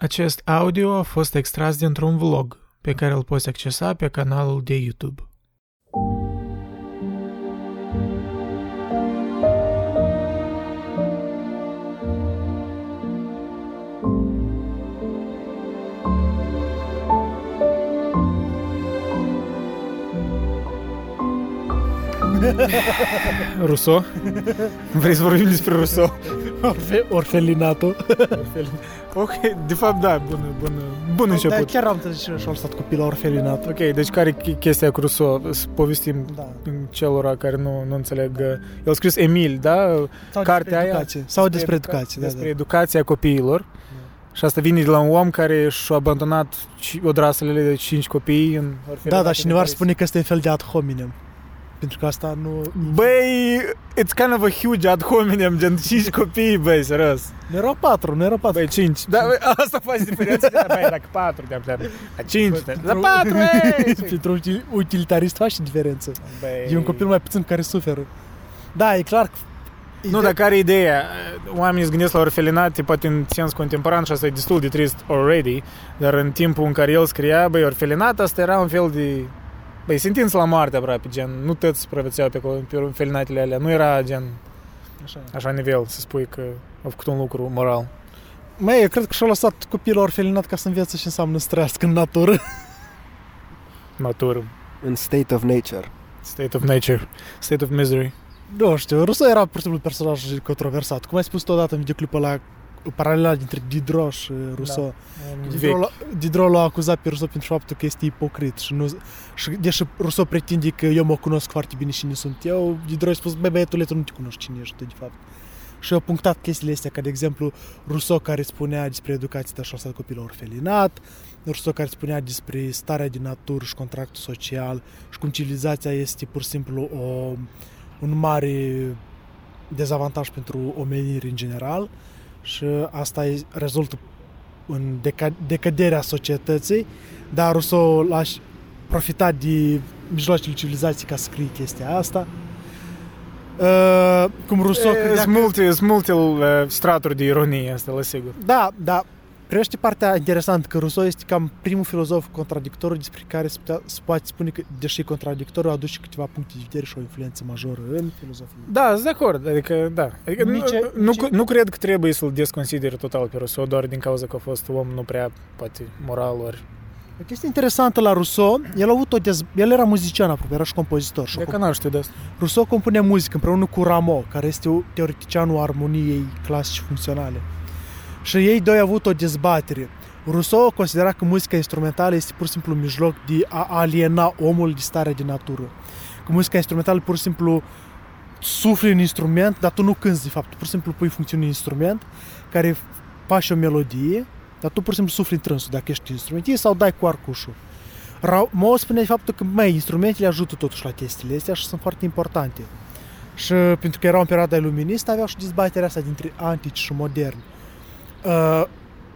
Acest audio a fost extras dintr-un vlog pe care îl poți accesa pe canalul de YouTube. Rousseau? Vrei să vorbim despre Rousseau? Orfe, orfelinatul. Ok, de fapt da, bun, bun, bun Da, început. chiar am trezit și și-au stat copil la orfelinat. Ok, deci care e chestia cu Rousseau? Să povestim Da. celor care nu, nu înțeleg. uh, El a scris Emil, da? Sau Cartea despre aia? educație. Sau despre educație, da, Despre da. educația copiilor. Și asta vine de la un om care și-a abandonat ci- odraslele de cinci copii în Da, orfelinate da, și din cineva ar Paris. spune că este un fel de ad hominem. Pentru că asta nu... Băi, it's kind of a huge ad hominem, gen cinci copii, băi, serios. Nu erau patru, nu erau patru. Băi, cinci. Da, băi, asta face diferența. Da, băi, dacă patru, de la cinci, Băi, la pentru- patru, ei! Pentru un utilitarist face diferență. Băi. E un copil mai puțin care suferă. Da, e clar că... Nu, dar care e ideea? Oamenii se gândesc la orfelinate, poate în sens contemporan și asta e destul de trist already, dar în timpul în care el scria, băi, orfelinat, asta era un fel de... Băi, sentință la moarte aproape, gen, nu toți supraviețuiau pe, acolo, pe orfelinatele alea, nu era gen, Așa. așa nivel, să spui că a făcut un lucru moral. Mai, eu cred că și-a lăsat copilul orfelinat ca să învețe ce înseamnă să trăiască în natură. Matur, în state of nature. state of nature, state of misery. Nu știu, Rousseau era pur și simplu personaj controversat. Cum ai spus tu odată în videoclipul ăla, paralela dintre Diderot și Rousseau. Diderot, l-a- Diderot l-a acuzat pe Rousseau pentru faptul că este ipocrit și, nu, și deși Rousseau pretinde că eu mă cunosc foarte bine cine sunt eu, Diderot a spus, băi băiatule, tu nu te cunoști cine ești tu, de fapt. Și au punctat chestiile astea, ca de exemplu Rousseau care spunea despre educație, dar și-a lăsat copilul orfelinat, Rousseau care spunea despre starea din natură și contractul social și cum civilizația este pur și simplu o, un mare dezavantaj pentru omenire în general și asta e, rezultă în deca- decăderea societății, dar Rousseau l-a și profitat de mijloacele civilizației ca să scrie chestia asta. Uh, cum Rousseau credea Sunt că... multe, sunt multe uh, straturi de ironie, asta la sigur. Da, da. Privește partea interesantă că Rousseau este cam primul filozof contradictoriu despre care se, putea, se poate spune că, deși e contradictoriu, aduce câteva puncte de vedere și o influență majoră în filozofie. Da, sunt de acord, adică, da. Adică, nu, Nici- nu, nici- nu cred că trebuie să-l desconsideri total pe Rousseau doar din cauza că a fost om nu prea, poate, moral ori... O chestie interesantă la Rousseau, el a avut o dez... el era muzician apropo, era și compozitor. Și De a că n-ar știu de asta. Rousseau compune muzică împreună cu Rameau, care este o- teoreticianul armoniei clasice funcționale. Și ei doi au avut o dezbatere. Rousseau considera că muzica instrumentală este pur și simplu un mijloc de a aliena omul de starea de natură. Că muzica instrumentală pur și simplu sufli în instrument, dar tu nu cânti de fapt, tu pur și simplu pui funcțiune în instrument care faci o melodie, dar tu pur și simplu sufli în trânsul dacă ești instrumentist sau dai cu arcușul. Rameau spune de faptul că, mai instrumentele ajută totuși la chestiile astea și sunt foarte importante. Și pentru că era în perioada iluministă, aveau și dezbaterea asta dintre antici și moderni. Uh,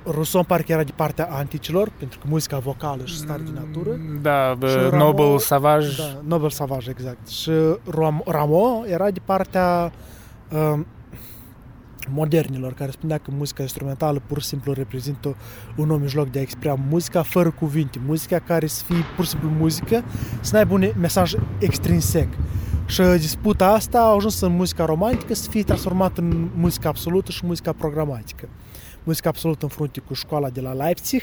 Rousseau parcă era de partea anticilor, pentru că muzica vocală și stare de natură. Da, bă, Și Rameau- Noble Savage. Da, Nobel Savage, exact. Și Ram- Rameau era de partea uh, modernilor, care spunea că muzica instrumentală pur și simplu reprezintă un nou mijloc de a exprima muzica fără cuvinte. Muzica care să fie pur și simplu muzică, să nu aibă un mesaj extrinsec. Și disputa asta a ajuns în muzica romantică să fie transformată în muzica absolută și muzica programatică. Muzica absolută în frunte cu școala de la Leipzig,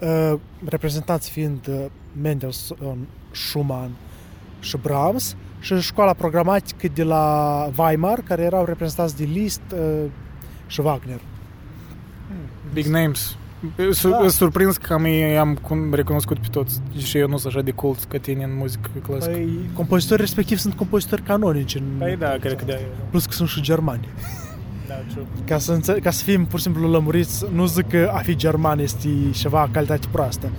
uh, reprezentanți fiind uh, Mendelssohn, Schumann și Brahms și școala programatică de la Weimar, care erau reprezentați de Liszt uh, și Wagner. Big names. Su- Da. da. surprins că am, i-am cum- recunoscut pe toți și eu nu sunt așa de cult ca tine în muzică clasică. Păi, compozitorii respectiv sunt compozitori canonici. În... Păi da, cred că da. Plus că sunt și germani. Da, ca, să înțe- ca să fim pur și simplu lămuriți, nu zic că a fi german este ceva calitate proastă.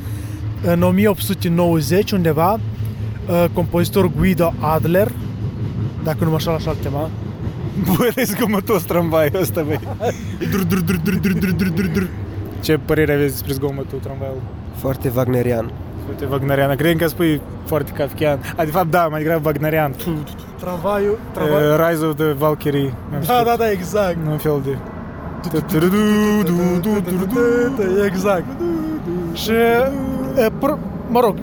În 1890 undeva, uh, compozitor Guido Adler, dacă nu mă șal așa îl chema, Bă, e zgomotul tramvaiul ăsta, băi. Dur, dur, dur, dur, dur, dur, dur, dur. Ce părere aveți despre zgomotul tramvaiului? Foarte wagnerian. Uite, Wagnerian. Cred că spui foarte kafkian. A, de fapt, da, mai degrabă Wagnerian. tramvaiul, tramvaiul. Uh, Rise of the Valkyrie. Da, da, da, exact. Un fel de... Exact. Și, e, pur, mă rog, e,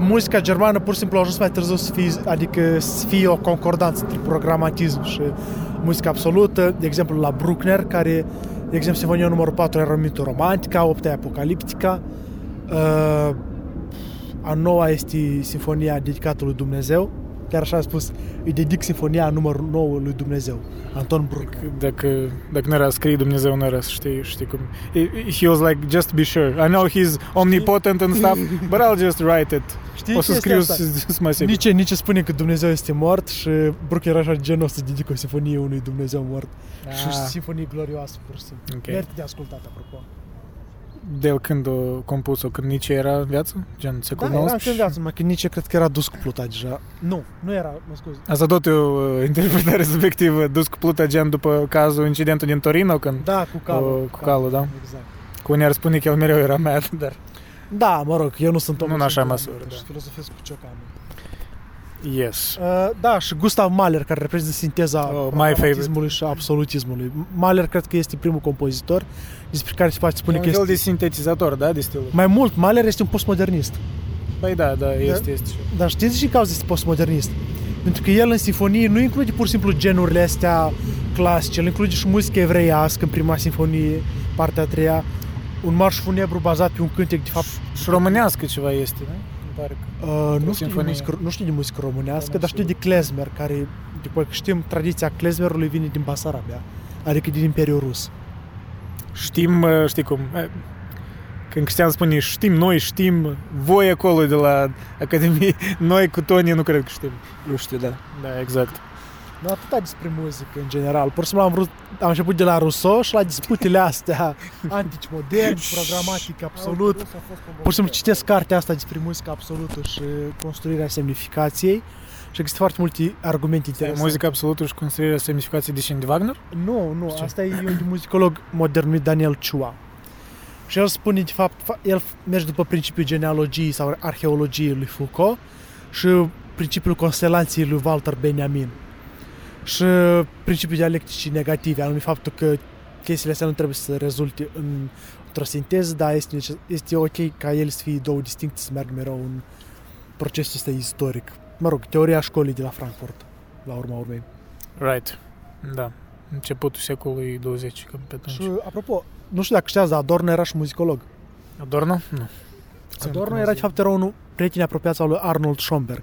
muzica germană pur și simplu a ajuns mai târziu să fie, adică să fie o concordanță între programatism și muzica absolută. De exemplu, la Bruckner, care, de exemplu, Sinfonia numărul 4 era numită romantica, 8 e apocaliptica, uh, a noua este Sinfonia dedicată lui Dumnezeu, chiar așa a spus, îi dedic Sinfonia numărul 9 lui Dumnezeu, Anton Bruckner. Dacă, dacă nu era scris Dumnezeu, nu era să știi, știi cum. He, he was like, just to be sure. I know he's omnipotent and stuff, but I'll just write it. Știi O să chestia scriu asta? să să mă sigur. Nici, nici spune că Dumnezeu este mort și Bruckner era așa genul să dedică o sinfonie unui Dumnezeu mort. Și Ah, sinfonie glorioasă, pur și simplu. ok. Merită de ascultat, apropo. De el când o compus-o, când nici era în viață? Gen Da, secolul era 19? în viață, mă, că nici cred că era dus cu pluta deja. Nu, nu era, mă scuze. Asta tot e o uh, interpretare subiectivă, dus cu pluta gen după cazul, incidentul din Torino, când Da, cu calul. cu calul, da? Exact. cu unii ar spune că el mereu era mad, dar Da, mă rog, eu nu sunt om. Nu în așa măsură, Și da. filozofesc cu ciocanul. yes. Uh, da, și Gustav Mahler, care reprezintă sinteza Oh, my pragmatismului și absolutismului. Mahler cred că este primul compozitor despre care se poate spune E un că fel este... de sintetizator, da, de stilul. Mai mult, Mahler este un postmodernist. Păi da, da, este, este. Dar știți și cauza este postmodernist? Pentru că el în sinfonie nu include pur și simplu genurile astea clasice, el include și muzică evreiască în prima sinfonie, partea a treia, un marș funebru bazat pe un cântec, de fapt, Și românească ceva este, nu? Îmi pare că... uh, nu, știu de sinfonie. muzică, nu știu de muzică românească, Da, dar știu de klezmer, care, după că știm, tradiția klezmerului vine din Basarabia, adică din Imperiul Rus. Știm, uh, știi cum, eh, când Cristian spune știm, noi știm, voi acolo de la Academie, noi cu Tony nu cred că știm. Nu știu, da. Da, exact. Nu atâta despre muzică în general. Pur și simplu am, vrut, am început de la Rousseau și la disputele astea antici moderni, programatic absolut. Pur și simplu citesc cartea asta despre muzică absolută și construirea semnificației și există foarte multe argumente interesante. Muzica absolută și construirea semnificației de cine? De Wagner? Nu, nu, Ce? asta e un muzicolog modern numit Daniel Chua. Și el spune, de fapt, fa- el merge după principiul genealogiei sau arheologiei lui Foucault și principiul constelanției lui Walter Benjamin. Și principiul dialecticii negative, anume faptul că chestiile astea nu trebuie să rezulte în, într-o sinteză, dar este, neces- este ok ca ele să fie două distincte, să meargă mereu în procesul ăsta istoric. Mă rog, teoria școlii de la Frankfurt, la urma urmei. Right. Da. Începutul secolului 20, cam pe atunci. Și, apropo, nu știu dacă știați, dar Adorno era și muzicolog. Adorno? Nu. Adorno era, de fapt, era unul prieten apropiat al lui Arnold Schoenberg,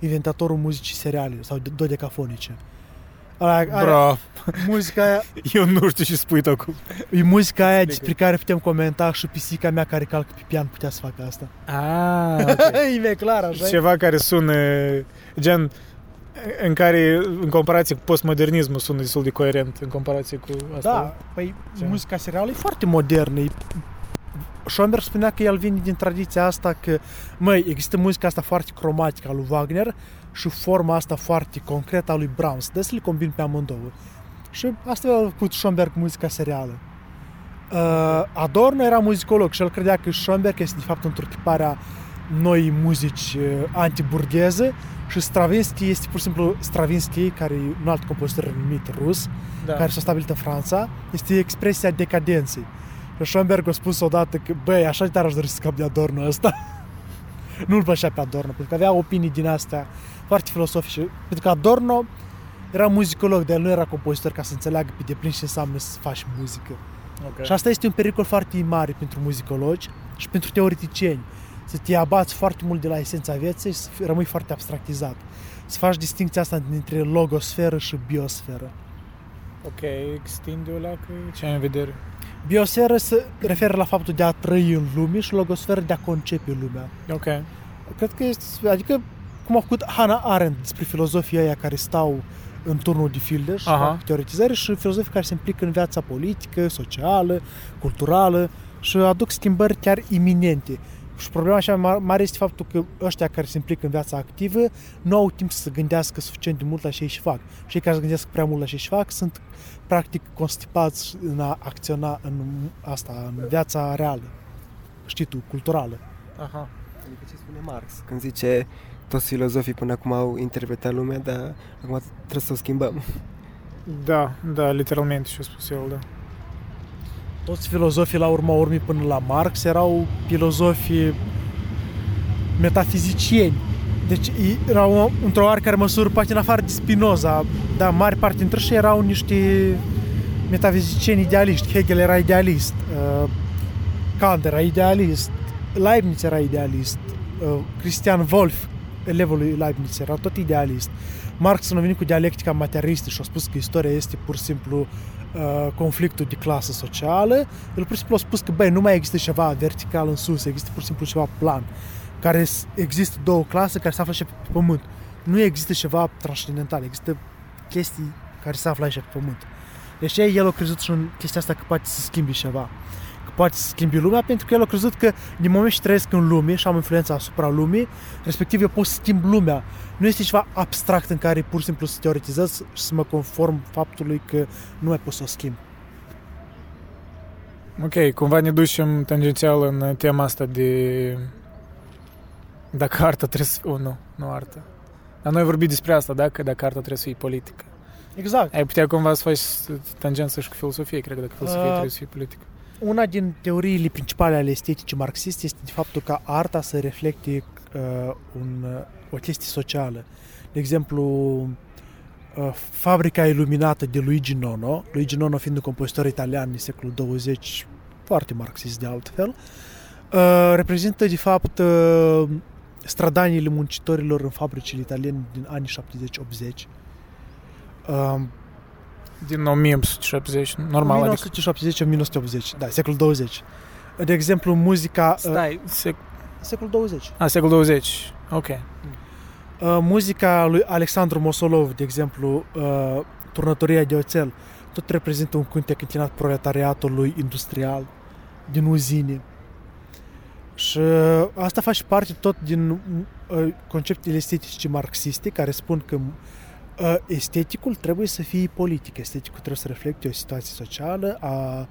inventatorul muzicii seriale sau dodecafonice. Ala, aia, Bro, muzica aia, eu nu știu ce spui tu acum. e muzica aia Explică. despre care putem comenta și pisica mea care calcă pe pian putea să facă asta. Ah, ok. e mai clar, așa Ceva care sună, gen, în care, în comparație cu postmodernismul, sună destul de coerent în comparație cu asta. Da, păi Ce? muzica serială e foarte modernă. E... Schoenberg spunea că el vine din tradiția asta că, măi, există muzica asta foarte cromatică a lui Wagner și forma asta foarte concretă a lui Brahms. De să le combin pe amândouă. Și asta a făcut Schoenberg cu muzica serială. Uh, Adorno era muzicolog și el credea că Schoenberg este de fapt întrotiparea noi muzici uh, antiburgheze și Stravinsky este pur și simplu Stravinsky, care e un alt compozitor numit rus, da. care s-a stabilit în Franța, este expresia decadenței. Și Schoenberg a spus odată că, băi, așa de tare aș dori să scap de Adorno ăsta. Nu-l plăcea pe Adorno, pentru că avea opinii din astea foarte filosofice. Pentru că Adorno era muzicolog, dar el nu era compozitor ca să înțeleagă pe deplin ce înseamnă să faci muzică. Okay. Și asta este un pericol foarte mare pentru muzicologi și pentru teoreticieni. Să te abați foarte mult de la esența vieții și să fii- rămâi foarte abstractizat. Să faci distinția asta dintre logosferă și biosferă. Ok, extinde-o la că ce ai în vedere. Biosferă se referă la faptul de a trăi în lume și logosferă de a concepe lumea. Ok. Cred că este, adică cum a făcut Hannah Arendt despre filozofii aia care stau în turnul de fildeș și Aha. fac teoretizări și filozofii care se implică în viața politică, socială, culturală și aduc schimbări chiar iminente. Și problema așa ma- mare este faptul că ăștia care se implică în viața activă nu au timp să se gândească suficient de mult la ce își fac. Cei care se gândesc prea mult la ce își fac sunt practic constipați în a acționa în asta, în viața reală. Știi tu, culturală. Aha. Adică ce spune Marx când zice toți filozofii până acum au interpretat lumea, dar acum trebuie să o schimbăm. Da, da, literalmente și-a spus el, da. toți filozofii la urma urmii până la Marx erau filozofii metafizicieni. Deci erau într-o oarecare măsură, poate în afară de Spinoza, dar mari parte dintre ei erau niște metafizicieni idealiști. Hegel era idealist, uh, Kant era idealist, Leibniz era idealist, uh, Christian Wolff, elevul lui Leibniz, era tot idealist. Marx a venit cu dialectica materialistă și a spus că istoria este pur și simplu uh, conflictul de clasă socială. El pur și simplu a spus că, băi, nu mai există ceva vertical în sus, există pur și simplu ceva plan. Care există două clase care se află și pe pământ. Nu există ceva transcendental, există chestii care se află aici pe pământ. Deci el a crezut și în chestia asta că poate să schimbi ceva poate să schimbi lumea, pentru că el a crezut că din moment ce trăiesc în lume și am influența asupra lumii, respectiv eu pot să schimb lumea. Nu este ceva abstract în care pur și simplu să teoretizez și să mă conform faptului că nu mai pot să o schimb. Ok, cumva ne ducem tangențial în tema asta de dacă arta trebuie să... Oh, nu, nu arta. Dar noi vorbim despre asta, da? Că dacă arta trebuie să fie politică. Exact. Ai putea cumva să faci tangență și cu filosofie, cred că dacă filosofie uh, trebuie să fie politică una din teoriile principale ale esteticii marxiste este de faptul ca arta să reflecte uh, un, uh, o chestie socială. De exemplu, uh, Fabrica iluminată de Luigi Nono, Luigi Nono fiind un compozitor italian din secolul 20, foarte marxist de altfel, uh, reprezintă de fapt uh, stradaniile muncitorilor în fabricile italiene din anii 70-80. Uh, din 1970, normal. 1970-1980, da, secolul 20. De exemplu, muzica... Uh, Stai, sec... secolul 20. A, secolul 20, ok. Uh, muzica lui Alexandru Mosolov, de exemplu, uh, Turnătoria de oțel, tot reprezintă un cântec închinat proletariatului industrial din uzine. Și uh, asta face parte tot din uh, conceptele estetice marxiste care spun că esteticul trebuie să fie politic, esteticul trebuie să reflecte o situație socială a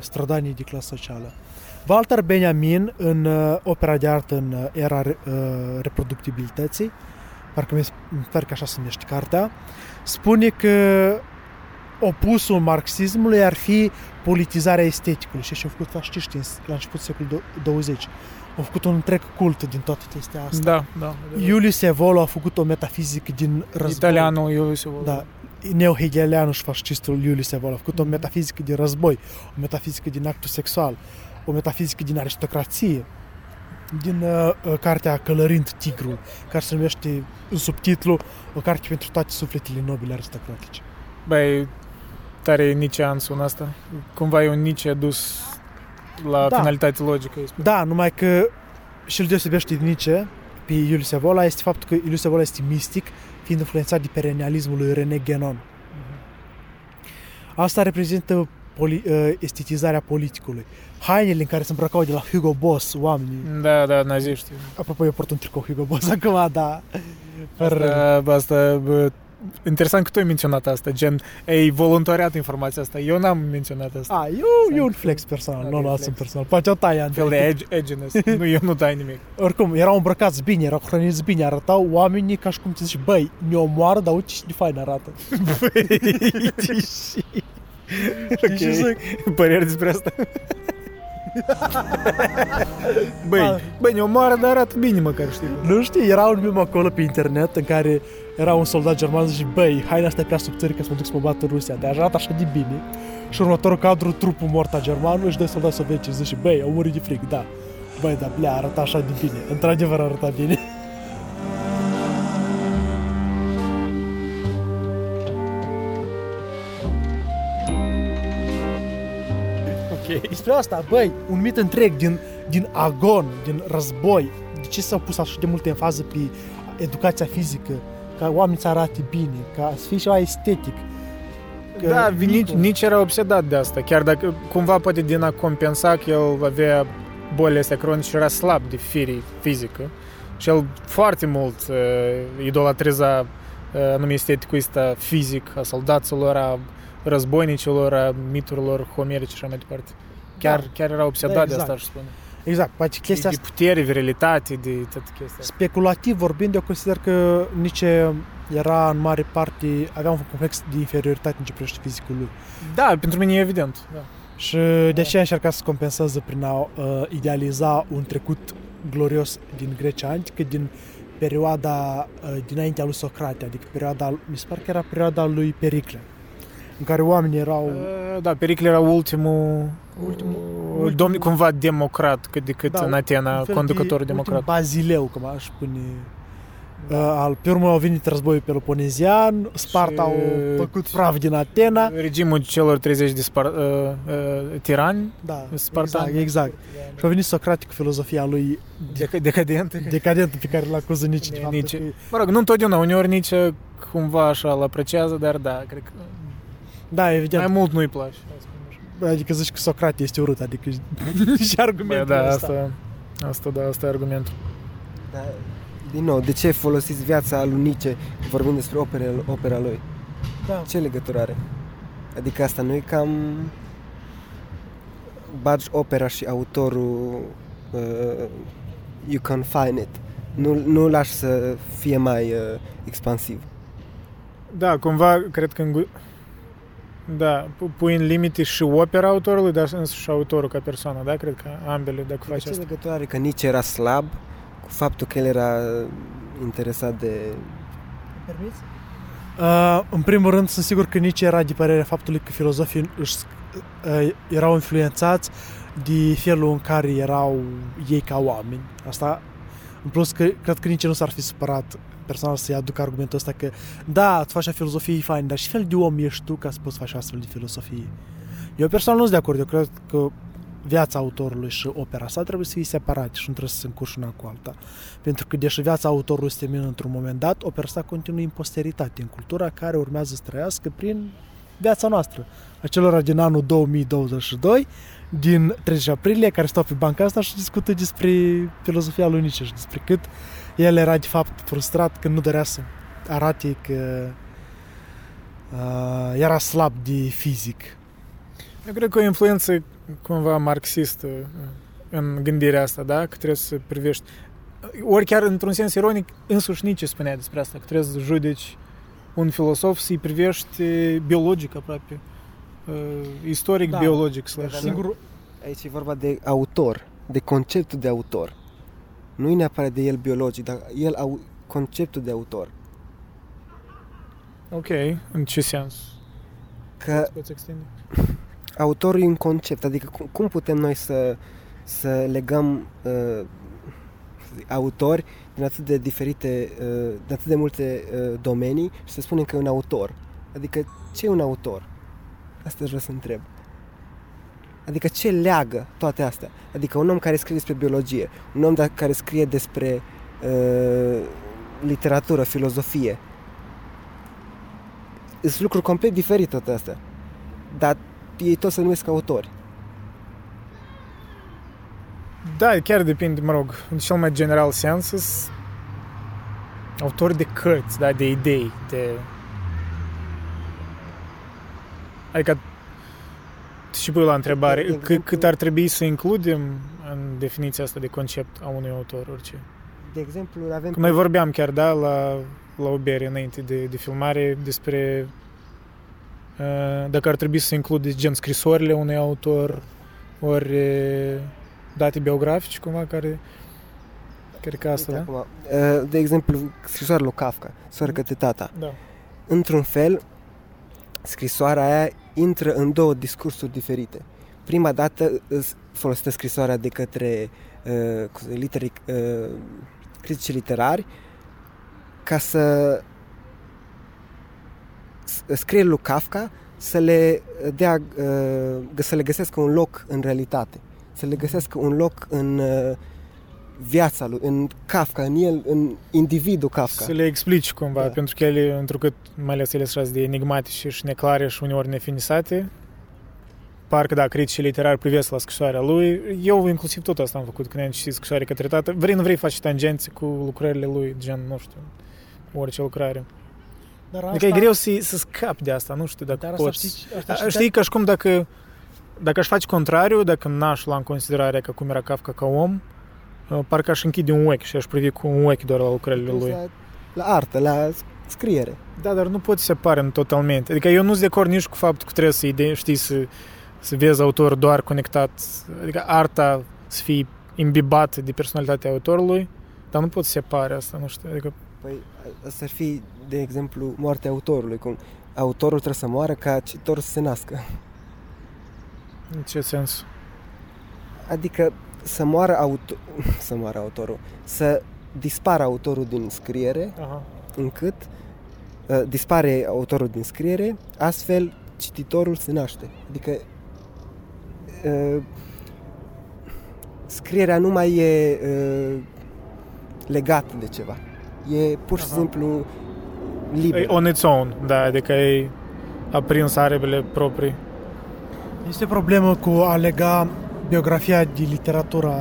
strădanii de clasă socială. Walter Benjamin, în opera de artă în era reproductibilității, parcă mi sper că așa se numește cartea, spune că opusul marxismului ar fi politizarea esteticului și și-au făcut fasciștii la începutul secolului 20 a făcut un întreg cult din toată chestia asta. Da, da. Iulius Evolo a făcut o metafizică din război. Italianul Iulius Evolo. Da, neohegelianul și fascistul Iulius Evolo a făcut o metafizică din război, o metafizică din actul sexual, o metafizică din aristocrație, din uh, uh, cartea Călărind Tigrul, care se numește în subtitlu o carte pentru toate sufletele nobile aristocratice. Băi, tare Nietzschean sună asta. Cumva e un Nietzsche dus la da. finalitate logică. Da, numai că și îl deosebește din Nietzsche pe Iulius Evola este faptul că Iulius Evola este mistic, fiind influențat de perennialismul lui René Guénon. Mhm. Asta reprezintă poli, uh, estetizarea politicului. Hainele în care se îmbrăcau de la Hugo Boss oamenii. Da, da, naziști. Apropo, eu port un tricou Hugo Boss acum, da. Asta, asta interesant că tu ai menționat asta, gen, ai voluntariat informația asta. Eu n-am menționat asta. A, eu, eu un flex personal, nu nu personal. Poate o tai Fel de edge, edginess. nu, eu nu dai nimic. Oricum, erau îmbrăcați bine, erau hrăniți bine, arătau oamenii ca și cum ți zici, băi, ne omoară, dar uite ce de fain arată. Băi, și... ok, zic? păreri despre asta? băi, băi, ne omoară, dar arată bine măcar, știi? Nu știi, era un meme acolo pe internet în care era un soldat german și băi, haina asta e prea subțire ca să mă duc să mă bată Rusia, dar arată așa de bine. Și următorul cadru, trupul mort a germanului și doi soldați sovietici zice, băi, au murit de fric, da. Băi, da, plea, arăta așa de bine. Într-adevăr arăta bine. Despre asta, băi, un mit întreg din, din agon, din război. De ce s-au pus așa de multe în fază pe educația fizică, ca oamenii să arate bine, ca să fie ceva estetic. Că da, nici, nici era obsedat de asta, chiar dacă cumva poate din a compensa că el avea bolile astea cronice și era slab de firii fizică și el foarte mult uh, idolatriza uh, anume esteticul ăsta fizic a soldaților, a războinicilor, a miturilor homerice și așa mai departe. Chiar, da. chiar era obsedat da, exact. de asta, aș spune. Exact, poate chestia de, de putere, virilitate, de toată chestia Speculativ vorbind, eu consider că nici era în mare parte, avea un complex de inferioritate în ce privește fizicul lui. Da, pentru mine e evident. Da. Și de aceea încerca să compenseze prin a uh, idealiza un trecut glorios din Grecia antică, din perioada uh, dinaintea lui Socrate, adică perioada, mi se pare că era perioada lui Pericle, în care oamenii erau... Uh, Da, Pericle era ultimul, Ultimul- ultimul ultimul- domn cumva democrat, cât de cât Da, în Atena, un fel conducător de democrat. ultim Bazileu, cum aș spune. Uh, al, pe urmă au venit războiul peloponezian, Sparta Și- au făcut praf din Atena. Regimul celor 30 de spar, uh, uh, tirani, Da, Spartani. exact, exact. Și a venit Socrate cu filozofia lui dec- decadentă. decadentă pe care l-a acuză nici de faptul Nici. că- Mă rog, nu întotdeauna, uneori nici cumva așa îl apreciază, dar da, cred că Da, mai evident. mult nu-i place. Adică zici că Socrate este urât, adică și Bă, argumentul da, ăsta. asta, asta, da, asta e argumentul. Dar, din nou, de ce folosiți viața lui Nietzsche vorbind despre opere, opera lui? Da. Ce legătură are? Adică asta nu e cam... Bagi opera și autorul uh, you confine it. Nu, nu lași să fie mai uh, expansiv. Da, cumva, cred că în... gu- Da, pu- pui în limite și opera autorului, dar însuși autorul ca persoană, da? Cred că ambele, dacă De faci ce asta. legătură are că Nietzsche era slab cu faptul că el era interesat de... Permiți? Uh, în primul rând, sunt sigur că nici era de părerea faptului că filozofii își, uh, erau influențați de felul în care erau ei ca oameni. Asta, în plus, că, cred că nici nu s-ar fi supărat personal să-i aduc argumentul ăsta că da, tu faci filozofie e fain, dar și fel de om ești tu ca să poți face astfel de filozofie? Eu personal nu sunt de acord, eu cred că viața autorului și opera sa trebuie să fie separate și nu trebuie să se încurși una cu alta. Pentru că deși viața autorului se termină într-un moment dat, opera sa continuă în posteritate, în cultura care urmează să trăiască prin viața noastră. Acelora din anul 2022, din 30 aprilie, care stau pe banca asta și discută despre filozofia lui Nietzsche și despre cât el era de fapt frustrat că nu dorea să arate că uh, era slab de fizic. Eu cred că o influență cumva marxistă în gândirea asta, da? Că trebuie să privești... Ori chiar într-un sens ironic, însuși Nietzsche spunea despre asta, că trebuie să judeci un filosof să-i privești biologic aproape. Uh, istoric, Da. biologic. Slash, Dar Singur, Aici e vorba de autor, de conceptul de autor. Nu e neapărat de el biologic, dar el au conceptul de autor. Ok, în ce sens? Că Poți extinde? autorul e un concept, adică cum, cum putem noi să, să legăm uh, autori din atât de diferite, uh, din atât de multe uh, domenii și să spunem că e un autor. Adică ce e un autor? Asta vreau să întreb. Adică ce leagă toate astea? Adică un om care scrie despre biologie, un om da- care scrie despre uh, literatură, filozofie. Sunt lucruri complet diferite toate astea. Dar ei toți se numesc autori. Da, chiar depinde, mă rog, în cel mai general sens, sunt autori de cărți, da, de idei, de... Adică și pui la întrebare, De cât, exemplu- cât ar trebui să includem în definiția asta de concept a unui autor, orice. De exemplu, avem... Că noi vorbeam chiar, da, la, la o bere înainte de, de filmare despre uh, dacă ar trebui să includeți gen scrisorile unui autor, ori uh, date biografice cumva care cred că asta, Uite da? acum, uh, de exemplu, scrisoarea lui Kafka, soară către tata. Da. Într-un fel, scrisoarea aia intră în două discursuri diferite. Prima dată îs folosită scrisoarea de către uh, cum se zice, literi, uh, critici literari ca să s- scrie lui Kafka să le dea, uh, să le găsească un loc în realitate, să le găsească un loc în uh, viața lui, în Kafka, în el, în individul Kafka. Să le explici cumva, Da. pentru că ele, întrucât mai ales ele sunt așa de enigmatice și neclare și uneori nefinisate, parcă da, criticii literari privesc la scrisoarea lui. Eu inclusiv tot asta am făcut când am citit scrisoarea către tată. Vrei, nu vrei, faci tangențe cu lucrările lui, gen, nu știu, orice lucrare. dar Adică e greu să, să scapi de asta, nu știu dacă dar asta poți. știi, asta A, Știi, ca și cum dacă, dacă aș face contrariu, dacă n-aș lua în considerare că cum era Kafka ca om, uh, parcă aș închide un ochi și aș privi cu un ochi doar la lucrările lui. La, la artă, la scriere. Da, dar nu poți să separăm totalmente. Adică eu nu sunt de acord nici cu faptul că trebuie să idei, știi, să, să vezi autor doar conectat, adică arta să fie imbibată de personalitatea autorului, dar nu poți separe asta, nu știu, adică... Păi, asta ar fi, de exemplu, moartea autorului, cum autorul trebuie să moară ca citorul să se nască. În ce sens? Adică să moară, auto- să moară autorul, să dispară autorul din scriere, Aha. încât uh, dispare autorul din scriere, astfel cititorul se naște. Adică uh, scrierea nu mai e uh, legată de ceva. E pur și Aha. simplu liber. E on its own, da, adică e aprins aripile proprii. Este o problemă cu a lega biografia de literatura,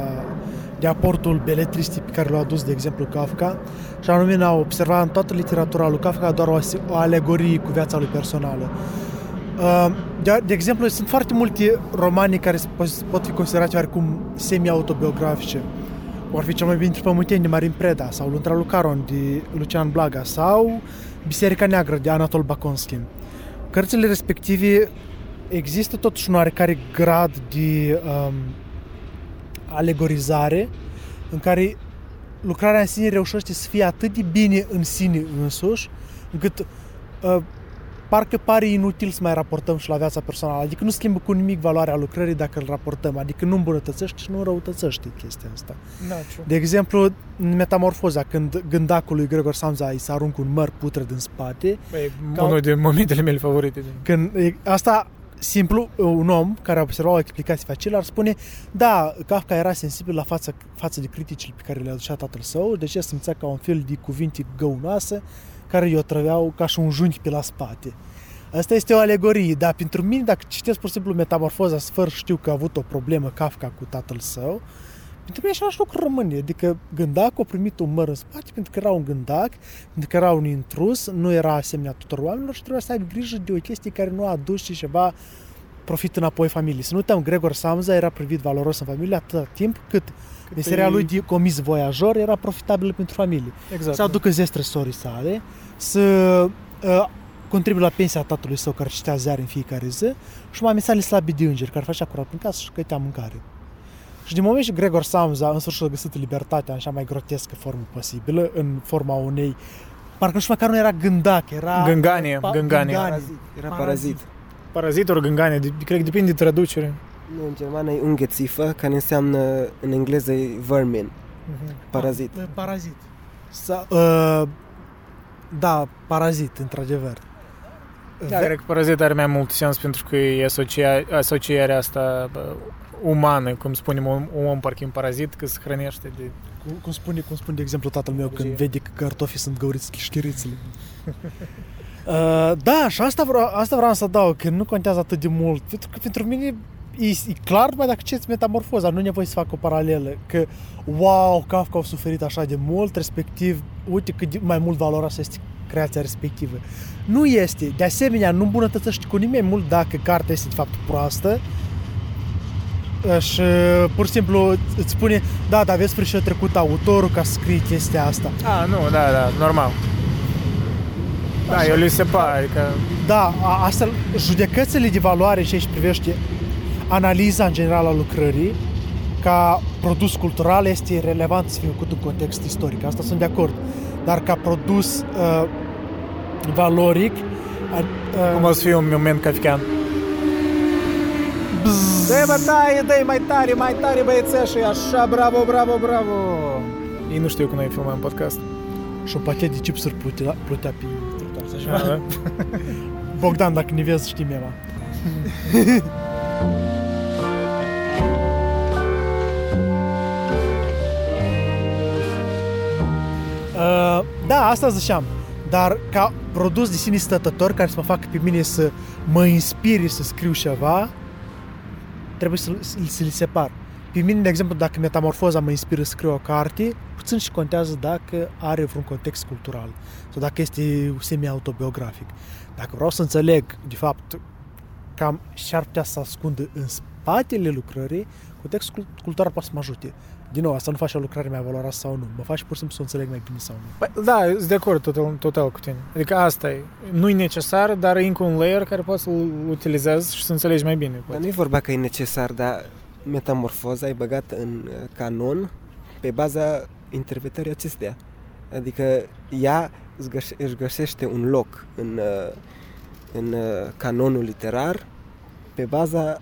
de aportul beletristic pe care l-a adus, de exemplu, Kafka, și anume a observat în toată literatura lui Kafka doar o, o alegorie cu viața lui personală. Uh, De, de exemplu, sunt foarte multe romane care se po- pot fi considerate oarecum semi-autobiografice. Cum ar fi cel mai bine dintre Pământeni de Marin Preda sau Luntra Lucaron de Lucian Blaga sau Biserica Neagră de Anatol Bakonski. Cărțile respective există totuși un oarecare grad de um, alegorizare în care lucrarea în sine reușește să fie atât de bine în sine însuși, încât uh, parcă pare inutil să mai raportăm și la viața personală. Adică nu schimbă cu nimic valoarea lucrării dacă îl raportăm. Adică nu îmbunătățește și nu răutățește chestia asta. Da, De exemplu, în Metamorfoza, când gândacul lui Gregor Samsa îi se aruncă un măr putred în spate, E Ca- unul din momentele mele favorite. Din... când e- asta simplu, un om care a observat o explicație facilă ar spune da, Kafka era sensibil la față, față de criticile pe care le aducea tatăl său, deci el simțea ca un fel de cuvinte găunoase care i-o trăveau ca și un junghi pe la spate. Asta este o alegorie, dar pentru mine, dacă citesc pur și simplu Metamorfoza, sfăr știu că a avut o problemă Kafka cu tatăl său, pentru mine același lucru rămâne. Adică gândac a primit un măr în spate pentru că era un gândac, pentru că era un intrus, nu era asemenea tuturor oamenilor și trebuia să aibă grijă de o chestie care nu a adus și ceva profit înapoi familiei. Să nu uităm, Gregor Samsa era privit valoros în familie atâta timp cât meseria e- lui de comis voiajor era profitabilă pentru familie. Exact. Să aducă zestre sorii sale, să uh, contribuie la pensia tatălui său care citea ziare în fiecare zi și mai sale slabi de îngeri care făcea curat în casă și gătea mâncare. Și din moment ce Gregor Samsa în sfârșit a găsit libertatea în cea mai grotescă formă posibilă, în forma unei parcă nu știu măcar nu era gândac, era... Gânganie, Pa- gânganie. Parazit. Era parazit. Parazit ori gânganie, de- cred că depinde de traducere. Nu, în germană e unghețifă, care înseamnă în engleză e vermin, Mhm. parazit. Ah, parazit. Sa, uh, da, parazit, într-adevăr. Da, cred că parazit are mai mult sens pentru că e asocia, asocierea asta bă, umană, cum spunem, un, un om parcă e un parazit că se hrănește de... Cum, cum, spune, cum spune, de exemplu, tatăl meu când Grijă. vede că cartofii sunt găuriți șchirițele. uh, da, și asta vreau, asta vreau să adaug, că nu contează atât de mult. Pentru că pentru mine e, e clar, mai dacă citeți metamorfoza, nu e nevoie să fac o paralelă. Că, wow, Kafka a suferit așa de mult, respectiv, uite cât de, mai mult valoroasă este creația respectivă. Nu este. De asemenea, nu îmbunătățește cu nimeni mult dacă cartea este de fapt proastă și pur și simplu îți spune da, dar vezi spre ce a trecut autorul ca să scrie chestia asta. A, nu, da, da, normal. Da, eu li se pare, adică... Da, a- astfel, judecățile de valoare și aici privește analiza în general a lucrării ca produs cultural este relevant să fie făcut în context istoric. Asta sunt de acord. Dar ca produs uh, valoric a, uh, Cum o să fie un moment kafkian. Dă-i bă, taie, dă mai tare, mai tare băiețeșii, așa, bravo, bravo, bravo. Ei nu știu cum noi filmăm podcast. și un pachet de chipsuri plutea, plutea pe trotuar sau ceva. Da, Bogdan, dacă ne vezi, știi mema. Uh, da, asta ziceam. Dar ca produs de sine stătător care să mă facă pe mine să mă inspire să scriu ceva, trebuie să, să, să li separ. Pe mine, de exemplu, dacă metamorfoza mă inspiră să scriu o carte, puțin și contează dacă are vreun context cultural sau dacă este semi-autobiografic. Dacă vreau să înțeleg, de fapt, cam și-ar putea să ascundă în spatele lucrării, Contextul cultural poate să mă ajute. Din nou, asta nu face o lucrare mai valoroasă sau nu. Mă face pur și simplu să o înțeleg mai bine sau nu. Păi, da, sunt de acord total, total cu tine. Adică asta e. Nu e necesar, dar e încă un layer care poți să-l utilizezi și să înțelegi mai bine. Dar poate. nu e vorba că e necesar, dar metamorfoza e băgată în uh, canon pe baza interpretării acesteia. Adică ea îți găse- își găsește un loc în, uh, în uh, canonul literar pe baza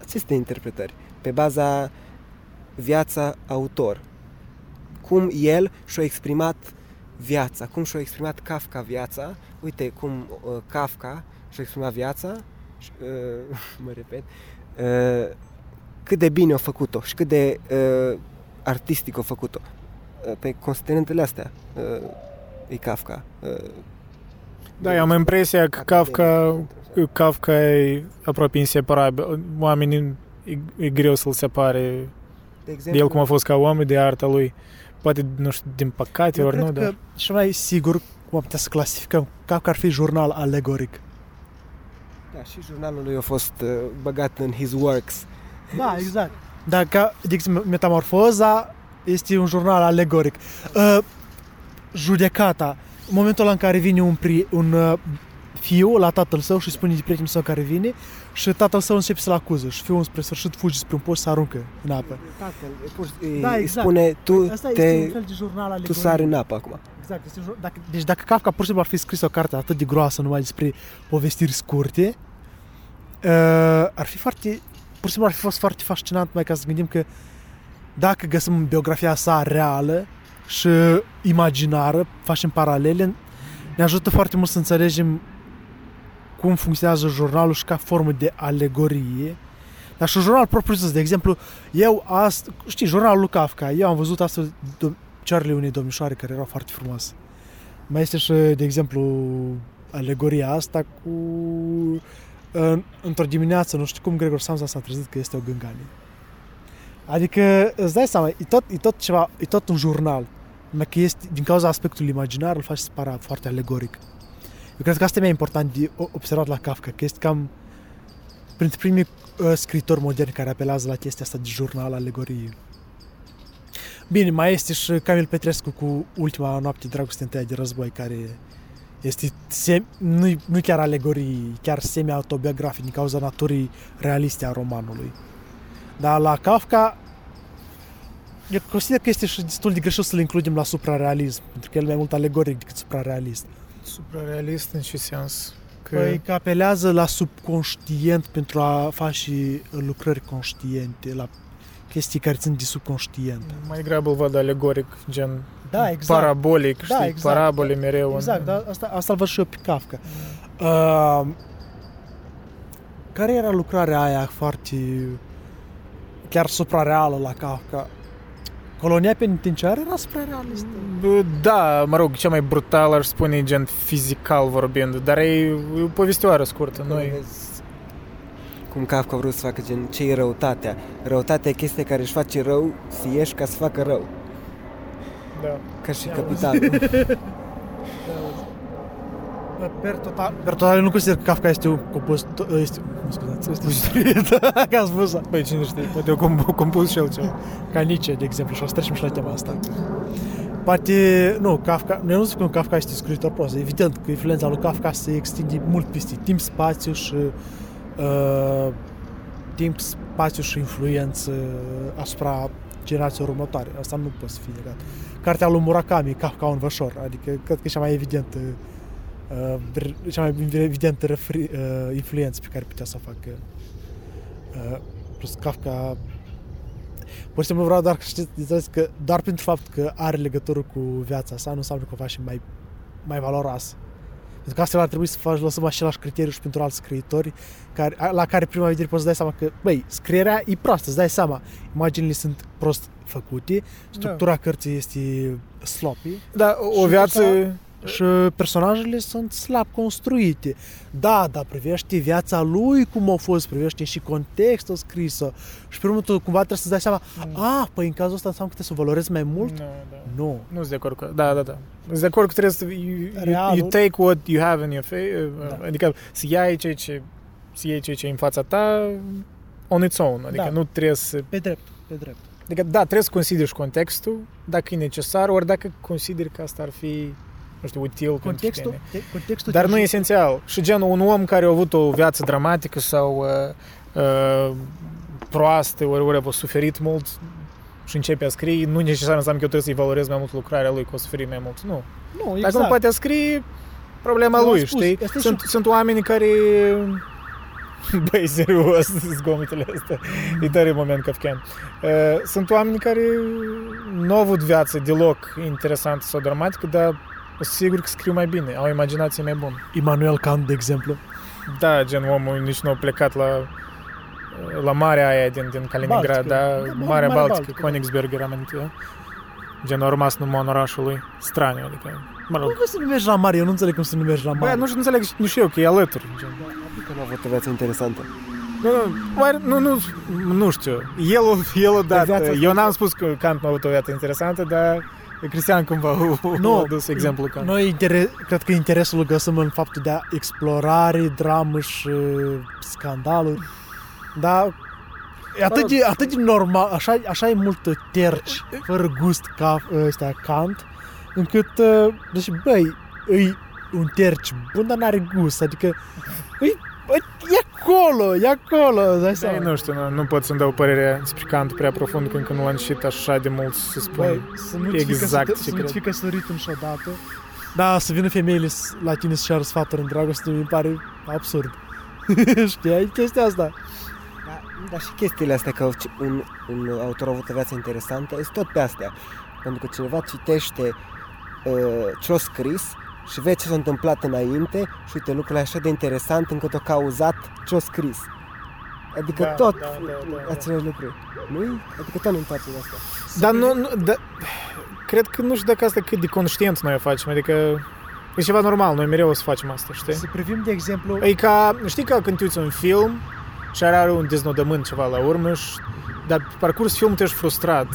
acestei interpretări, pe baza viața autor. Cum el și-a exprimat viața, cum și-a exprimat Kafka viața, uite cum uh, Kafka și-a exprimat viața, și, uh, mă repet, uh, cât de bine a făcut-o și cât de uh, artistic a făcut-o. Uh, pe considerentele astea uh, e Kafka. Uh, Da, eu am impresia că Kafka, Kafka e aproape inseparabil. Oamenii e, e greu să-l separe de de el cum a fost ca om de arta lui. Poate, nu știu, din păcate, Eu ori cred nu, că dar... și mai sigur cum am putea să clasificăm Kafka ar fi jurnal alegoric. Da, și jurnalul lui a fost uh, băgat în his works. Da, exact. Dacă, de exemplu, Metamorfoza este un jurnal alegoric. Uh, judecata, în momentul ăla în care vine un, pri, un uh, fiu la tatăl său și spune de prietenul său care vine și tatăl său începe să-l acuză și fiul spre sfârșit fuge spre un post și se aruncă în apă. Tatăl îi pur, îi, Da, îi exact. spune, tu, Asta te, este un fel de jurnal alegoric. tu sari în apă acum. Exact. Este un jur- dacă, deci dacă Kafka pur și simplu ar fi scris o carte atât de groasă numai despre povestiri scurte, uh, ar fi foarte, pur și simplu ar fi fost foarte fascinant mai ca să gândim că dacă găsim biografia sa reală și imaginară, facem paralele, ne ajută foarte mult să înțelegem cum funcționează jurnalul și ca formă de alegorie. Dar și un jurnal propriu zis, de exemplu, eu ast, știi, jurnalul lui Kafka, eu am văzut astfel do- cearele unei domnișoare care era foarte frumoase. Mai este și, de exemplu, alegoria asta cu în, într-o dimineață, nu știu cum Gregor Samsa s-a trezit că este o gânganie. Adică, îți dai seama, e tot, e tot ceva, e tot un jurnal. Numai că este, din cauza aspectului imaginar, îl faci să pară foarte alegoric. Eu cred că asta e mai important de o- observat la Kafka, că este cam printre primii uh, scritori moderni care apelează la chestia asta de jurnal alegorie. Bine, mai este și Camil Petrescu cu Ultima noapte de dragoste întâia de război, care este sem- nu, nu chiar alegorii, chiar semi-autobiografic din cauza naturii realiste a romanului. Dar la Kafka eu consider că este și destul de greșit să-l includem la suprarealism, pentru că el e mai mult alegoric decât suprarealist. Suprarealist în ce sens? Că... Păi că apelează la subconștient pentru a face lucrări conștiente, la chestii care țin de subconștient. Mai grabă îl văd alegoric, gen Da, exact. parabolic, știi, exact. parabole mereu. Exact, în... da, asta, asta îl văd și eu pe Kafka. Uh, care era lucrarea aia foarte chiar suprareală la Kafka? Colonia penitenciară era suprarealistă. Bă, Da, mă rog, cea mai brutală aș spune, gen fizical vorbind, dar e, e o povestioară scurtă, nu e... Vezi cum Kafka a vrut să facă gen ce e răutatea. Răutatea e chestia care își face rău să ieși ca să facă rău. Da. Ca și Ia capitalul. Per total, per total eu nu consider că Kafka este un compozitor, este, mă scuzați, este un că am spus Păi cine știe, poate o comp- compus și el ceva. ca Nietzsche, de exemplu, și o să trecem și la tema asta. Poate, nu, Kafka, eu nu zic că Kafka este scriitor prost, evident că influența lui Kafka se extinde mult peste timp, spațiu și uh, timp, spațiu și influență asupra generației următoare. Asta nu poate să fie negat. Cartea lui Murakami, Kafka un vășor, adică cred că e cea mai evidentă uh, r- cea mai evidentă refri, uh, influență pe care putea să o facă uh, plus Kafka Pur și simplu vreau doar că știți, înțeles că doar pentru faptul că are legătură cu viața sa, nu înseamnă că o faci mai, mai valoroasă. Pentru că astfel ar trebui să faci lăsăm același criteriu și pentru alți scriitori care, la care prima vedere poți să dai seama că, băi, scrierea e proastă, îți dai seama. Imaginile sunt prost făcute, structura da. cărții este sloppy Da, o, o Și viață... așa- și personajele sunt slab construite. Da, dar privește viața lui cum a fost, privește și contextul scris și pe urmă tu cumva trebuie să-ți dai seama, Mm. a, păi în cazul ăsta înseamnă că trebuie să o valorezi mai mult? Nu, da. Nu. Nu sunt de acord cu... Da, da, da. Sunt de acord că trebuie să... You, you, Realul. you take what you have in your face, Da. adică să iei ceea ce să iei ceea ce e în fața ta on its own, adică Da. nu trebuie să... Pe drept, pe drept. Adică, da, trebuie să consideri și contextul, dacă e necesar, ori dacă consideri că asta ar fi, nu știu, util pentru Contextul, tine. te, contextul Dar te nu e ajută. esențial. Și genul un om care a avut o viață dramatică sau uh, uh, proastă, ori, ori a suferit mult și începe a scrie, nu necesar înseamnă că eu trebuie să-i valorez mai mult lucrarea lui, că o să suferi mai mult. Nu. Nu, Dacă exact. nu poate scrie, problema Eu am lui, spus, știi? este Sunt, și- sunt oameni care... Băi, serios, zgomitele astea. E tare moment kafkian. Uh, Sunt oameni care nu au avut viață deloc interesantă sau dramatică, dar sigur că scriu mai bine, au o imaginație mai bună. Immanuel Kant, de exemplu. Da, gen omul nici nu a plecat la la marea aia din, din Kaliningrad, Baltică. da, Da, Marea Marea Baltică, Baltică, Königsberg era amintit, da? Gen, a rămas numai în orașul lui. Straniu, adică, mă rog. Cum să numești la mare? Eu nu înțeleg cum să numești la Bă, mare. nu știu, înțeleg, nu știu eu, că e alături. Gen. Adică nu a avut o viață interesantă. Nu, nu, oare, nu, nu, nu știu. El, el a dat. viața asta- Eu n-am spus că Kant nu a avut o viață interesantă, dar Cristian cumva a Nu, a adus exemplu Kant. Noi inter... cred că interesul îl găsim în faptul de a explorare, dramă și scandaluri. Dar e atât de, atât de normal, așa, așa e multă terci, fără gust ca ăsta Kant, încât, uh, deci, băi, e un terci bun, dar n-are gust, adică e, e acolo, e acolo, dai Da, seama. nu știu, nu, nu pot să-mi dau părere despre Kant prea profund, că încă nu am citit așa de mult să spun. Băi, să nu exact exact ce să nu cred. fii căsătorit niciodată. Da, să vină femeile s- la tine să ceară sfaturi în dragoste, mi pare absurd. Știai chestia asta? Da, dar și chestiile astea că un, un autor a avut o viață interesantă, sunt tot pe astea. Pentru că cineva citește uh, ce-a scris și vede ce s-a întâmplat înainte și uite, lucrurile așa de interesant încât a cauzat ce-a scris. Adică Da, tot da, da, da, da. același lucru. nu Adică tot nu întoarcem asta. Dar nu, nu da, cred că nu știu dacă asta cât de conștient noi o facem, adică e ceva normal, noi mereu o să facem asta, știi? Să privim, de exemplu, E ca, știi ca când te uiți un film și are un deznodământ ceva la urmă, și, dar pe parcurs filmul te ești frustrat.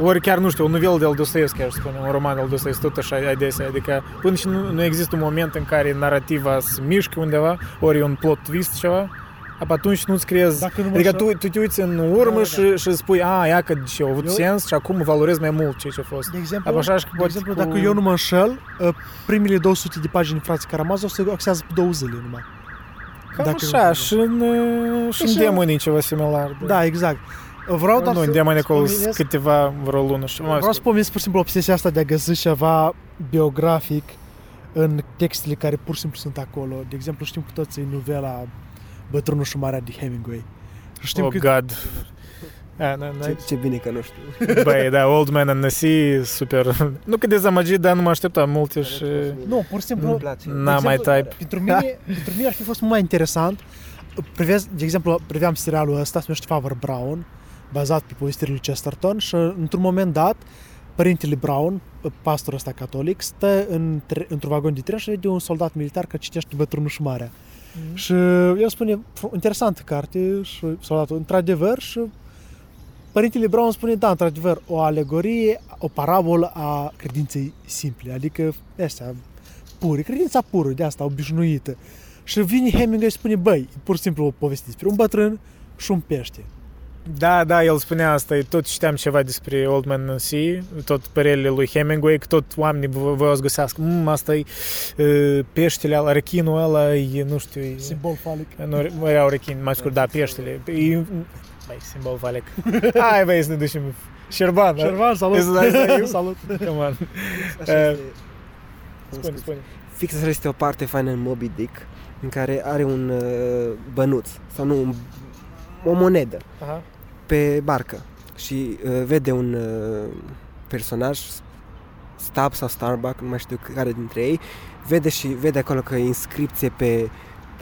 Ori chiar, nu știu, o novelă de Dostoevski, aș spune, un roman de Dostoevski, tot așa adesea, adică până și nu, nu există un moment în care narrativa se mișcă undeva, ori e un plot twist ceva, apă atunci nu-ți creezi... Dacă nu mă adică înșel- tu, tu te uiți în urmă Da, da. și, și spui, a, ia că ce a avut Eu- sens și acum valorez mai mult ceea ce a fost. de exemplu, Apă așa și că de poate exemplu cu- dacă eu nu mă înșel, uh, primele 200 de pagini frații Karamazov se axează pe două zile numai. Cam dacă nu așa, mă și în, uh, și în Așa. demonii ceva similar. Da, exact. Vreau doar nu, să în demoni acolo sunt subliniez- câteva vreo lună și mai Vreau să pomenesc pur și simplu obsesia asta de a găsi ceva biografic în textele care pur și simplu sunt acolo. De exemplu, știm cu toții novela Bătrânul și Marea de Hemingway. Și Știm Oh, că God. A, na, na, Ce, ce bine că nu știu. Băi, da, Old Man and the Sea, super. Nu că dezamăgit, dar nu mă așteptam multe și... Nu, pur și simplu, Nu-mi place. N-am mai exemplu, type. Pentru mine, pentru mine ar fi fost mult mai interesant. Privesc, de exemplu, priveam serialul ăsta, se numește Father Brown, bazat pe povestirea lui Chesterton și într-un moment dat, părintele Brown, pastorul ăsta catolic, stă în tre- într-un vagon de tren și vede un soldat militar care citește Bătrânul și Marea. Mm. Și el spune, "Fru- interesantă carte și soldatul, într-adevăr, și părintele Brown spune, da, într-adevăr, o alegorie, o parabolă a credinței simple, adică astea, pure, credința pură, de asta, obișnuită. Și vine Hemingway și spune, băi, e pur și simplu o poveste despre un bătrân și un pește. Da, da, el spunea asta, tot știam ceva despre Old Man and the Sea, tot părerele lui Hemingway, că tot oamenii vo- voiau să găsească, mm, asta e uh, peștele ăla, rechinul ăla, e, nu știu, e, Simbol falic. nu, nu erau rechin, mai scurt, da, peștele, e, băi, simbol falic. Hai, băi, să ne ducem Șerban, da? Șervan, salut! Este- da, este- salut! Come on. Așa Eh, este. Spune, spune. Fix așa este o parte faină în Moby Dick în care are un uh, bănuț sau nu, un, o monedă Aha. pe barcă și uh, vede un uh, personaj Stab sau Starbuck, nu mai știu care dintre ei, vede și vede acolo că e inscripție pe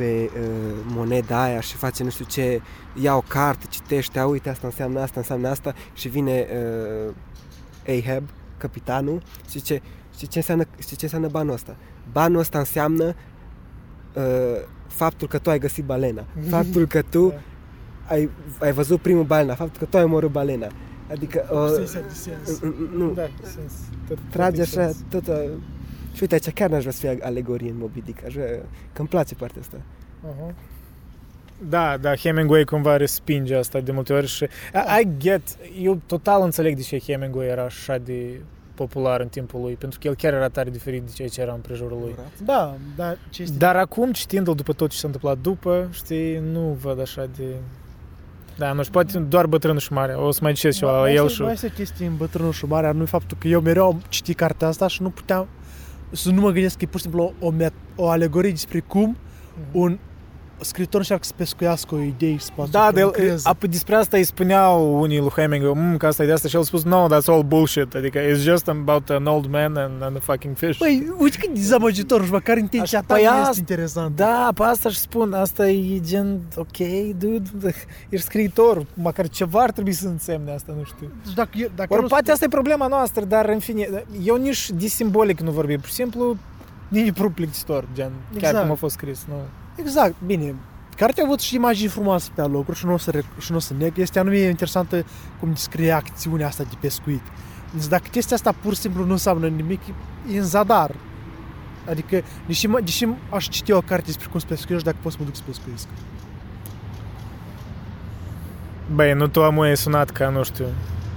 pe uh, moneda aia și face nu știu ce, ia o carte, citește, a, uite, asta înseamnă asta, înseamnă asta și vine uh, Ahab, capitanul, și zice, știi ce înseamnă, știi ce înseamnă banul ăsta? Banul ăsta înseamnă uh, faptul că tu ai găsit balena, faptul că tu Da. Ai, ai văzut primul balena, faptul că tu ai omorât balena. Adică, uh, Obsesia de sens. nu, Da, sens. Tot- trage tot așa, sens. tot... Uh, și uite, aici chiar n-aș vrea să fie alegorie în Moby Dick, aș vrea, că îmi place partea asta. Aha. Da, da, Hemingway cumva respinge asta de multe ori și I, I get, eu total înțeleg de ce Hemingway era așa de popular în timpul lui, pentru că el chiar era tare diferit de ceea ce era în prejurul lui. Da, dar ce este... Dar acum, citindu-l după tot ce s-a întâmplat după, știi, nu văd așa de... Da, nu știu, poate doar bătrânul și mare. O să mai citesc ceva la mai el este, și... Mai este chestii în bătrânul și mare, nu faptul că eu mereu am citit cartea asta și nu puteam să nu mă gândesc că e pur și simplu o, met- o alegorie despre cum un scriitor încearcă să pescuiască o idee și să poată Da, să de el, lucreze. ap- despre asta îi spuneau unii lui Hemingway, mm, că asta e de asta și el a spus, no, that's all bullshit, adică it's just about an old man and, and a fucking fish. Păi, uite cât de dezamăgitor și măcar intenția Așa, ta păi nu asta- este interesantă. Da, pe asta și spun, asta e gen, ok, dude, ești scriitor, măcar ceva ar trebui să însemne asta, nu știu. Deci Dacă, e- dacă Ori nu poate asta e problema noastră, dar în fine, eu nici de simbolic nu vorbim, pur și simplu, nici pur plictisitor, gen, chiar Exact. cum a fost scris, nu? Exact, bine. Cartea a avut și imagini frumoase pe locuri și nu o să, rec- și nu o să neg. Este anume interesantă cum descrie acțiunea asta de pescuit. Deci dacă chestia asta pur și simplu nu înseamnă nimic, e în zadar. Adică, deși, mă, deși aș citi o carte despre cum să pescuiești, dacă pot să mă duc să pescuiesc. Băi, nu tu amu ai sunat ca, nu știu,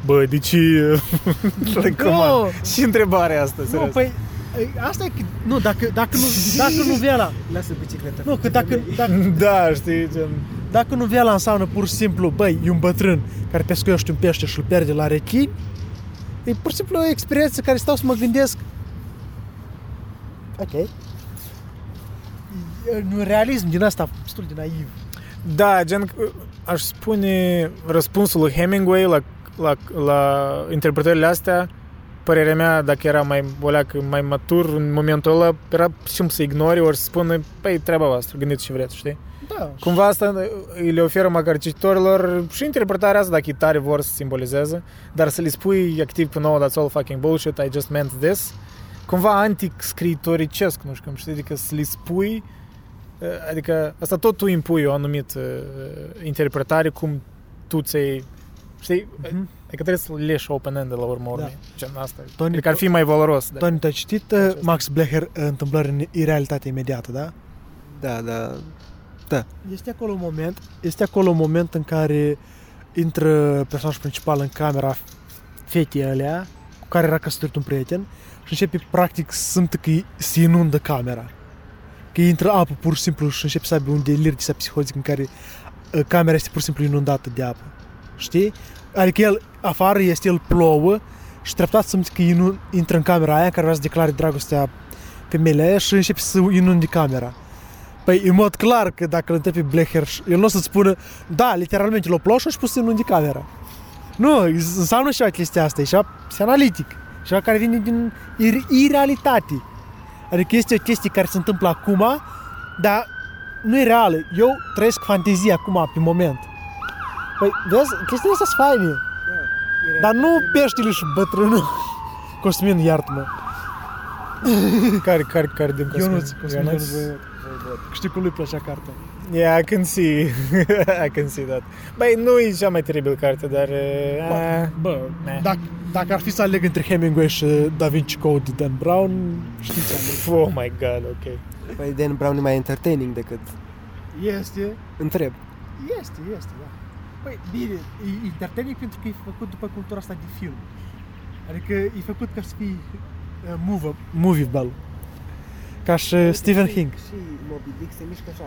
bă, de ce recomand? Și întrebarea asta, nu, serios. păi, e, asta e că, nu, dacă, dacă nu, dacă nu vei la, Lasă bicicleta. nu, că dacă, dacă, Da, știi, gen... dacă nu vei la înseamnă pur și simplu, băi, e un bătrân care pescuiește un pește și îl pierde la rechini, e pur și simplu o experiență care stau să mă gândesc ok. E un realism din asta destul de naiv. Da, gen, aș spune răspunsul lui Hemingway la, la, la interpretările astea, părerea mea, dacă era mai boleacă, mai matur în momentul ăla, era simplu să ignori, ori să spună, păi, treaba voastră, gândiți ce vreți, știi? da, Cumva asta îi le oferă măcar cititorilor și interpretarea asta, dacă e tare vor să simbolizeze, dar să le spui activ că no, that's all fucking bullshit, I just meant this, cumva antic-scriitoricesc, nu știu cum știi, adică să le spui, eh, adică asta tot tu impui o anumită eh, interpretare cum tu ți-ai, știi, Mhm. Adică trebuie să le leși open-end de la urmă urmei, Da. gen asta, Tony, adică ar fi mai valoros. Da. Tony, tu ai citit uh, Max Blecher Întâmplări în irealitate imediată, da? Da, da. Este acolo un moment, este acolo un moment în care intră personajul principal în camera fetei alea, cu care era căsătorit un prieten, și începe practic să simtă că îi- se inundă camera. Că intră apă pur și simplu și începe să aibă un delir de ăsta psihotic în care uh, camera este pur și simplu inundată de apă. Știi? Adică el, afară este, el plouă și treptat simte că inu- intră în camera aia în care vrea să declare dragostea femeile aia și începe să inunde camera. Păi, în mod clar că dacă îl întrebi pe Blecher, el nu o să-ți spună, da, literalmente l-o plouă și a pus să inunde camera. Nu, înseamnă și chestia asta, e ceva psianalitic. Ceva care vine din ir- irealitate. Adică este o chestie care se întâmplă acum, dar nu e reală. Eu trăiesc fantezia acum, pe moment. Păi, vezi, chestiile astea sunt faine. Dar nu peștele și bătrânul. Cosmin, iartă-mă. Care, care, care din Cosmin? Ionuț, Cosmin Ionuț? Ionuț Voievod. Știi cum lui plăcea cartea. Yeah, I can see. I can see that. Băi, nu e cea mai teribil carte, dar... Uh, Bă, Ne. dacă, dacă ar fi să aleg între Hemingway și Da Vinci Code de Dan Brown, știți ce aleg. oh my god, ok. Păi Dan Brown e mai entertaining decât... Este, Întreb. este, este, da. Păi, bine, e entertaining pentru că e făcut după cultura asta de film. Adică e făcut ca să fii uh, movable. movable. Ca și Stephen King. Și Moby Dick se mișcă așa.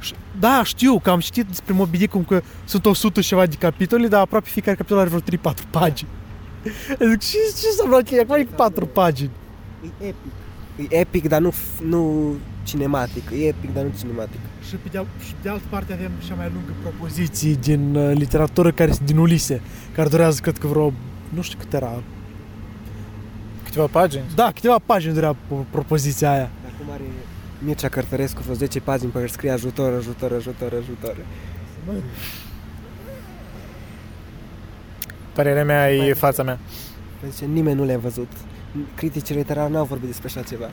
Și- Da, știu că am citit despre Moby Dick cum că sunt 100 și ceva de capitole, dar aproape fiecare capitol are vreo 3-4 pagini. Zic, ce, ce înseamnă că e acum e 4 pagini? E epic. E epic, dar nu, f- nu cinematic. E epic, dar nu cinematic. Și pe, de, și pe de altă parte avem cea mai lungă propoziție din uh, literatură care este din Ulise, care durează cred că vreo, nu știu cât era. Câteva pagini? Da, câteva pagini durea po- propoziția aia. Acum are Mircea Cărtărescu vreo 10 pagini pe care scrie ajutor, ajutor, ajutor, ajutor. Părerea mea e fața mea. Zice, nimeni nu le-a văzut. Criticii literari n-au vorbit despre așa ceva.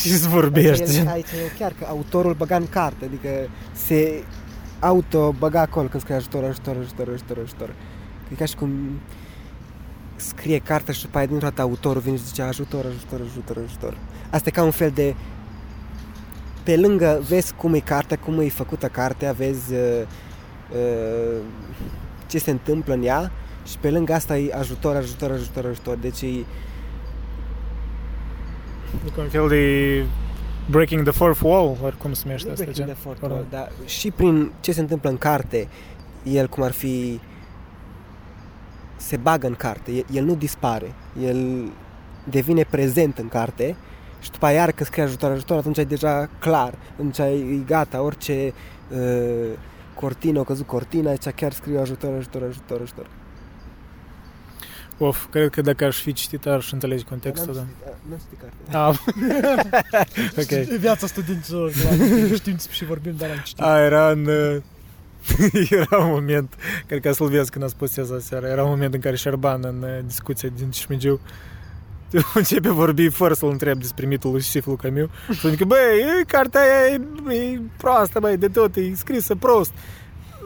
Și îți vorbești. Aici, aici e chiar că autorul băga în carte, adică se auto băga acolo când scrie ajutor, ajutor, ajutor, ajutor, ajutor. E ca și cum scrie cartea și după aia dintr-o dată autorul vine și zice ajutor, ajutor, ajutor, ajutor. Asta e ca un fel de pe lângă vezi cum e cartea, cum e făcută cartea, vezi uh, uh, ce se întâmplă în ea și pe lângă asta e ajutor, ajutor, ajutor, ajutor. Deci e, E ca un fel de breaking the fourth wall, ori cum se numește Nu asta, breaking gen? the fourth Ori- wall, dar și prin ce se întâmplă în carte, el cum ar fi se bagă în carte, el, el nu dispare, el devine prezent în carte și după aia iar când scrie ajutor, ajutor, atunci e deja clar, atunci e gata, orice uh, cortină, a căzut cortina, aici chiar scriu ajutor, ajutor, ajutor, ajutor. Of, cred că dacă aș fi citit, aș înțelege contextul, da. Nu știu carte. Ah, ok. Viața studenților, la știm și vorbim, dar am citit. A, era în... uh, era un moment, cred că slăvesc când a spus asta seara, era un moment în care Șerban în uh, discuția din Cismigiu începe vorbi fără să-l întreb despre mitul lui Siflu Camiu și zice, băi, e, cartea aia e, e proastă, băi, de tot, e scrisă prost.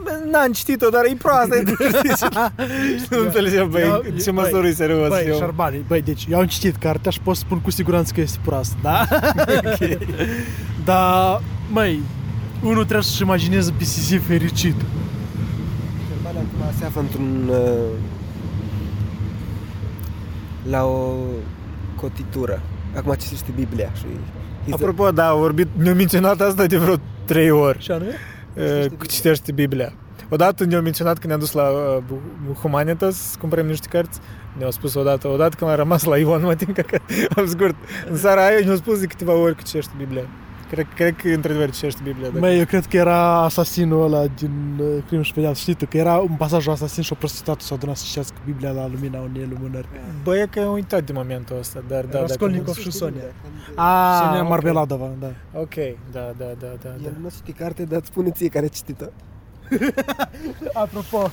Bă, N-am citit-o, dar e proastă. e Și nu înțelegem, băi, Eu- ce băi, măsură e serios. Băi, eu. Șarbani, băi, deci eu am citit cartea și pot spun cu siguranță că este proastă, da? Dar, măi, unul trebuie să-și imagineze pe Sisif fericit. Germania acum se află într-un... Uh, la o cotitură. Acum citește Biblia și... he's a- Apropo, da, a vorbit, ne-a menționat asta de vreo trei ori. Și anume? Uh, că citește Biblia. Odată ne-au menționat când ne-am dus la uh, Bu- Humanitas să cumpărăm niște cărți. Ne-au spus odată, odată când am rămas la Ion, mă tin că am scurt. În seara aia ne-au spus de câteva ori că citește Biblia. Cred, cred că într-adevăr citește Biblia. Da. Măi, eu cred că era asasinul ăla din uh, Crimă și Pedeapsă. Știi tu, că era un pasaj asasin și o prostituată s-a adunat să citească Biblia la lumina unei lumânări. Bă, e că am uitat de momentul ăsta, dar da, da. Raskolnikov dacă- și Sonia. Ah, Sonia ok. Marmeladova, da. Ok, da, da, da, da. da. El nu știe carte, dar îți spune ție care a citit-o. Apropo.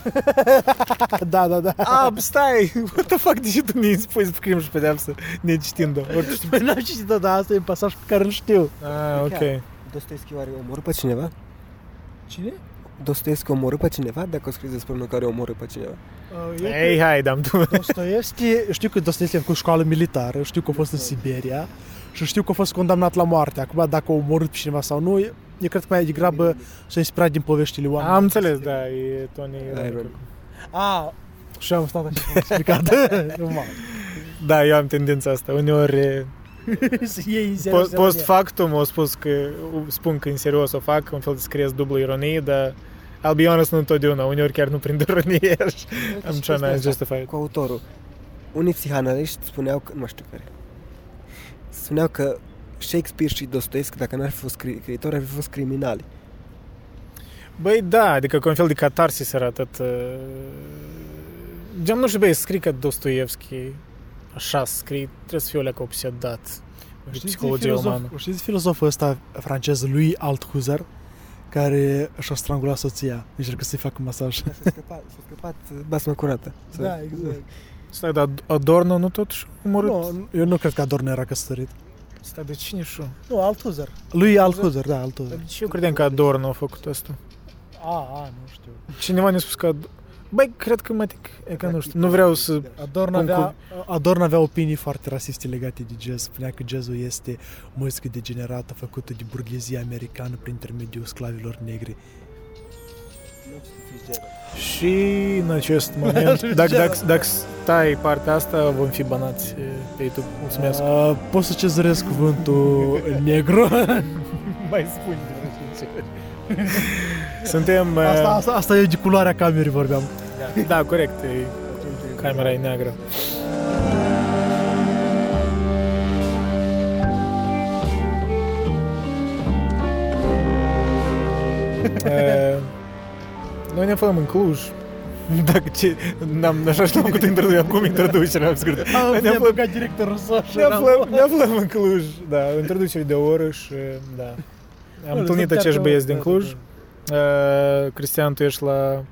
da, da, da. Ah, stai! What the fuck, de ce tu mi-ai spus despre crimă și pedeapsă necitind-o? Ori știu. Păi n-am citit-o, dar asta e un pasaj pe care îl știu. Ah, ok. Dostoevski oare omorâ pe cineva? Cine? Dostoevski omorâ pe cineva? Dacă o scris despre unul care omorâ pe cineva. Uh, Ei, hai, dam tu. Dostoevski, știu că Dostoevski a făcut școală militară, știu că a fost în Siberia și știu că a fost condamnat la moarte. Acum, dacă a omorât pe cineva sau nu, eu cred că mai degrabă s-a inspirat din poveștile oamenilor. Am înțeles, da, e Tony. Iron. A, și am stat așa și am explicat. Normal. Da, eu am tendința asta. Uneori, e, Să iei în po- serios post ironia. factum, o spus că, spun că în serios o fac, un fel de scriez dublu ironie, dar I'll be honest, nu întotdeauna. Uneori chiar nu prind ironie și I'm trying to justify it. Cu autorul. Unii psihanaliști spuneau că, nu mai știu care, spuneau că Shakespeare și Dostoevski, dacă n-ar fi fost scri- scriitori, ar fi fost criminali. Băi, da, adică ca un fel de catarsis era atât... Uh, gen, nu știu, băi, scrii ca Dostoevski, așa scrii, trebuie să fiu leacă obsedat de Știți psihologia filozof, umană. știți filozoful ăsta francez, lui Althusser, care și-a strangulat soția, încercă să-i facă masaj. S-a scăpat, s-a scăpat uh, basma curată. Să- Da, exact. Stai, dar Adorno nu totuși omorât? Nu, eu nu cred că Adorno era căsătorit. Stai, de cine și Nu, Althusser. Lui Althusser, da, Althusser. Deci eu credeam că Adorno a făcut asta. A, a, nu știu. Cineva ne-a spus că... Ad- Băi, cred că mă tic, e că nu știu, nu vreau să... Adorno Cum avea, Adorno avea opinii foarte rasiste legate de jazz. Spunea că jazzul este muzică degenerată făcută de burghezia americană prin intermediul sclavilor negri. Și în acest moment, dacă, dacă, dacă stai partea asta, vom fi banați e, pe YouTube. Mulțumesc. Uh, poți să cezăresc cuvântul negru? Mai spun Suntem... uh, asta, asta, asta e de culoarea camerei vorbeam. Da, corect. E, camera e neagră. E, Noi ne aflăm în Cluj. Dacă ce... N-am, așa și n-am făcut introducerea, acum introducerea, am scurt. Am ne ne aflăm, băgat directorul să ne, aflăm, ne aflăm în Cluj, da, o introducere de o oră și, da. Am întâlnit acești băieți din Cluj. Uh, Cristian, tu ești la,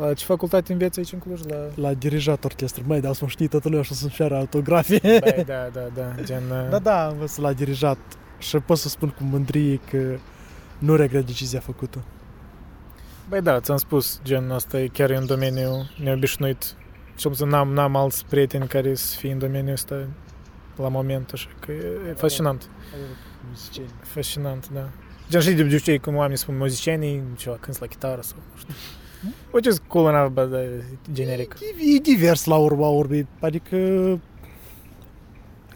la ce facultate înveți aici în Cluj? La... La dirijat orchestru. Măi, dar să mă știi toată lumea și o să-mi ceară autografie. Băi, da, da, da, gen... uh, Da, da, am învățat la dirijat și pot să spun cu mândrie că nu regret decizia făcută. Băi, da, ți-am spus, gen, asta e chiar un domeniu neobișnuit. Cel puțin n-am, n-am alți prieteni care să fie în domeniul ăsta la moment, așa că e, e fascinant. Fascinant, da. Gen și de obicei când oamenii spun muzicienii, ceva, cânti la chitară sau nu știu. Which is cool enough, but uh, generic. E, e divers la urma urmei, adică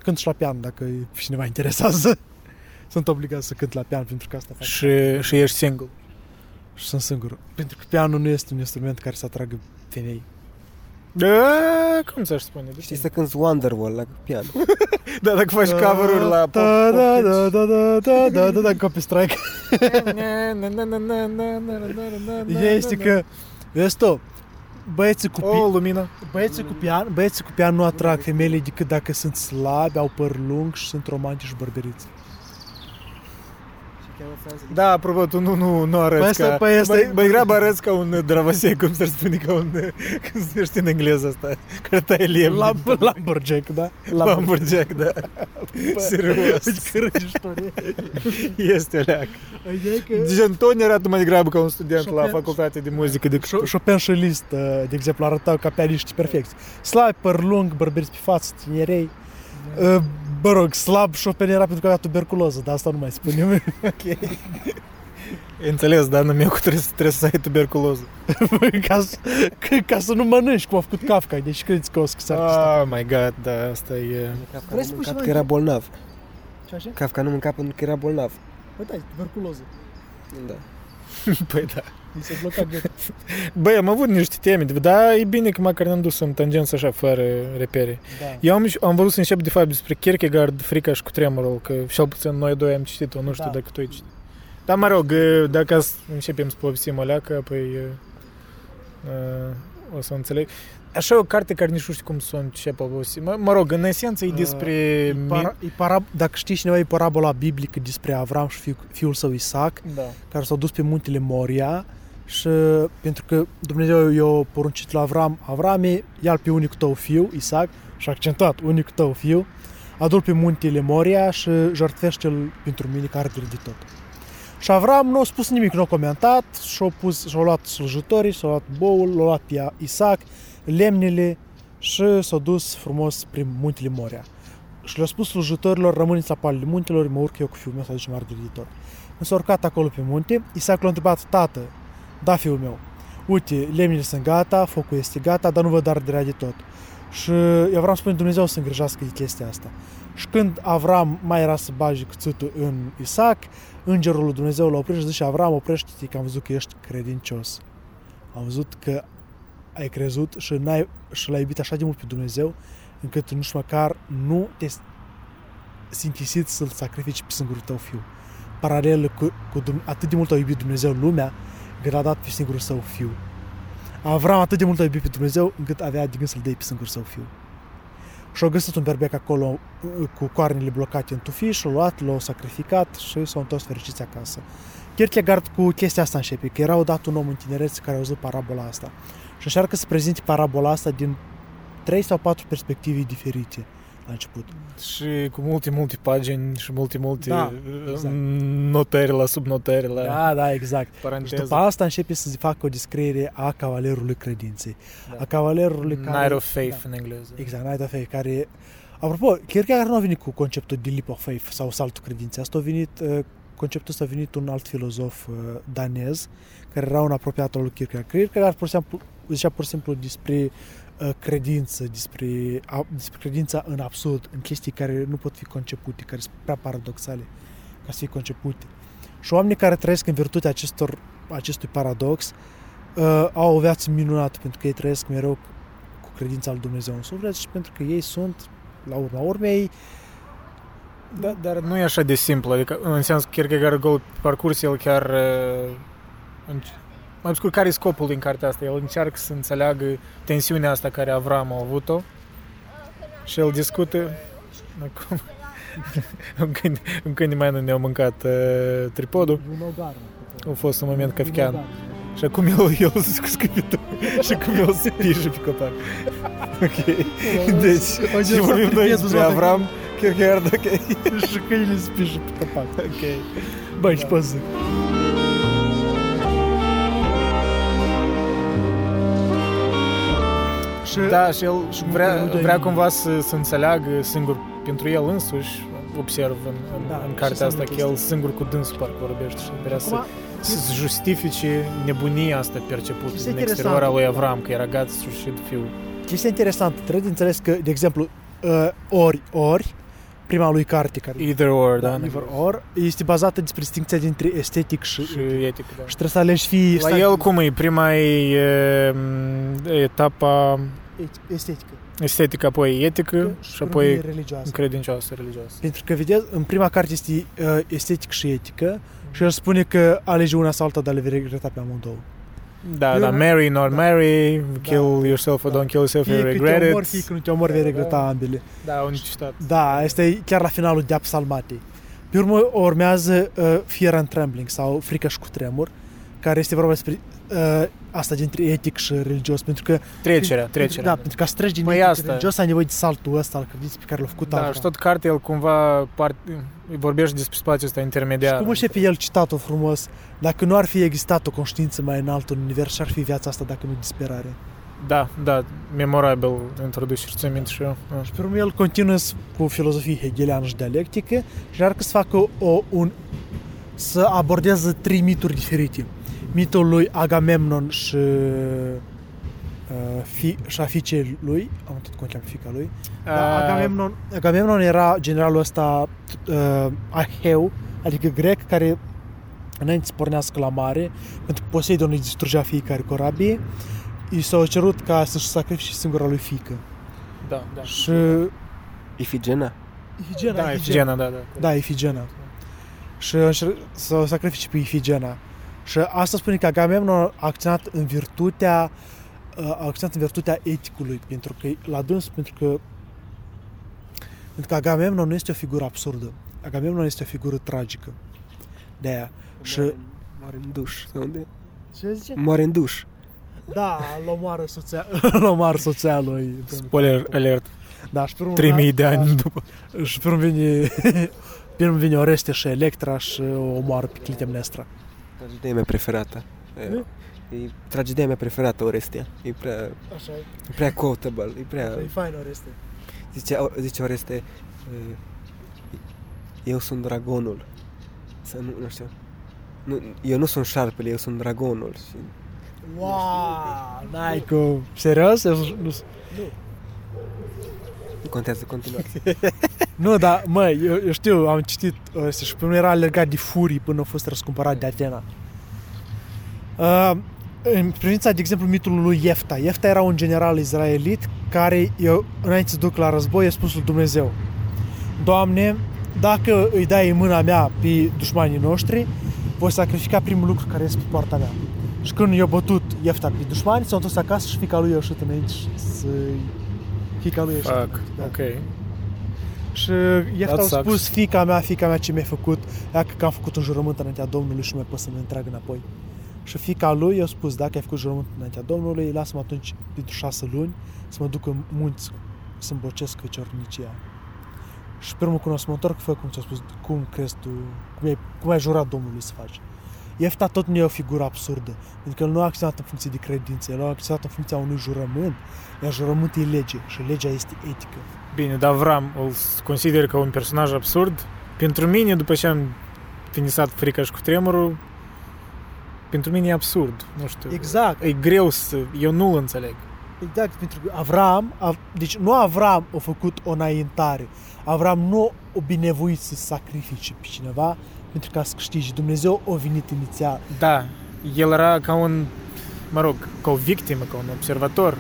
cânt și la pian dacă cineva interesează. Sunt obligat să cânt la pian pentru că asta fac. Și, și ești single. Și sunt singur. Pentru că pianul nu este un instrument care să atragă femei. Da, cum să-și spune? Știi să cânti Wonderwall la pian. Da, dacă faci cover-uri la pop, Da, da, pop da, da, da, da, da, da, da, copy strike. Este că, vezi tu, băieții cu, O, pi- lumină. băieții cu pian, băieții cu pian nu atrag femeile decât dacă sunt slabi, au păr lung și sunt romantici și bărberiți. Da, apropo, tu nu, nu, nu arăți Păi asta- ca... păi asta mai, e- mai degrabă arăți ca un dravasei, cum să spune, ca un... Cum se numește în engleză asta? Care taie lemn. Lam- Lumberjack, da? Lumberjack, da. Serios. Uite că râzi istorie. Este leac. Ideea e că Gen, Tony arată mai degrabă ca un student la Chopin- facultate de muzică decât Cho- Chopin și Liszt, uh, de exemplu, arătau ca pianiști perfecți. Slabi, păr lung, bărberiți pe față, tinerei. Uh, Mă rog, slab Chopin era pentru că avea tuberculoză, dar asta nu mai spunem. Înțeles, dar meu că trebuie, să- trebuie să ai tuberculoză. ca, să, ca- ca să nu mănânci cum a făcut Kafka, deci credeți că o să Oh my god, da, asta e... Kafka Vrei nu să spui mâncat ceva că era bolnav. Ce așa? Kafka nu mânca pentru că era bolnav. Păi da, e tuberculoză. Da. Păi da. Mi se bloca gâtul. Băi, am avut niște teme, dar e bine că măcar ne-am dus în tangență așa, fără repere. Da. Eu am, am vrut să încep de fapt despre Kierkegaard, frica și cu tremurul, că cel puțin noi doi am citit-o, nu știu Da. dacă tu ai citit. Dar mă rog, e, dacă să începem să povestim o leacă, apoi e, e, o să înțeleg. Așa e o carte care nici nu știu cum să o încep a povesti. Mă, mă rog, în esență e Uh, despre... E mi- para, e para, dacă știi cineva, e parabola biblică despre Avram și fiu, fiul său Isaac, Da. care s-au dus pe muntele Moria și pentru că Dumnezeu i-a poruncit la Avram, Avrame, ia pe unicul tău fiu, Isaac, și a accentuat unicul tău fiu, adu pe muntele Moria și jertfește-l pentru mine care de tot. Și Avram nu a spus nimic, nu a comentat și-a, pus, și-a luat slujitorii, și-a luat boul, l-a luat pe Isaac, lemnele și s-a dus frumos prin muntele Moria. Și le-a spus slujitorilor, rămâneți la palele muntelor, mă urc eu cu fiul meu să aducem arde de tot. Când s-a urcat acolo pe munte, Isaac l-a întrebat, tată, da, fiul meu, uite, lemnele sunt gata, focul este gata, dar nu văd arderea de tot. Și eu vreau să spun Dumnezeu să îngrijească de chestia asta. Și când Avram mai era să bage cuțitul în Isaac, îngerul lui Dumnezeu l-a oprit și zice, Avram, oprește-te că am văzut că ești credincios. Am văzut că ai crezut și, n-ai, și l-ai iubit așa de mult pe Dumnezeu, încât nici măcar nu te simțisit să-l sacrifici pe singurul tău fiu. Paralel cu, cu Dum- atât de mult a iubit Dumnezeu lumea, încât a dat pe singurul său fiu. Avram atât de mult a iubit pe Dumnezeu, încât avea de gând să-l dea pe singurul său fiu. Și au găsit un berbec acolo uh, cu coarnele blocate în tufiș, l-a luat, l-a sacrificat și s-au întors fericiți acasă. Kierkegaard cu chestia asta începe, că era odată un om în tinerețe care a auzit parabola asta și încearcă să prezinte parabola asta din trei sau patru perspective diferite la început. Și cu multe, multe pagini și multe, multe Da, uh, exact. notări la subnotări la Da, da, exact. Și paranteză. după asta începe să facă o descriere a cavalerului credinței. Da. A cavalerului care... Night of Faith Da. în engleză. Exact, Night of Faith, care... Apropo, Kierkegaard nu a venit cu conceptul de leap of faith sau saltul credinței. Asta a venit, uh, conceptul ăsta a venit un alt filozof uh, danez, care era un apropiat al lui Kierkegaard. Kierkegaard pur și simplu, zicea pur și simplu despre uh, credință, despre, a, despre credința în absurd, în chestii care nu pot fi concepute, care sunt prea paradoxale ca să fie concepute. Și oamenii care trăiesc în virtutea acestor, acestui paradox uh, au o viață minunată, pentru că ei trăiesc mereu cu credința lui Dumnezeu în suflet și pentru că ei sunt, la urma urmei, Da, dar nu e așa de simplu, adică în sens că Kierkegaard Gold parcurs el chiar uh, înc- mai scurt, care e scopul din cartea asta? El încearcă să înțeleagă tensiunea asta care Avram a avut-o și el discută. Acum un câine, un câine mai nu ne-a mâncat uh, tripodul. A fost un moment kafkian. și acum el, el se scupită și acum el se pișe pe copac ok. Deci și vorbim noi despre Avram Kierkegaard ok. Și câinele se pișe pe capac. ok. Băi, și pe zic. Și Da, și el și vrea, multe vrea lucruri- cumva să, să înțeleagă singur pentru el însuși observ în, în, Da, în și cartea asta, înseamnă că el chestia. singur cu dânsul parcă vorbește și vrea să, Acum, să justifice nebunia asta percepută Este din interesant. exterior al lui Avram, că era gata să și fiu. chestia interesantă, trebuie de înțeles că, de exemplu, uh, ori, ori, prima lui carte, care Either or, da? da, either or, este bazată despre distinția dintre estetic și, Și etică, da. și trebuie să alegi fii La el cum e? Prima e, e etapa estetică estetică, apoi etică și urmă e apoi religioasă. credincioasă, religioasă. Pentru că, vedeți, în prima carte este uh, estetic și etică și el spune că alege una sau alta, dar le vei regreta pe amândouă. Da, Eu- da, marry, not da. marry, kill Da, yourself or da. don't kill yourself, you Fie că te regret omori, it. fie că nu te omori, vei Da, regreta da. ambele. Da, un citat. Da, asta e chiar la finalul de Psalmatei. Pe urmă urmează uh, Fear and Trembling sau Frica și cu tremur, care este vorba despre uh, asta dintre etic și religios, pentru că Trecerea, pentru, trecerea. da, pentru că să treci din Păi etic asta. în religios ai nevoie de saltul ăsta al credinței pe care l-a făcut Da, Avram. și tot cartea el cumva part, vorbește despre spațiul ăsta intermediar. Și cum începe el citatul frumos, dacă nu ar fi existat o conștiință mai înaltă în univers, și ar fi viața asta dacă nu disperare. Da, da, memorabil introducere, ți minte și eu. Da. Și pe urmă el continuă s- cu filozofie hegeliană și dialectică și încearcă să facă o, un, să abordeze trei mituri diferite. Mitul lui Agamemnon și, uh, fi, și a fiicei lui, am uitat cum o cheamă fica lui, da, A, Agamemnon, Agamemnon era generalul ăsta uh, Aheu, adică grec, care înainte să pornească la mare, pentru că Poseidon îi distrugea fiecare corabie, i s-a cerut ca să-și sacrifice singura lui fică. Da, da. Și Ifigena? Ifigena, Da, Ifigena, da, da. Da, Ifigena. Și încer- să sacrifice pe Ifigena. Și asta spune că Agamemnon a acționat în virtutea uh, a acționat în virtutea eticului, pentru că la dâns, pentru că pentru că Agamemnon nu este o figură absurdă. Agamemnon este o figură tragică. De aia. Și Moare în duș. Sau unde? ce zice? Moare în duș. Da, îl omoară soția, îl omoară soția lui. Spoiler alert, Da, și pe urmă, 3000 de da, ani după. Și pe urmă vine, pe urmă vine Oreste și Electra și o omoară pe Clitemnestra. Tragedia mea preferată. E, e tragedia mea preferată, Orestia. E prea, Așa e prea quotable. E prea... e fain Oreste. Zice, zice Oreste, e, eu sunt dragonul. Să nu, nu știu. Nu, eu nu sunt șarpele, eu sunt dragonul. Și Wow, n-ai cum. Serios? Eu Nu, nu contează, continuați. nu dar, măi, eu, eu știu, am citit Oreste și pe mine era alergat de furii până a fost răscumpărat de Atena. Uh, în privința, de exemplu, mitului lui Iefta. Iefta era un general izraelit care, eu, înainte să duc la război, a spus lui Dumnezeu, Doamne, dacă îi dai în mâna mea pe dușmanii noștri, voi sacrifica primul lucru care este pe poarta mea. Și când i-a bătut Iefta pe dușmani, s-a întors acasă și fica lui a ieșit înainte și să fica lui a ieșit. Fuck, Da. ok. Și Iefta That a sucks. spus, fica mea, fica mea, ce mi-ai făcut? Ia că am făcut un jurământ înaintea Domnului și nu mai pot să mă întrag înapoi. Și fica lui i-a spus, dacă ai făcut jurământ înaintea Domnului, lasă-mă atunci pentru șase luni să mă duc în munți să îmbocesc feciornicia. Și pe urmă când o să mă întorc, fă cum ți-a spus, cum crezi tu, cum ai, cum ai jurat Domnului să faci. Iefta tot nu e o figură absurdă, pentru că el nu a acționat în funcție de credință, el a acționat în funcția unui jurământ, iar jurământul e lege și legea este etică. Bine, dar Avram îl consider ca un personaj absurd. Pentru mine, după ce am finisat frica și cu tremurul, pentru mine e absurd. Nu știu. Exact. E greu să... Eu nu-l înțeleg. Exact, pentru că Avram, a, deci nu Avram a făcut o înaintare. Avram nu a binevoit să sacrifice pe cineva pentru ca să câștige. Dumnezeu a venit inițial. Da, el era ca un, mă rog, ca o victimă, ca un observator,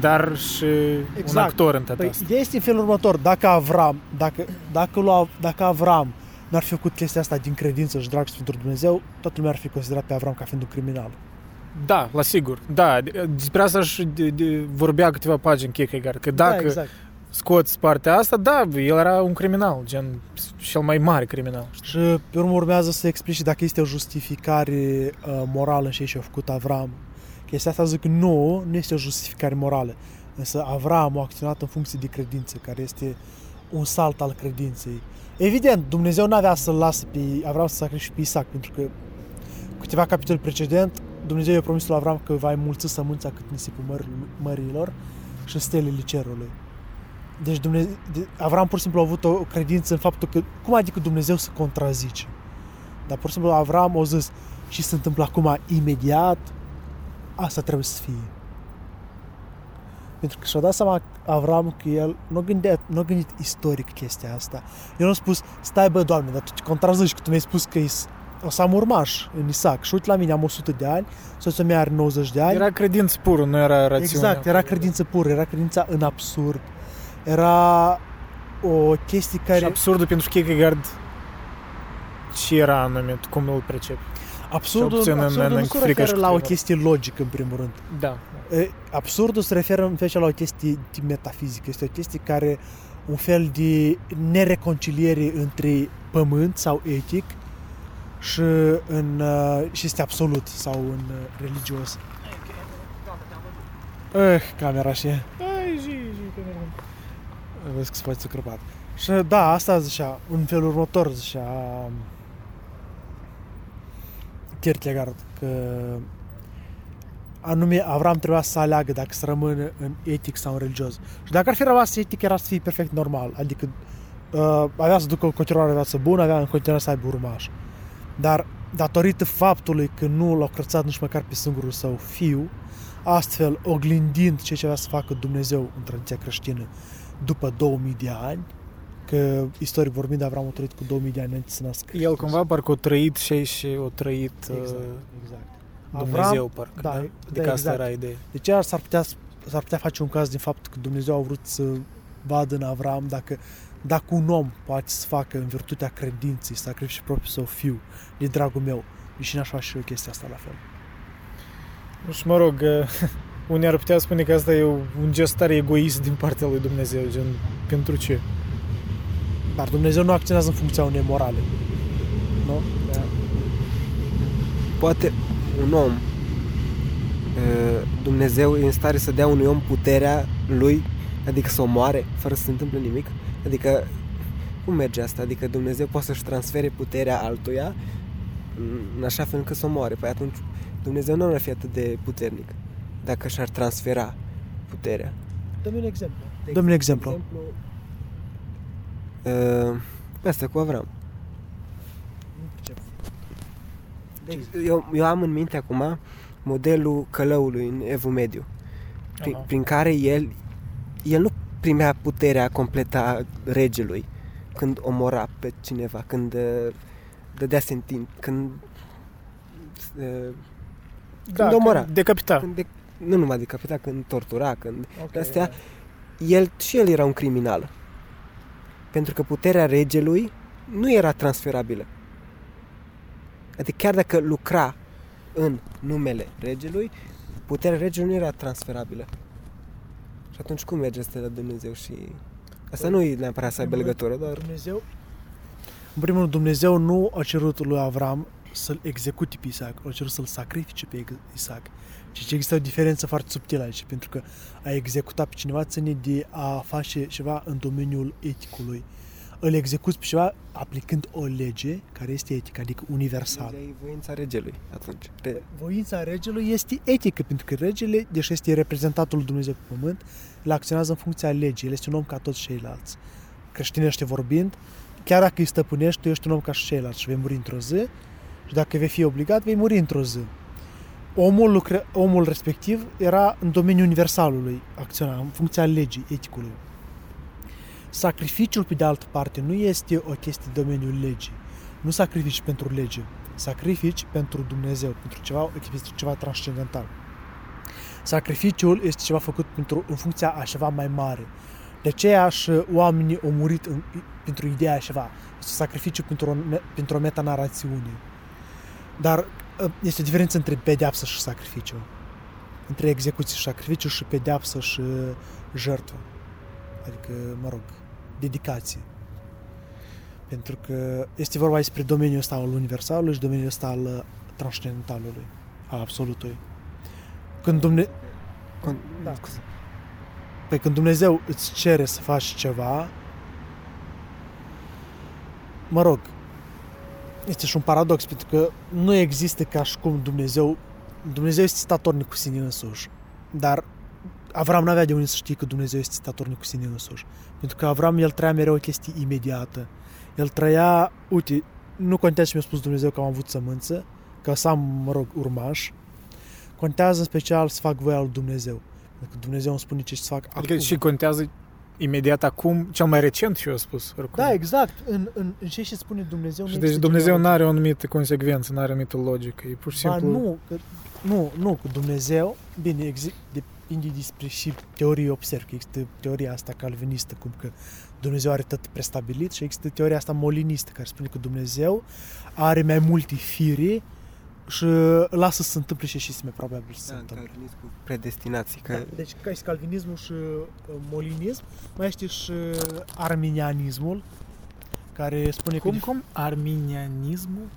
dar și un Exact. actor în toată Păi, asta. ideea este în felul următor. Dacă Avram, dacă, dacă, lua, dacă Avram n-ar fi făcut chestia asta din credință și dragoste pentru Dumnezeu, toată lumea ar fi considerat pe Avram ca fiind un criminal. Da, la sigur. Da, despre asta și de, de, vorbea câteva pagini Kierkegaard, că dacă da, exact. Scoți partea asta, da, el era un criminal, gen cel mai mare criminal. Și pe urmă urmează să explice dacă este o justificare uh, morală în ce și-a făcut Avram. Chestia asta zic că nu, nu este o justificare morală. Însă Avram a acționat în funcție de credință, care este un salt al credinței. Evident, Dumnezeu n-avea să-l lasă pe Avram să sacrifice pe Isaac, pentru că câteva capitole precedent, Dumnezeu i-a promis lui Avram că va mulți sămânța cât nisipul măr- mărilor și stelele cerului. Deci Dumnezeu, Avram pur și simplu a avut o credință în faptul că, cum adică Dumnezeu se contrazice? Dar pur și simplu Avram a zis, și se întâmplă acum imediat, asta trebuie să fie. Pentru că și-a dat seama Avram că el nu a gândit, nu a gândit istoric chestia asta. El nu a spus, stai bă, doamne, dar tu te contrazici că tu mi-ai spus că o să am urmaș în Isaac. Și uite la mine, am 100 de ani, soția mea are 90 de ani. Era credință pură, nu era rațiune. Exact, era credință pură, era credința în absurd. Era o chestie care... Și absurdul pentru Kierkegaard ce era anume, cum îl percep? Absurdul, absurdul în, în, nu se referă la o chestie logică, în primul rând. Da. Absurdul se referă în fel la o chestie metafizică. Este o chestie care un fel de nereconciliere între pământ sau etic și, în, și este absolut sau în religios. Eh, camera și Ai, zi, zi, Vezi că se face crăpat. Și da, asta zicea, în felul următor zicea Kierkegaard, că anume Avram trebuia să aleagă dacă să rămână în etic sau în religios. Și dacă ar fi rămas etic, era să fie perfect normal. Adică uh, avea să ducă o continuare viață bună, avea în continuare să aibă urmaș. Dar datorită faptului că nu l-a crățat nici măcar pe singurul său fiu, astfel oglindind ce ce avea să facă Dumnezeu în tradiția creștină după 2000 de ani, că istoric vorbind Avram a trăit cu 2000 de ani înainte să nască. El cumva parcă a trăit și și a trăit exact, uh, exact. Dumnezeu Avram, parcă, da? da? Adică da, asta exact. era ideea. Deci s-ar putea, s-ar putea face un caz din faptul că Dumnezeu a vrut să vadă în Avram dacă, dacă un om poate să facă în virtutea credinței, să sacrifice propriul său fiu, de dragul meu, și n-aș face și eu chestia asta la fel. Și mă rog, unii ar putea spune că asta e un gest tare egoist din partea lui Dumnezeu, gen, pentru ce? Dar Dumnezeu nu acționează în funcția unei morale. Nu? Da. Poate un om, Dumnezeu e în stare să dea unui om puterea lui, adică să o moare fără să se întâmple nimic. Adică, cum merge asta? Adică Dumnezeu poate să-și transfere puterea altuia în așa fel încât să o moare. Păi atunci Dumnezeu nu ar fi atât de puternic dacă și-ar transfera puterea. Dă-mi un exemplu. Dă-mi un exemplu. exemplu uh, pe asta cu Avram. Deci, eu, eu am în minte acum modelul călăului în Evul Mediu, prin, prin care el, el nu primea puterea completă a regelui când omora pe cineva, când uh, dădea sentin, când uh, da, când omora. Când decapita. Când de, nu numai decapita, când tortura, când okay, astea, yeah. el și el era un criminal. Pentru că puterea regelui nu era transferabilă. Adică chiar dacă lucra în numele regelui, puterea regelui nu era transferabilă. Și atunci cum merge asta la Dumnezeu și... Asta păi, nu e neapărat să aibă legătură, doar... Dumnezeu... În primul rând, Dumnezeu nu a cerut lui Avram să-l execute pe Isaac, a cerut să-l sacrifice pe Isaac. Și ce există o diferență foarte subtilă aici, pentru că a executa pe cineva ține de a face ceva în domeniul eticului. Îl execuți pe ceva aplicând o lege care este etică, adică universală. E voința regelui atunci. Re... Voința regelui este etică, pentru că regele, deși este reprezentatul lui Dumnezeu pe pământ, el acționează în funcția legii. El este un om ca toți ceilalți. Creștinește vorbind, chiar dacă îi stăpânești, tu ești un om ca și ceilalți și vei muri într-o zi și dacă vei fi obligat, vei muri într-o zi omul, lucre, omul respectiv era în domeniul universalului, acționa în funcția legii, eticului. Sacrificiul, pe de altă parte, nu este o chestie de domeniul legii. Nu sacrifici pentru lege, sacrifici pentru Dumnezeu, pentru ceva, pentru ceva transcendental. Sacrificiul este ceva făcut pentru, în funcția a ceva mai mare. De aceea și oamenii au murit în, pentru ideea ceva. Este sacrificiu pentru o, pentru o metanarațiune. Dar Ă, este o diferență între pedeapsă și sacrificiu. Între execuție și sacrificiu și pedeapsă și jertfă. Adică, mă rog, dedicație. Pentru că este vorba despre domeniul ăsta al universalului și domeniul ăsta al transcendentalului, al absolutului. Când Dumnezeu... Da. Păi când Dumnezeu îți cere să faci ceva, mă rog, este și un paradox, pentru că nu există ca și cum Dumnezeu, Dumnezeu este statornic cu sine însuși, dar Avram n-avea de unde să știe că Dumnezeu este statornic cu sine însuși. Pentru că Avram, el trăia mereu o chestie imediată. El trăia, uite, nu contează ce mi-a spus Dumnezeu că am avut sămânță, că să am, mă rog, urmaș. Contează în special să fac voia lui Dumnezeu. Pentru că Dumnezeu îmi spune ce să fac Adică acum. și contează imediat acum, cel mai recent și eu spus. Oricum. Da, exact. În, în, în ce și spune Dumnezeu Și nu deci există Dumnezeu nu genealogie. are o anumită consecvență, nu are o anumită logică. E pur și Ba, simplu... nu, că, nu, nu, cu Dumnezeu, bine, exi, depinde despre și teorie observ, că există teoria asta calvinistă, cum că Dumnezeu are tot prestabilit și există teoria asta molinistă, care spune că Dumnezeu are mai multe fire și lasă să se întâmple și și mai probabil să se Da, întâmple. calvinism cu predestinații. Că... Da, deci ca și calvinismul și uh, molinism, mai este și uh, arminianismul, care spune Cum, că... cum? Arminianismul?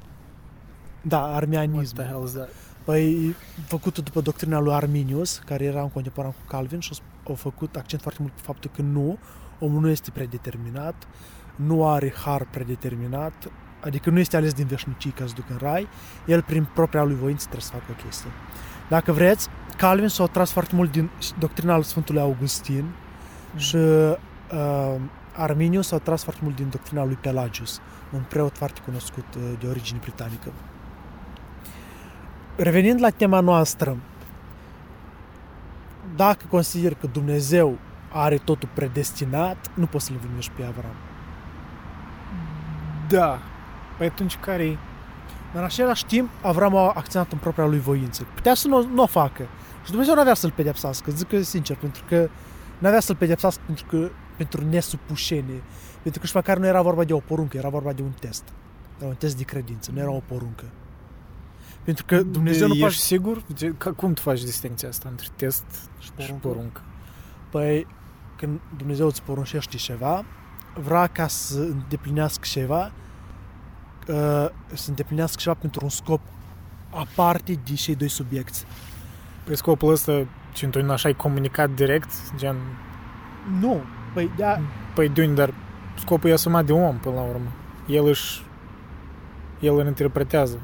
Da, What arminianism. the hell is that? Păi, făcut după doctrina lui Arminius, care era un contemporan cu Calvin și au făcut accent foarte mult pe faptul că nu, omul nu este predeterminat, nu are har predeterminat, adică nu este ales din veșnicii ca să ducă în rai, el prin propria lui voință trebuie să facă o chestie. Dacă vreți, Calvin s-a tras foarte mult din doctrina lui Sfântului Augustin și uh, Arminius s-a tras foarte mult din doctrina lui Pelagius, un preot foarte cunoscut uh, de origine britanică. Revenind la tema noastră, dacă consider că Dumnezeu are totul predestinat, nu poți să-l învinuiești pe Avram. Da. Păi atunci care Dar în același timp, Avram a acționat în propria lui voință. Putea să nu, nu o facă. Și Dumnezeu nu avea să-l pedepsească, zic că sincer, pentru că nu avea să-l pedepsească pentru că pentru nesupușenie. Pentru că și măcar nu era vorba de o poruncă, era vorba de un test. Era un test de credință, nu era o poruncă. Pentru că Dumnezeu nu Ești poate... sigur? Ce- ca- Cum tu faci distinția asta între test și poruncă? poruncă? Păi, când Dumnezeu îți poruncește ceva, vrea ca să îndeplinească ceva, uh, să îndeplinească ceva pentru un scop aparte de cei doi subiecti. Păi scopul ăsta, ce tu așa ai comunicat direct, gen, Nu, păi da, păi de unde, dar scopul e asumat de om până la urmă. El își, el îl interpretează.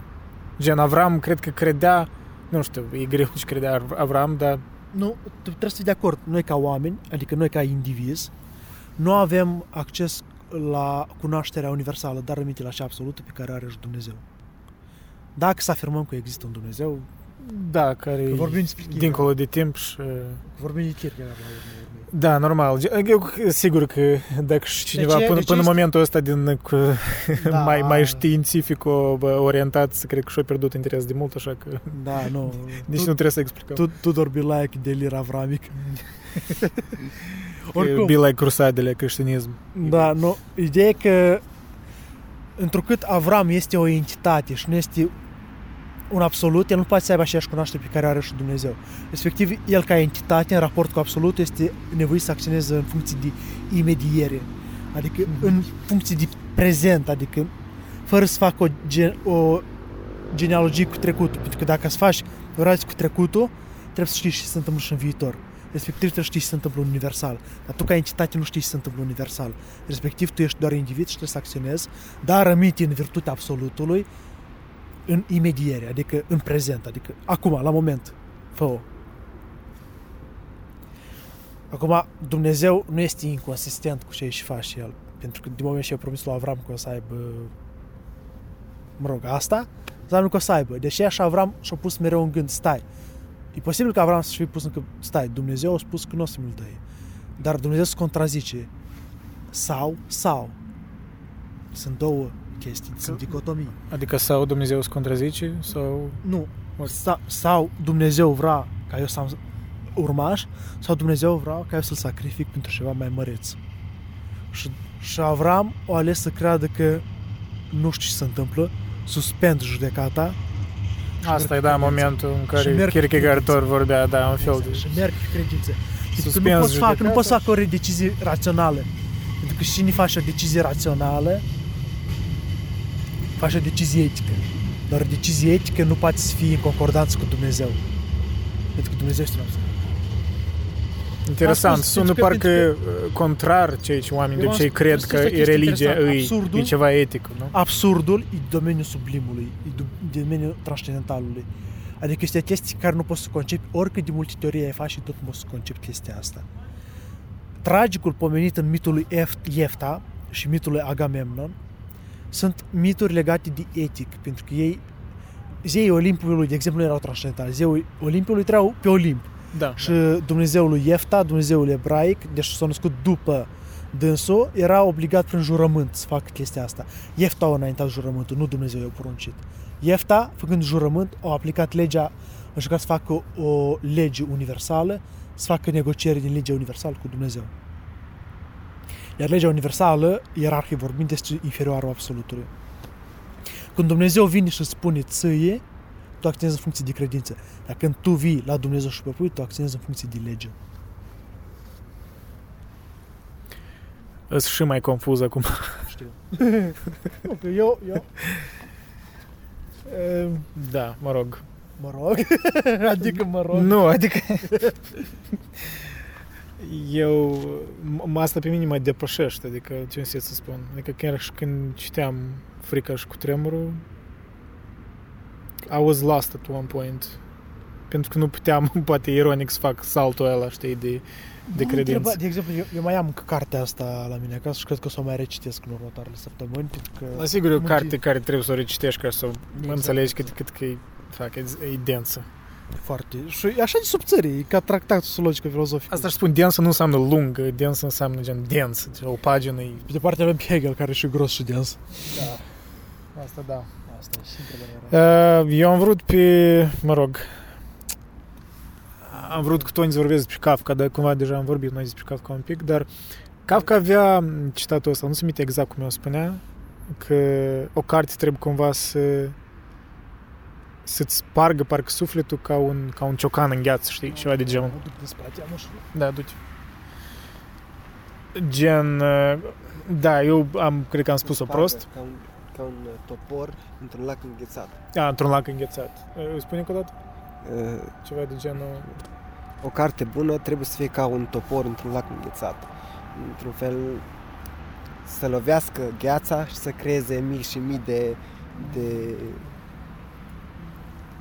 Gen, Avram cred că credea, nu știu, e greu ce credea Avram, dar nu, tu trebuie să fii de acord. Noi ca oameni, adică noi ca indivizi, nu avem acces la cunoașterea universală, dar rămite la cea absolută pe care are și Dumnezeu. Dacă să afirmăm că există un Dumnezeu, da, care că e vorbim despre Kierkegaard, dincolo de timp și... vorbim de Kierkegaard la urmă urmei. Da, normal. Eu sigur că dacă și cineva ce- până, de ce până în este- momentul ăsta din cu, Da. mai, mai științific orientat, cred că și-a pierdut interes de mult, așa că Da, nu. nici tu, nu trebuie să explicăm. tu, Tudor Bilaic de lir avramic. Oricum. Bila crusadele creștinism. Da, nu. Ideea e că întrucât Avram este o entitate și nu este un absolut, el nu poate să aibă aceeași cunoaștere pe care are și Dumnezeu. Respectiv, el ca entitate, în raport cu absolut, este nevoit să acționeze în funcție de imediere. Adică în funcție de prezent, adică fără să facă o, gen, o genealogie cu trecutul. Pentru că dacă să faci o relație cu trecutul, trebuie să știți ce se întâmplă și în viitor. Respectiv trebuie să știi ce se întâmplă universal. Dar tu ca entitate nu știi ce se întâmplă universal. Respectiv tu ești doar individ și trebuie să acționezi, dar rămite în virtutea absolutului în imediere, adică în prezent, adică acum, la moment. fă Acum, Dumnezeu nu este inconsistent cu ce își face El. Pentru că din moment ce a promis lui Avram că o să aibă mă rog, asta, înseamnă că o să aibă. Deși așa Avram și-a pus mereu în gând, stai, e posibil că Avram să-și fi pus încă, stai, Dumnezeu a spus că nu o să mi-l dăie. Dar Dumnezeu se contrazice. Sau, sau. Sunt două chestii, sunt dicotomii. Adică sau Dumnezeu se contrazice, sau... Nu. Sau, sau Dumnezeu vrea ca eu să am urmaș, sau Dumnezeu vrea ca eu să-l sacrific pentru ceva mai măreț. Și, și Avram o ales să creadă că nu știu ce se întâmplă, suspend judecata Asta e, merg da, pe momentul în Și care merg pe Kierkegaard credință. tot vorbea, da, un fel de... și merg pe credință. Pentru că nu Suspens poți, fac, nu judecata poți să și- fac o decizie rațională. Pentru că și cine face o decizie rațională, face o decizie etică. Dar o decizie etică nu poate să fie în concordanță cu Dumnezeu. Pentru că Dumnezeu este un absolut. Interesant, Am spus, sună pentru că- parcă uh, contrar ceea ce oamenii de Eu am obicei spus, cred să că știi e ce religia, interesant, e, absurdul- e ceva etic, nu? Absurdul e domeniul sublimului, e do- domeniul transcendentalului. Adică este chestii care nu poți să concepi, oricât de multe teorii ai faci și tot nu poți să concepi chestia asta. Tragicul pomenit în mitul lui Iefta și mitul lui Agamemnon sunt mituri legate de etic, pentru că ei zeii Olimpiului, de exemplu, erau transcendentali. Zeii Olimpiului treau pe Olimp. Da. Și Dumnezeul lui Iefta, Dumnezeul ebraic, deci s-a născut după dânsul, era obligat prin jurământ să facă chestia asta. Iefta a înaintat jurământul, nu Dumnezeu i-a poruncit. Iefta, făcând jurământ, a aplicat legea, a încercat să facă o lege universală, să facă negocieri din legea universală cu Dumnezeu. Iar legea universală, ierarhie vorbind, este inferioară absolutului. Când Dumnezeu vine și spune ție, tu acționezi în funcție de credință. Dar când tu vii la Dumnezeu și propui, tu acționezi în funcție de lege. Îs și mai confuz acum. Știu. ok, eu, eu... Ehm, Da, mă rog. Mă rog. adică mă rog. Nu, adică... Eu, m- asta pe mine mă depășește, adică ce înseamnă să spun. Adică chiar și când citeam Frica și cu tremurul, I was lost at one point. Pentru că nu puteam, poate ironic, să fac saltul ăla, știi, de, de M-am credință. întrebat, De exemplu, eu, eu mai am încă cartea asta la mine acasă și cred că o să o mai recitesc în următoarele săptămâni, pentru că... La sigur e o multe- carte care trebuie să o recitești ca să o Exact. înțelegi cât, cât că e, fac, e, e densă. Foarte. Și e așa de subțării, e ca tractat sociologică filozofică. Asta își spun, densă nu înseamnă lungă, densă înseamnă gen dens, deci o pagină e... Pe de parte avem Hegel, care e și gros și dens. Da, asta da. Asta e și întrebarea. Uh, Eu am vrut pe, mă rog, am vrut cu Toni să vorbesc despre Kafka, dar cumva deja am vorbit noi despre Kafka un pic, dar Kafka avea citatul ăsta, nu se minte exact cum eu spunea, că o carte trebuie cumva să să-ți spargă parcă sufletul ca un, ca un ciocan în gheață, știi, ceva de genul. Mă duc despre aceea, nu știu. Da, du-te. Gen, uh, da, eu am, cred că am spus-o Spargă prost. Ca un, ca un uh, topor într-un lac înghețat. A, într-un lac înghețat. Uh, Spune încă o dată? Uh, Ceva de genul... O carte bună trebuie să fie ca un topor într-un lac înghețat. Într-un fel să lovească gheața și să creeze mii și mii de, de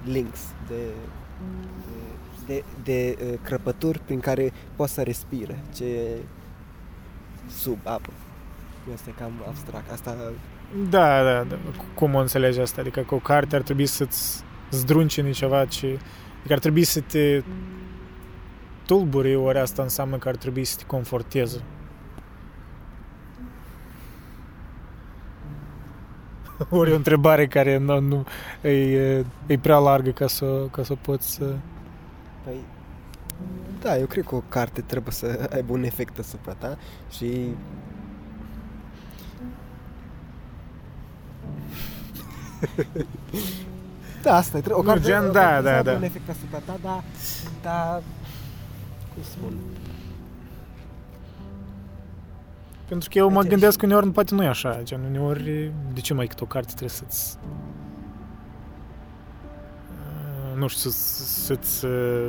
links, de, de, de, de uh, crăpături prin care poți să respire ce e sub apă. Este cam abstract. Asta Da, da, da. Cum o înțelegi asta? Adică că o carte ar trebui să-ți zdruncine ceva ce... Adică ar trebui să te tulburi, ori asta înseamnă că ar trebui să te conforteze. Ori o întrebare care nu, nu e, e prea largă ca să, ca să poți să... Păi, da, eu cred că o carte trebuie să aibă un efect asupra ta și da, asta e, trebuie- o Nu, carte gen, o da, carte să da, aibă da. un efect asupra ta, dar, dar cum să spun, Pentru că eu mă Aceeași. gândesc că uneori poate nu e așa. Gen, uneori, de ce mai cât o carte trebuie să-ți... uh, Nu știu, să- să-ți uh,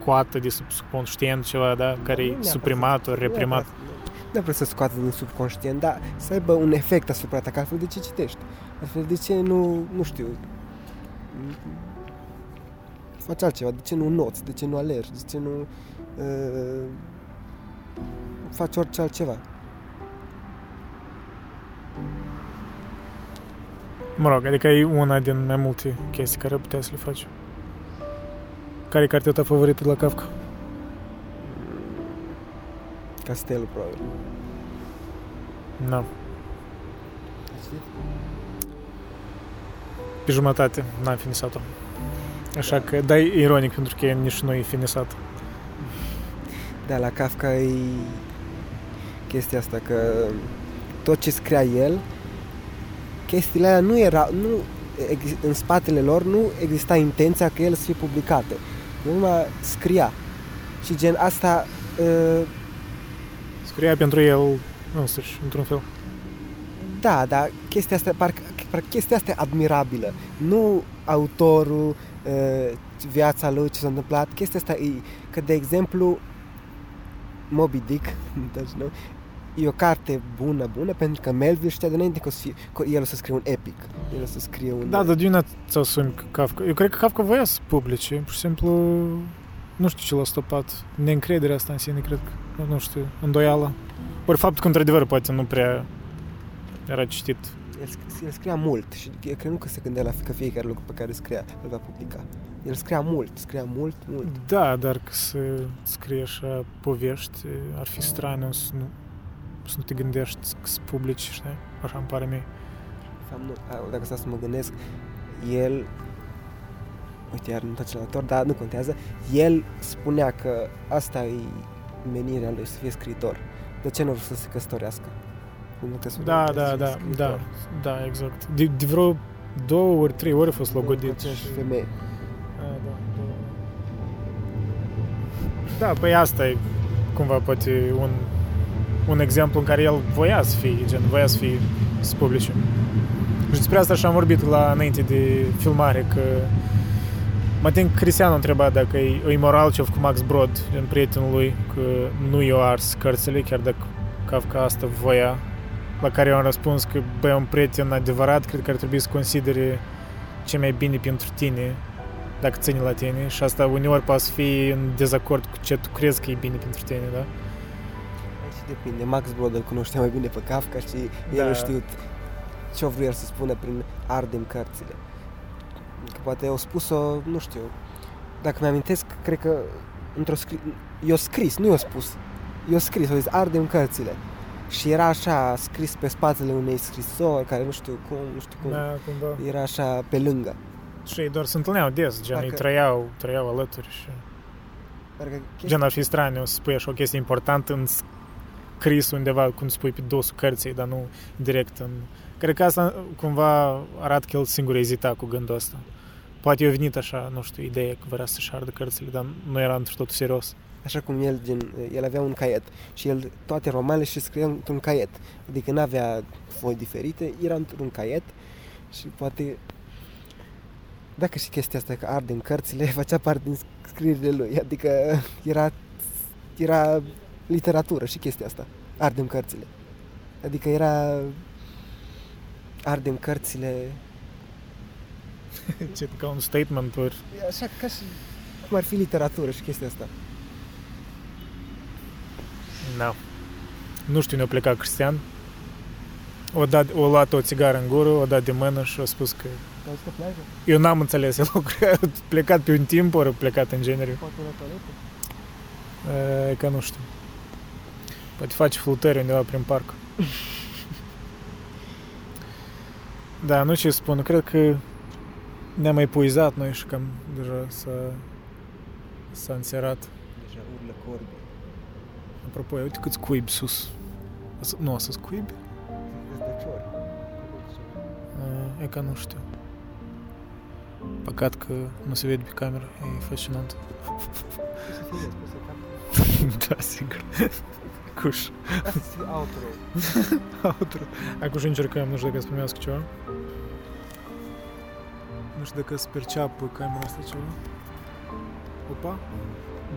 scoată de sub subconștient ceva, da? Care nu e neapărat suprimat să- ori nu reprimat. neapărat- Nu neapărat să scoată din subconștient, dar să aibă un efect asupra ta, că altfel de ce citești? Altfel de ce nu, nu știu, faci altceva, de ce nu noți, de ce nu alergi, de ce nu uh, faci orice altceva. Mă rog, adică e una din mai multe chestii care puteai să le faci. Care e cartea ta favorită de la Kafka? Castelul, probabil. Nu. Pe jumătate n-am finisat-o. Așa că, da, e ironic pentru că nici nu e finisat. Da, la Kafka e chestia asta că tot ce scria el, chestiile alea nu era, nu, ex- în spatele lor nu exista intenția că el să fie publicate. El numai scria. Și gen asta, uh, Scria pentru el însuși, într-un fel. da, dar chestia asta, parcă, parcă chestia asta e admirabilă. Nu autorul, uh, viața lui, ce s-a întâmplat. Chestia asta e că, de exemplu, Moby Dick, deci, nu? e o carte bună, bună, pentru că Melville știa de înainte că, o să fie, că el o să scrie un epic. El o să scrie un... Da, dar de unde ți-o asumi Kafka? Eu cred că Kafka voia să publice, pur și simplu nu știu ce l-a stopat. Neîncrederea asta în sine, cred că, nu știu, îndoială. Ori faptul că, într-adevăr, poate nu prea era citit. El, sc- el scria mult și eu cred nu că se gândea la că fiecare lucru pe care îl scria îl va publica. El scria mult, scria mult, mult. Da, dar că să scrie așa povești, ar fi straniu să nu, să nu te gândești să publici, știi? Așa îmi pare mie. De fapt, nu, a, dacă stau să mă gândesc, el uite, iar nu tăcelator, dar nu contează, el spunea că asta e menirea lui, să fie scriitor. De ce nu vreau să se căsătorească? Pentru că spunea Da, că da, să fie da, scriitor. da, da, exact. De, de vreo două ori, trei ori a fost Cu logodit. aceeași femeie. Da, da, da. Da, păi asta e cumva poate un, un exemplu în care el voia să fie, gen, voia să fie să publice. Și despre asta și am vorbit la înainte de filmare, că mă tem că Cristian a întrebat dacă e, e moral ce a făcut Max Brod, gen prietenul lui, că nu i-a ars cărțile, chiar dacă Kafka asta voia, la care eu am răspuns că, băi, un prieten adevărat, cred că ar trebui să considere ce mai bine pentru tine, dacă ține la tine și asta uneori poate să fie în dezacord cu ce tu crezi că e bine pentru tine, da? Aici depinde. Max Brod îl cunoștea mai bine pe Kafka și el Da. a știut ce a vrut el să spună prin ardem cărțile. Că poate au spus-o, nu știu, dacă mi-amintesc, cred că într-o scris, i-a scris, nu i-a spus, i-a scris, au zis ardem cărțile. Și era așa scris pe spatele unei scrisori care nu știu cum, nu știu cum, Da, cumva. era așa pe lângă. Și ei doar se întâlneau des, gen, Parcă- ei trăiau, trăiau alături și... Parcă chestia, Gen, ar fi straniu să spui așa o chestie importantă în scris undeva, cum spui pe dosul cărții, dar nu direct în... Cred că asta cumva arată că el singur ezita cu gândul ăsta. Poate i-a venit așa, nu știu, ideea că vrea să-și ardă cărțile, dar nu era într totul serios. Așa cum el, gen, el avea un caiet și el toate romanele și scria într-un caiet. Adică nu avea foi diferite, era într-un caiet și poate dacă și chestia asta că arde în cărțile făcea parte din scrierile lui, adică era, era literatură și chestia asta, ardem cărțile. Adică era ardem cărțile, Ce ca un statement ori... e așa ca și cum ar fi literatură și chestia asta. Da. Nu știu, ne-a plecat Cristian. O, dat, o luat o țigară în gură, o dat de mână și a spus că Te auzi pe plajă? eu n-am înțeles, el a plecat pe un timp, ori a plecat în genere. Poate la toaletă? E, că nu știu. Poate face flutări undeva prin parc. da, nu ce spun, cred că ne-am mai puizat noi și cam deja s-a, s-a înserat. Deja urlă corbi. Apropo, uite câți cuibi sus. Ăsta- Nu, asta cuibi? Răzdăciori. E, E că nu știu. Păcat că nu se vede pe cameră, e fascinant. Poți să fie spus să cap. da, sigur. Cuș. Asta să fie outro. Outro. Acum și încercăm, nu știu dacă să primească ceva. Nu știu dacă să perceapă camera asta ceva. Opa.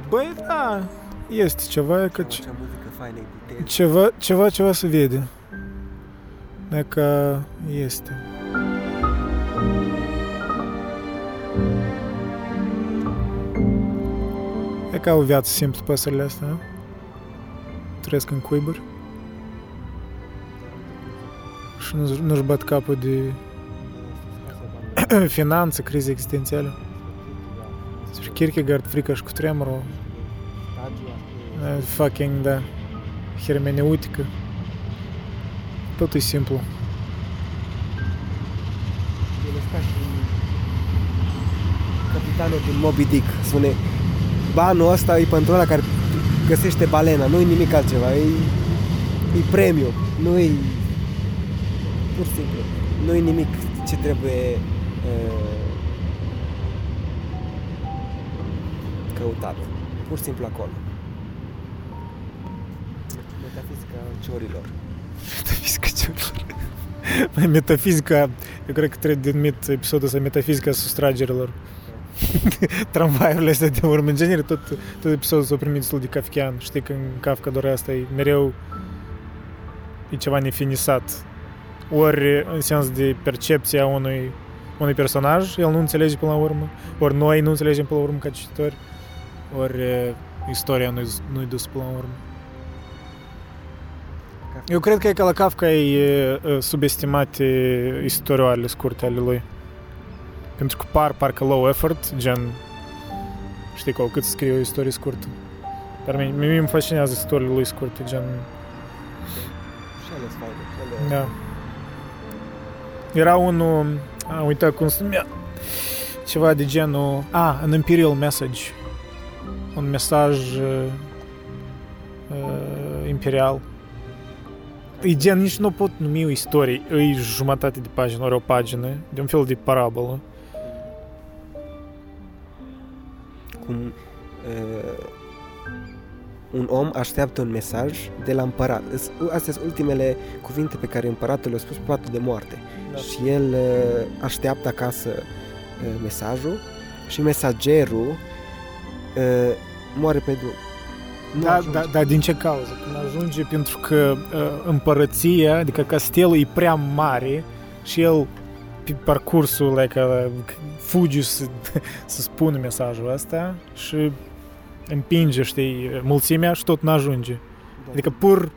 Băi, da, este ceva, că ce, Ce muzică faină, detail. ceva, ceva, ceva se vede. Dacă este. E ca o viață simplă păsările astea, nu? Trăiesc în cuiburi și nu- nu-și bat capul de finanță, crize existențiale. Despre Kierkegaard, frica și cu tremurul, eh, fucking, da, hermeneutică. Totul e simplu. El e ca și capitanul din Moby Dick. Spune, banul ăsta e pentru ăla care găsește balena, nu e nimic altceva, e, e premiu, nu e pur și simplu, nu e nimic ce trebuie uh, căutat, pur și simplu acolo. Metafizica ciorilor. Metafizica ciorilor. Mai metafizica, eu cred că trebuie denumit episodul ăsta metafizica sustragerilor. Tramvaiurile astea de urmă. În genere, tot, tot episodul s-a primit destul de kafkian. Știi că în Kafka doar asta e mereu e ceva nefinisat. Ori în sens de percepția unui, unui personaj, el nu înțelege până la urmă, ori noi nu înțelegem până la urmă ca cititori, ori uh, istoria nu-i, nu-i dus până la urmă. Eu cred că e că la Kafka e uh, subestimate istorioarele scurte ale lui. Pentru că par parcă low effort, gen știi că cât scrie o istorie scurtă. Dar mie, mie îmi fascinează istoriile lui scurte, gen... Și ele sunt faine, și ele- Da. Era unul, am uitat cum se numea, ceva de genul, a, an Imperial Message. Un mesaj uh, uh, imperial. E gen, nici nu pot numi o istorie, e jumătate de pagină, ori o pagină, de un fel de parabolă. cum uh, un om așteaptă un mesaj de la împărat. Îs- Astea sunt ultimele cuvinte pe care împăratul le-a spus pe patul de moarte. Da. Și el uh, așteaptă acasă uh, mesajul și mesagerul uh, moare pe drum. Nu Da, ajunge. da, da, din ce cauză? Când ajunge pentru că uh, împărăția, adică castelul e prea mare și el pe parcursul like, uh, fuge să, să spună mesajul ăsta și împinge, știi, mulțimea și tot n-ajunge. Da. Adică pur,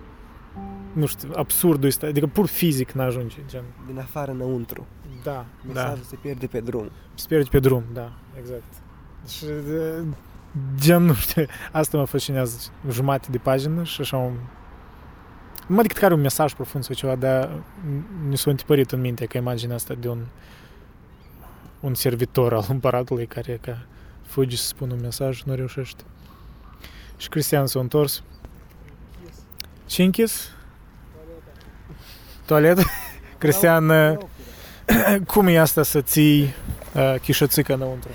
nu știu, absurdul ăsta, adică pur fizic n-ajunge, gen. Din afară înăuntru. Da, Mesajul da, se pierde pe drum. speri pe drum, da, exact. Și, de, gen, nu știu, asta mă fascinează, jumate de pagină și așa un... Nu mă decât că are un mesaj profund sau ceva, dar mi s-a întipărit în minte că imaginea asta de un un servitor al împăratului care ca fugi să spună un mesaj, nu reușește. Și Cristian s-a întors. Și închis? Toaletă? Cristian, uh, cum e asta să ții uh, chișățică înăuntru?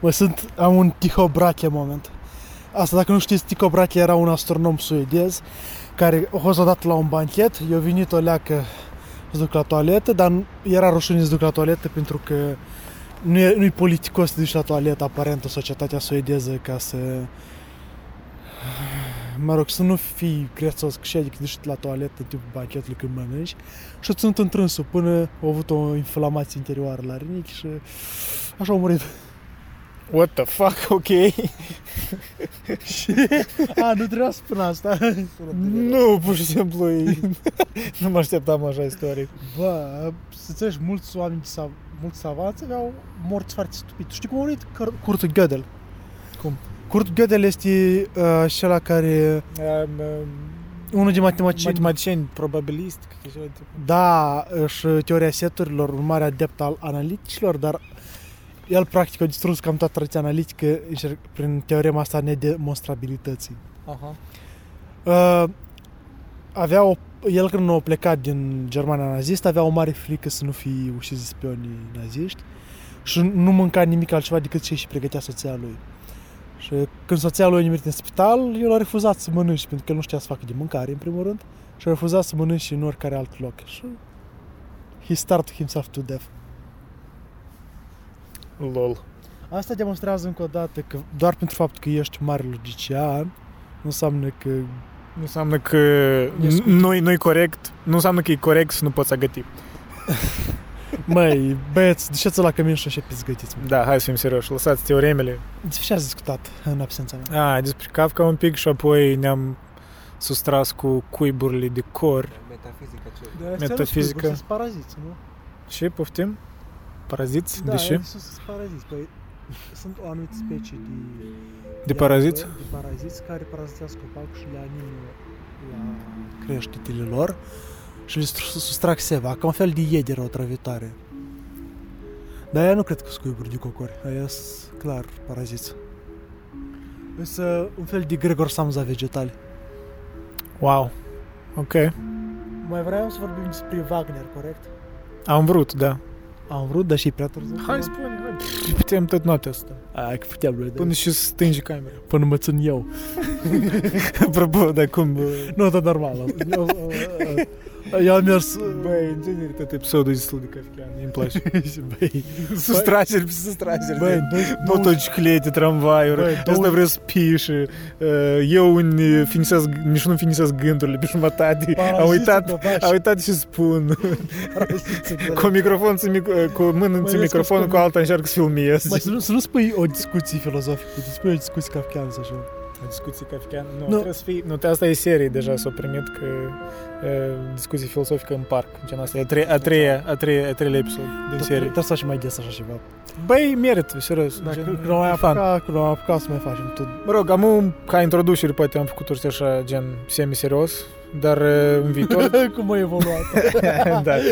Mă, sunt, am un Tycho Brahe moment. Asta, dacă nu știți, Tycho Brahe era un astronom suedez care a fost odată la un banchet, i-a venit o leacă să duc la toaletă, dar era rușine să duc la toaletă pentru că nu e, nu-i politicos să duci la toaletă aparent în societatea suedeză ca să mă rog, să nu fii grețos, și adică duci la toaletă în timpul banchetului când mănânci și o ținut întrânsul până a avut o inflamație interioară la rinichi și așa a murit. What the fuck, ok? Și... A, nu trebuia să spun asta. nu, pur și simplu, e... nu mă așteptam așa istorie. Bă, să înțelegi, mulți oameni, sav, mulți savanți aveau morți foarte stupide. Știi cum a murit Cur- Kurt Gödel? Cum? Kurt Gödel este uh, acela care... Um, Unul din matematicieni. matematicieni probabilist, cred că ceva de tipul. Da, și teoria seturilor, un mare adept al analiticilor, dar el practic a distrus cam toată tradiția analitică încerc- prin teorema asta a nedemonstrabilității. Aha. Uh, avea o, el când a plecat din Germania nazistă avea o mare frică să nu fie ușiți de spionii naziști și nu mânca nimic altceva decât ce și pregătea soția lui. Și când soția lui a nimerit în spital, el a refuzat să mănânce pentru că el nu știa să facă de mâncare în primul rând și a refuzat să mănânce în oricare alt loc. Și he starved himself to death. Lol. Asta demonstrează încă o dată că doar pentru faptul că ești mare logician nu înseamnă că Nu înseamnă că E scurt. nu nu-i corect, nu înseamnă că e corect să nu poți agăti. Măi, băieți, duceți la cămin și începeți gătiți. Da, hai să fim serioși, lăsați teoremele. Despre ce ați discutat în absența mea? A, despre Kafka un pic și apoi ne-am sustras cu cuiburile de cor. Metafizica ce? Da, Metafizică. Sunt paraziți, nu? Și poftim? Paraziți? Da, de ce? ele sunt sunt paraziți. Păi, sunt o anumită specie de... De paraziți? De paraziți care parazitează copacul și le animă la creștetele lor și le stru- sustrag seva, ca un fel de iedere otrăvitoare. Dar aia nu cred că sunt cuiburi de cocori, aia sunt clar paraziți. Însă un fel de Gregor Samsa vegetali. Wow. Ok. Mai vreau să vorbim despre Wagner, corect? Am vrut, da. Am vrut, dar și prea târziu. Hai, spune. hai. Pff, Putem tot noaptea asta. Ai, că puteam noi, Până și stângi camera. până mă țin eu. Apropo, de cum... uh, Nu, dar normal. O, o, Eu am mers... Băi, în genere, tot episodul e destul de kafkian, îmi place. Băi, Sustrageri pe sustrageri. băi, de doi- motociclete, tramvaiuri, Băi, asta două- vreau să pii și uh, eu în, finisez, nici nu finisez gândurile pe jumătate. Paraziții Am uitat, de vaci. am uitat ce spun. Paraziții de- cu microfon, să mic- cu mână Mai în ales microfonul, că cu alta încerc să filmez. Mai să nu, să nu spui o discuție filozofică, să spui o discuție kafkiană așa. Discuții kafkian. Nu, Nu. trebuie să fii... Nu, asta e serie deja, s-a primit că uh, discuții filosofică în parc. Gen asta e a, tre- a treia, a treia, a treilea episod din serie. Trebuie să faci mai des așa ceva. Băi, merită, serios. Dacă gen, când am mai fan. apucat, când am apucat să mai facem tot. Mă rog, am ca introducere, poate am făcut orice așa, gen semi-serios, dar uh, în viitor... Cum a evoluat. da.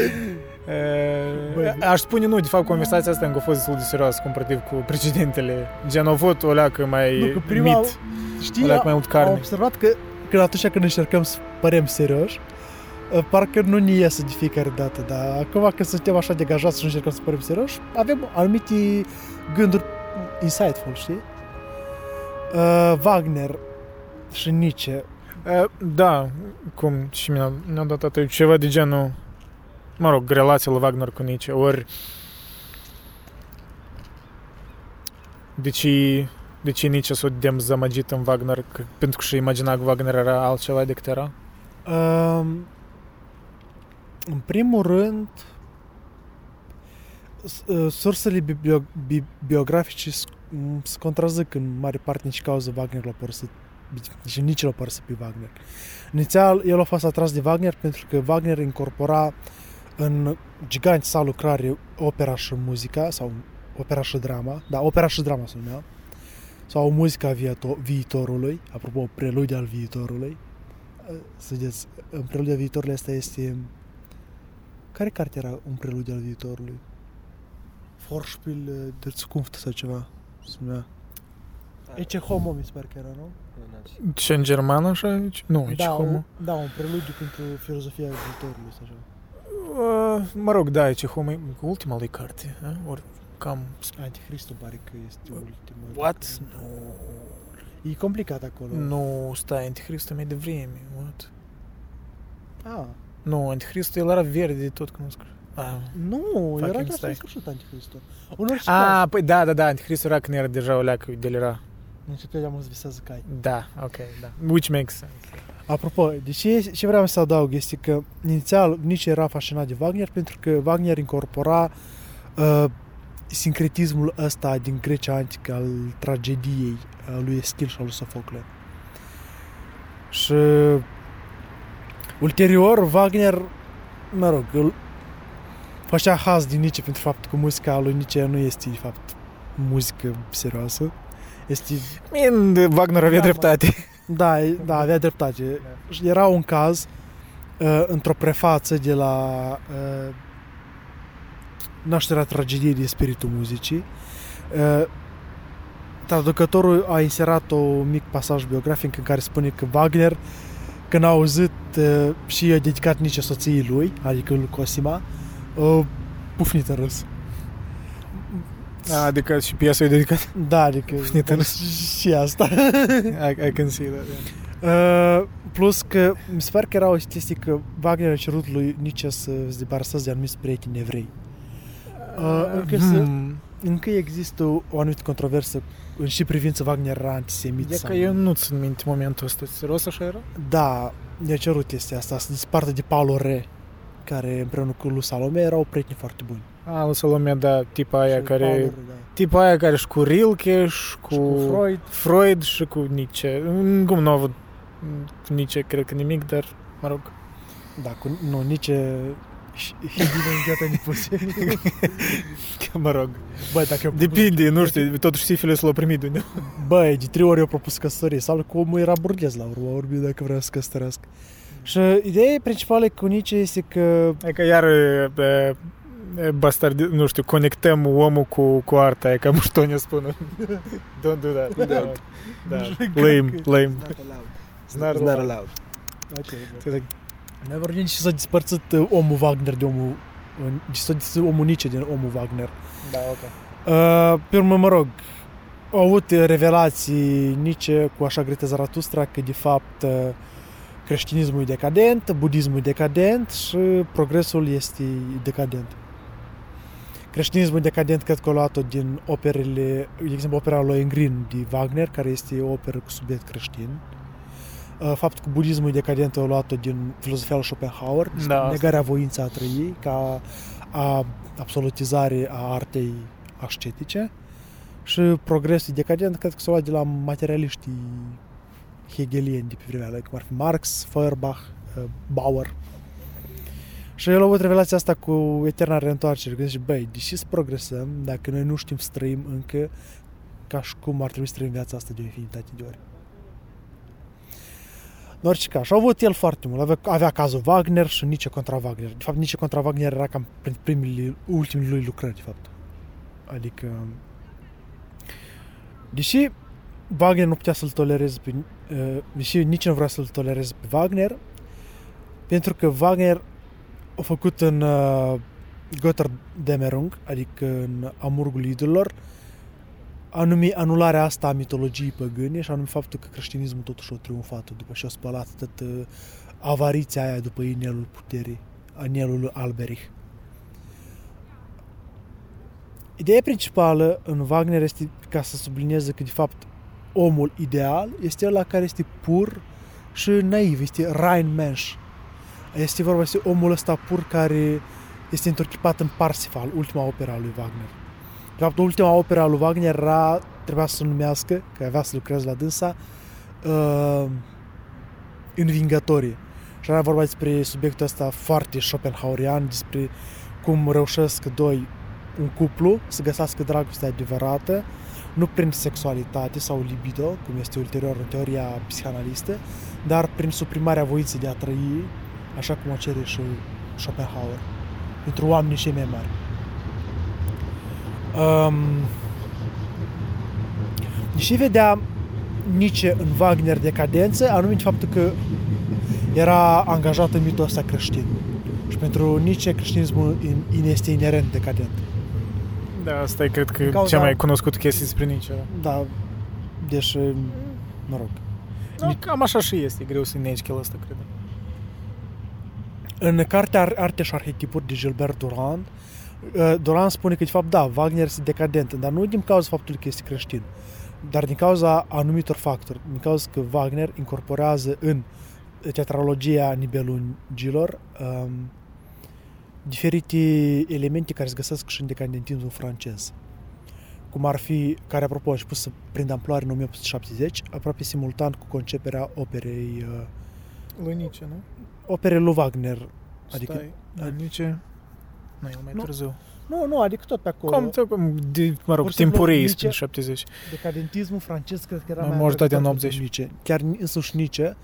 Băi. Uh, aș spune nu, de fapt conversația asta încă a fost destul de serioasă comparativ cu precedentele. Gen, au avut o leacă mai Nu, că prima, mit, știi, o leacă mai am mult carne. observat că când atunci când încercăm să părem serioși, uh, parcă nu ne iese de fiecare dată, dar acum când suntem așa degajați și nu încercăm să părem serioși, avem anumite gânduri insightful, știi? Uh, Wagner și Nietzsche. Uh, da, cum și mi-a, mi-a dat atât ceva de genul, mă rog, relația lui Wagner cu Nietzsche, ori de ce, de ce Nietzsche s-a dezamăgit în Wagner, că, pentru că și imagina că Wagner era altceva decât era? Uh, în primul rând, s- uh, sursele biblio- bi- biografice s- m, se contrazic în mare parte nici cauza Wagner l-a părăsit și nici l-a părăsit pe Wagner. Inițial, el a fost atras de Wagner pentru că Wagner incorpora în giganti sa lucrare opera și muzica, sau opera și drama, da, opera și drama se numea, sau muzica viato- viitorului, apropo, preludia al viitorului. Să vedeți, în preludia viitorului asta este... Care carte era un preludiu al viitorului? Vorspiel uh, der Zukunft sau ceva. Se numea. Ece Homo, mi se pare că era, nu? Ce în germană așa? Nu, e da, homo. un, da, un preludiu pentru filozofia viitorului sau așa. Uh, mă rog, da, e ce homo, e ultima lui carte, a? ori cam... Anticristul pare că este ultimul. What? Nu, E complicat acolo. nu, stai, Anticristul mai devreme, what? Ah, Nu, Anticristul, el era verde, tot cunoscut. Ah, nu, era Fucking chiar stai. sfârșit Anticristul. În orice ah caz, păi da, da, da, Anticristul era când era deja o leacă de era. deci te am visează cai. Da, ok, da. Which makes sense. Apropo, de ce, ce vreau să adaug este că inițial nici era fascinat de Wagner pentru că Wagner incorpora uh, sincretismul ăsta din Grecia antică al tragediei a lui Eschil și al lui Sofocle. Și ulterior Wagner, mă rog, îl făcea haz din Nietzsche pentru faptul că muzica lui Nietzsche nu este de fapt muzică serioasă. Este Min, Wagner avea Da, dreptate. Da, e- da, avea dreptate. Era un caz uh, într-o prefață de la uh, nașterea tragediei de spiritul muzicii. Uh, traducătorul a inserat un mic pasaj biografic în care spune că Wagner, când a auzit uh, și a dedicat nici soției lui, adică lui Cosima, uh, pufnit în râs. Ah, adică și piesa e dedicată. Da, adică Pufnit în râs. și asta. I, I can see that. Yeah. Uh, plus că mi se pare că era o chestie că Wagner a cerut lui Nietzsche să se debaraseze de anumiți prieteni evrei. Uh, încă, se, Hmm. încă există o, o anumită controversă în și privință Wagner era antisemit. E sau... că eu nu țin minte momentul ăsta. Serios așa era? Da, i-a cerut chestia asta, să dispartă de Paulo Re, care împreună cu lui Salome erau prieteni foarte buni. A, lui Salome, da, tipa aia Și care... Paulo Re, da. Tipa aia care și cu Rilke și cu, Și cu Freud. Freud și cu Nietzsche. Mm, Cum nu au avut cu Nietzsche, cred că nimic, dar, mă rog. Da, cu, nu, nici Hidine în gata nipoții. mă rog. Băi, dacă eu Depinde, nu știu, totuși sifilis l-a primit de undeva. Băi, de trei ori eu propus căsătorie. Sau că omul era burghez la urma urmei dacă vrea să căsătorească. Și ideea principală cu Nietzsche este că Adică iar e, e, e, bastard, nu știu, conectăm omul cu, cu arta, e ca muștonia spună. Don't do that. Da. da. Lame, lame. Not allowed. It's not It's not allowed. allowed. Ok, Noi vorbim și s-a despărțit uh, omul Wagner de omul uh, și s-a despărțit omul Nietzsche din omul Wagner. Da, ok. Uh, pe urmă, mă rog, au avut revelații Nietzsche cu așa grete Zaratustra că de fapt uh, creștinismul e decadent, budismul e decadent și progresul este decadent. Creștinismul e decadent cred că a luat-o din operele, de exemplu opera lui Engrin de Wagner, care este o operă cu subiect creștin. Uh, Faptul că budismul e decadent a luat-o din filozofia lui Schopenhauer, Da, negarea voinței a trăi, ca a absolutizare a artei ascetice și progresul decadent cred că s-a luat de la materialiștii hegelieni de pe vremea lui, cum ar fi Marx, Feuerbach, uh, Bauer. Și el a avut revelația asta cu eterna reîntoarcere, când zice, băi, deși să progresăm, dacă noi nu știm să trăim încă ca și cum ar trebui să trăim viața asta de o infinitate de ori. În orice caz, și a avut el foarte mult. Avea, avea cazul Wagner și Nice contra Wagner. De fapt, Nice contra Wagner era cam prin primele, ultimele lui lucrări, de fapt. Adică, deși Wagner nu putea să-l tolereze pe, uh, deși nici nu vrea să-l tolereze pe Wagner, pentru că Wagner a făcut în uh, Götterdämmerung, adică în Amurgul idolilor, anume anularea asta a mitologiei păgâne și anume faptul că creștinismul totuși a triumfat după și a spălat tot uh, avariția aia după inelul puterii, inelul lui Alberich. Ideea principală în Wagner este ca să sublinieze că de fapt omul ideal este ăla care este pur și naiv, este rein mensch. Este vorba de omul ăsta pur care este întorchipat în Parsifal, ultima opera a lui Wagner. De fapt, ultima opera a lui Wagner era, trebuia să se numească, că avea să lucreze la dânsa, uh, Învingătorie. Și era vorba despre subiectul ăsta foarte Schopenhauerian, despre cum reușesc doi, un cuplu, să găsească dragostea adevărată, nu prin sexualitate sau libido, cum este ulterior în teoria psihanalistă, dar prin suprimarea voinței de a trăi, așa cum o cere și Schopenhauer, pentru oamenii cei mai mari. Um, deși vedea Nietzsche în Wagner decadență, anume faptul că era angajat în mitul ăsta creștin. Și pentru Nietzsche creștinismul in- este inerent decadent. Da, asta e cred că Din cauza- cea mai cunoscută chestie despre Nietzsche. da. Da, deci, mă rog. Da, cam așa și este, e greu să negi chestia asta, cred. În cartea Ar- Arteș și Arhetipuri de Gilbert Durand, uh, Durand spune că, de fapt, da, Wagner este decadent, dar nu din cauza faptului că este creștin, dar din cauza anumitor factori, din cauza că Wagner incorporează în teatralogia Nibelungilor um, diferite elemente care se găsesc și în decadentismul francez. Cum ar fi, care apropo a început să prindă amploare în 1870, aproape simultan cu conceperea operei uh, Lui Nietzsche, nu? Operei lui Wagner. Adică, Stai, da, Nietzsche... Nu, el mai Nu. târziu. nu, nu, adică tot pe acolo. Cum, tot cum, de, mă rog, Pur și simplu, timpurii Nietzsche- spre 70. Decadentismul francez cred că era Mai mai majoritatea în atrăgător 80. decât Nietzsche. Chiar însuși Nietzsche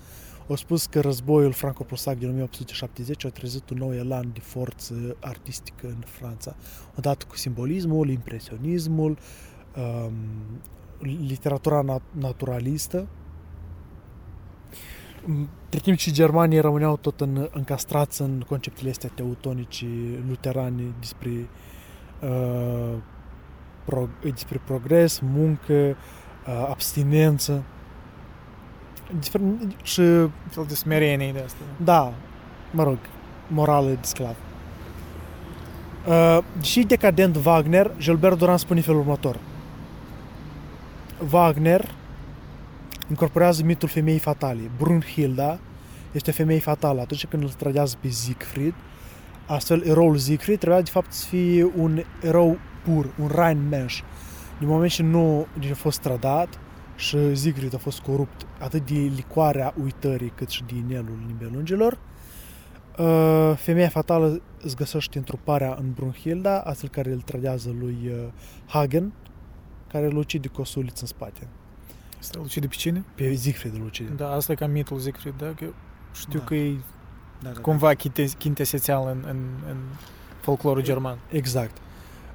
a spus că războiul franco-prusac din 1870 a trezit un nou elan de forță artistică în Franța. Odată cu simbolismul, impresionismul, um, literatura nat- naturalistă. Între timp și germanii rămâneau tot în, încastrați în conceptele astea teutonice, luterane, despre, uh, pro, despre progres, muncă, uh, abstinență. Despre, și, Un fel de smerenie de asta. da, mă rog, morală de sclav. Uh, și decadent Wagner, Gilbert Durand spune felul următor. Wagner incorporează mitul femeii fatale. Brunhilda este o femeie fatală atunci când îl tradează pe Siegfried. Astfel, eroul Siegfried trebuia de fapt să fie un erou pur, un rein mensch. Din moment ce nu deci a fost trădat și Siegfried a fost corupt atât de licoarea uitării cât și de inelul nibelungilor, uh, femeia fatală îți găsește întruparea în Brunhilda, astfel care îl tradează lui uh, Hagen, care îl ucide cu o suliță în spate. Asta îl ucide pe cine? Pe Siegfried îl ucide. Da, asta e ca mitul Siegfried, da? Că știu Da. că e Da, da, cumva chinte- chintesențial în, în, în folclorul german. Exact.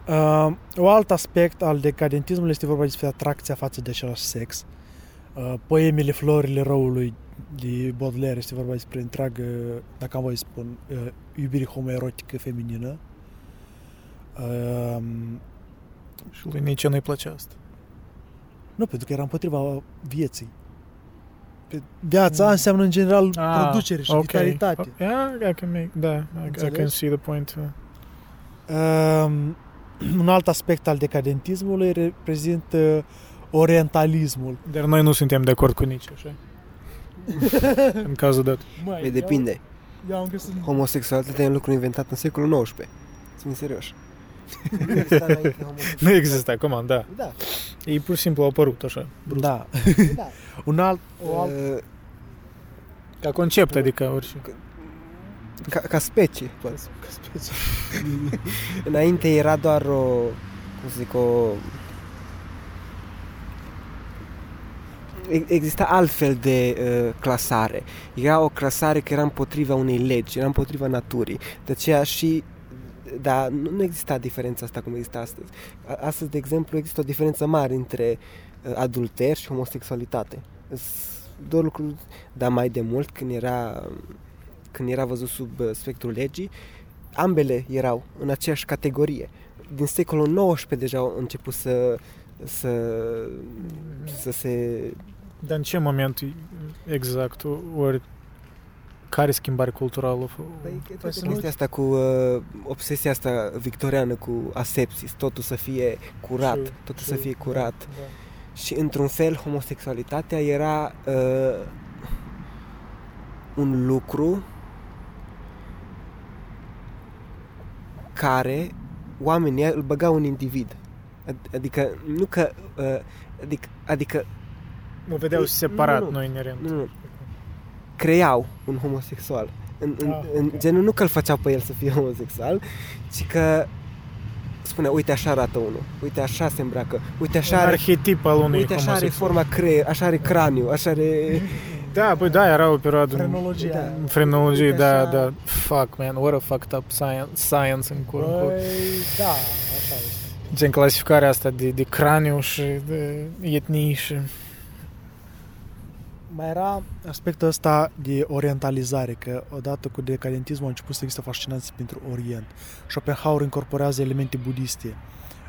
Uh, un alt aspect al decadentismului este vorba despre atracția față de același sex. Uh, poemele Florile Răului de Baudelaire este vorba despre întreagă, dacă am voie să spun, uh, iubire homoerotică feminină. Uh, Și lui Nietzsche nu-i plăcea asta. Nu, pentru că era împotriva vieții. Pe viața Mm. înseamnă în general Ah, producere și ok. vitalitate. Yeah, I can make, da, I, I can Înțelegi? see the point. uh. Um, un alt aspect al decadentismului reprezintă orientalismul. Dar noi nu suntem de acord cu nici, așa? în cazul dat. Măi, Păi depinde. Eu, eu am găsit... Homosexualitatea e un lucru inventat în secolul XIX. Sunt serios. Nu exista înainte homosexualitate. Nu există, cum da. Da. Ei pur și simplu au apărut așa. brusc. Da. da. Un alt, o alt, Uh, Ca concept, adică orice. Ca, ca specie. poate. Înainte era doar o, cum să zic, o... E- Exista altfel de uh, clasare. Era o clasare care era împotriva unei legi, era împotriva naturii. De aceea și dar nu, nu exista diferența asta cum există astăzi. A- Astăzi, de exemplu, există o diferență mare între uh, adulter și homosexualitate. Sunt două lucruri, dar mai de mult, când era, când era văzut sub uh, spectrul legii, ambele erau în aceeași categorie. Din secolul XIX deja au început să, să, să se... Dar în ce moment exact? Ori care schimbare culturală? a fă- Păi, Păi toată să nu- chestia asta cu uh, obsesia asta victoriană cu asepsis, totul să fie curat, True, totul true, să fie curat. Da. Și într-un fel homosexualitatea era uh, un lucru care oamenii îl băgau un individ. Ad- Adică nu că uh, adică, adică O vedeau Nu, separat, nu, nu. nu inerent. nu, nu, creau un homosexual. În, în, Ah, în ok. genul nu că îl făceau pe el să fie homosexual, ci că spunea, uite așa arată unul, uite așa se îmbracă, uite așa Un are, arhetip al unui uite așa are homosexual. forma creier, așa are craniu, așa are... Da, păi da, era o perioadă... frenologia. Da. Frenologie, Uite da, așa. da. Fuck, man, what a fucked up science, science în curând. Păi, da, așa este. Gen clasificarea asta de, de craniu și de etnii și... Mai era aspectul ăsta de orientalizare, că odată cu decadentismul a început să există fascinație pentru Orient. Schopenhauer incorporează elemente budiste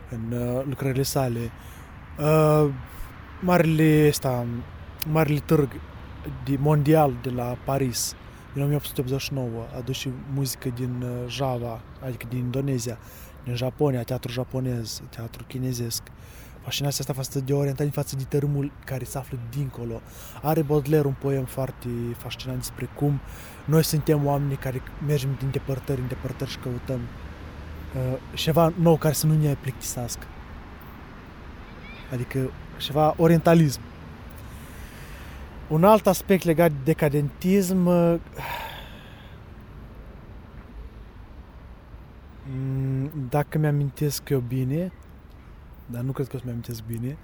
în uh, lucrările sale. Uh, marele, ăsta, marele târg de, mondial de la Paris din 1889 a adus și muzică din uh, Java, adică din Indonezia, din Japonia, teatru japonez, teatru chinezesc. Fascinația asta față de orientali față de tărâmul care se află dincolo. Are Baudelaire un poem foarte fascinant despre cum noi suntem oameni care mergem din depărtări în depărtări și căutăm uh, ceva nou care să nu ne plictisească. Adică ceva orientalism. Un alt aspect legat de decadentism uh, mm, dacă mi-amintesc eu bine, dar nu cred că o să mi-amintesc bine,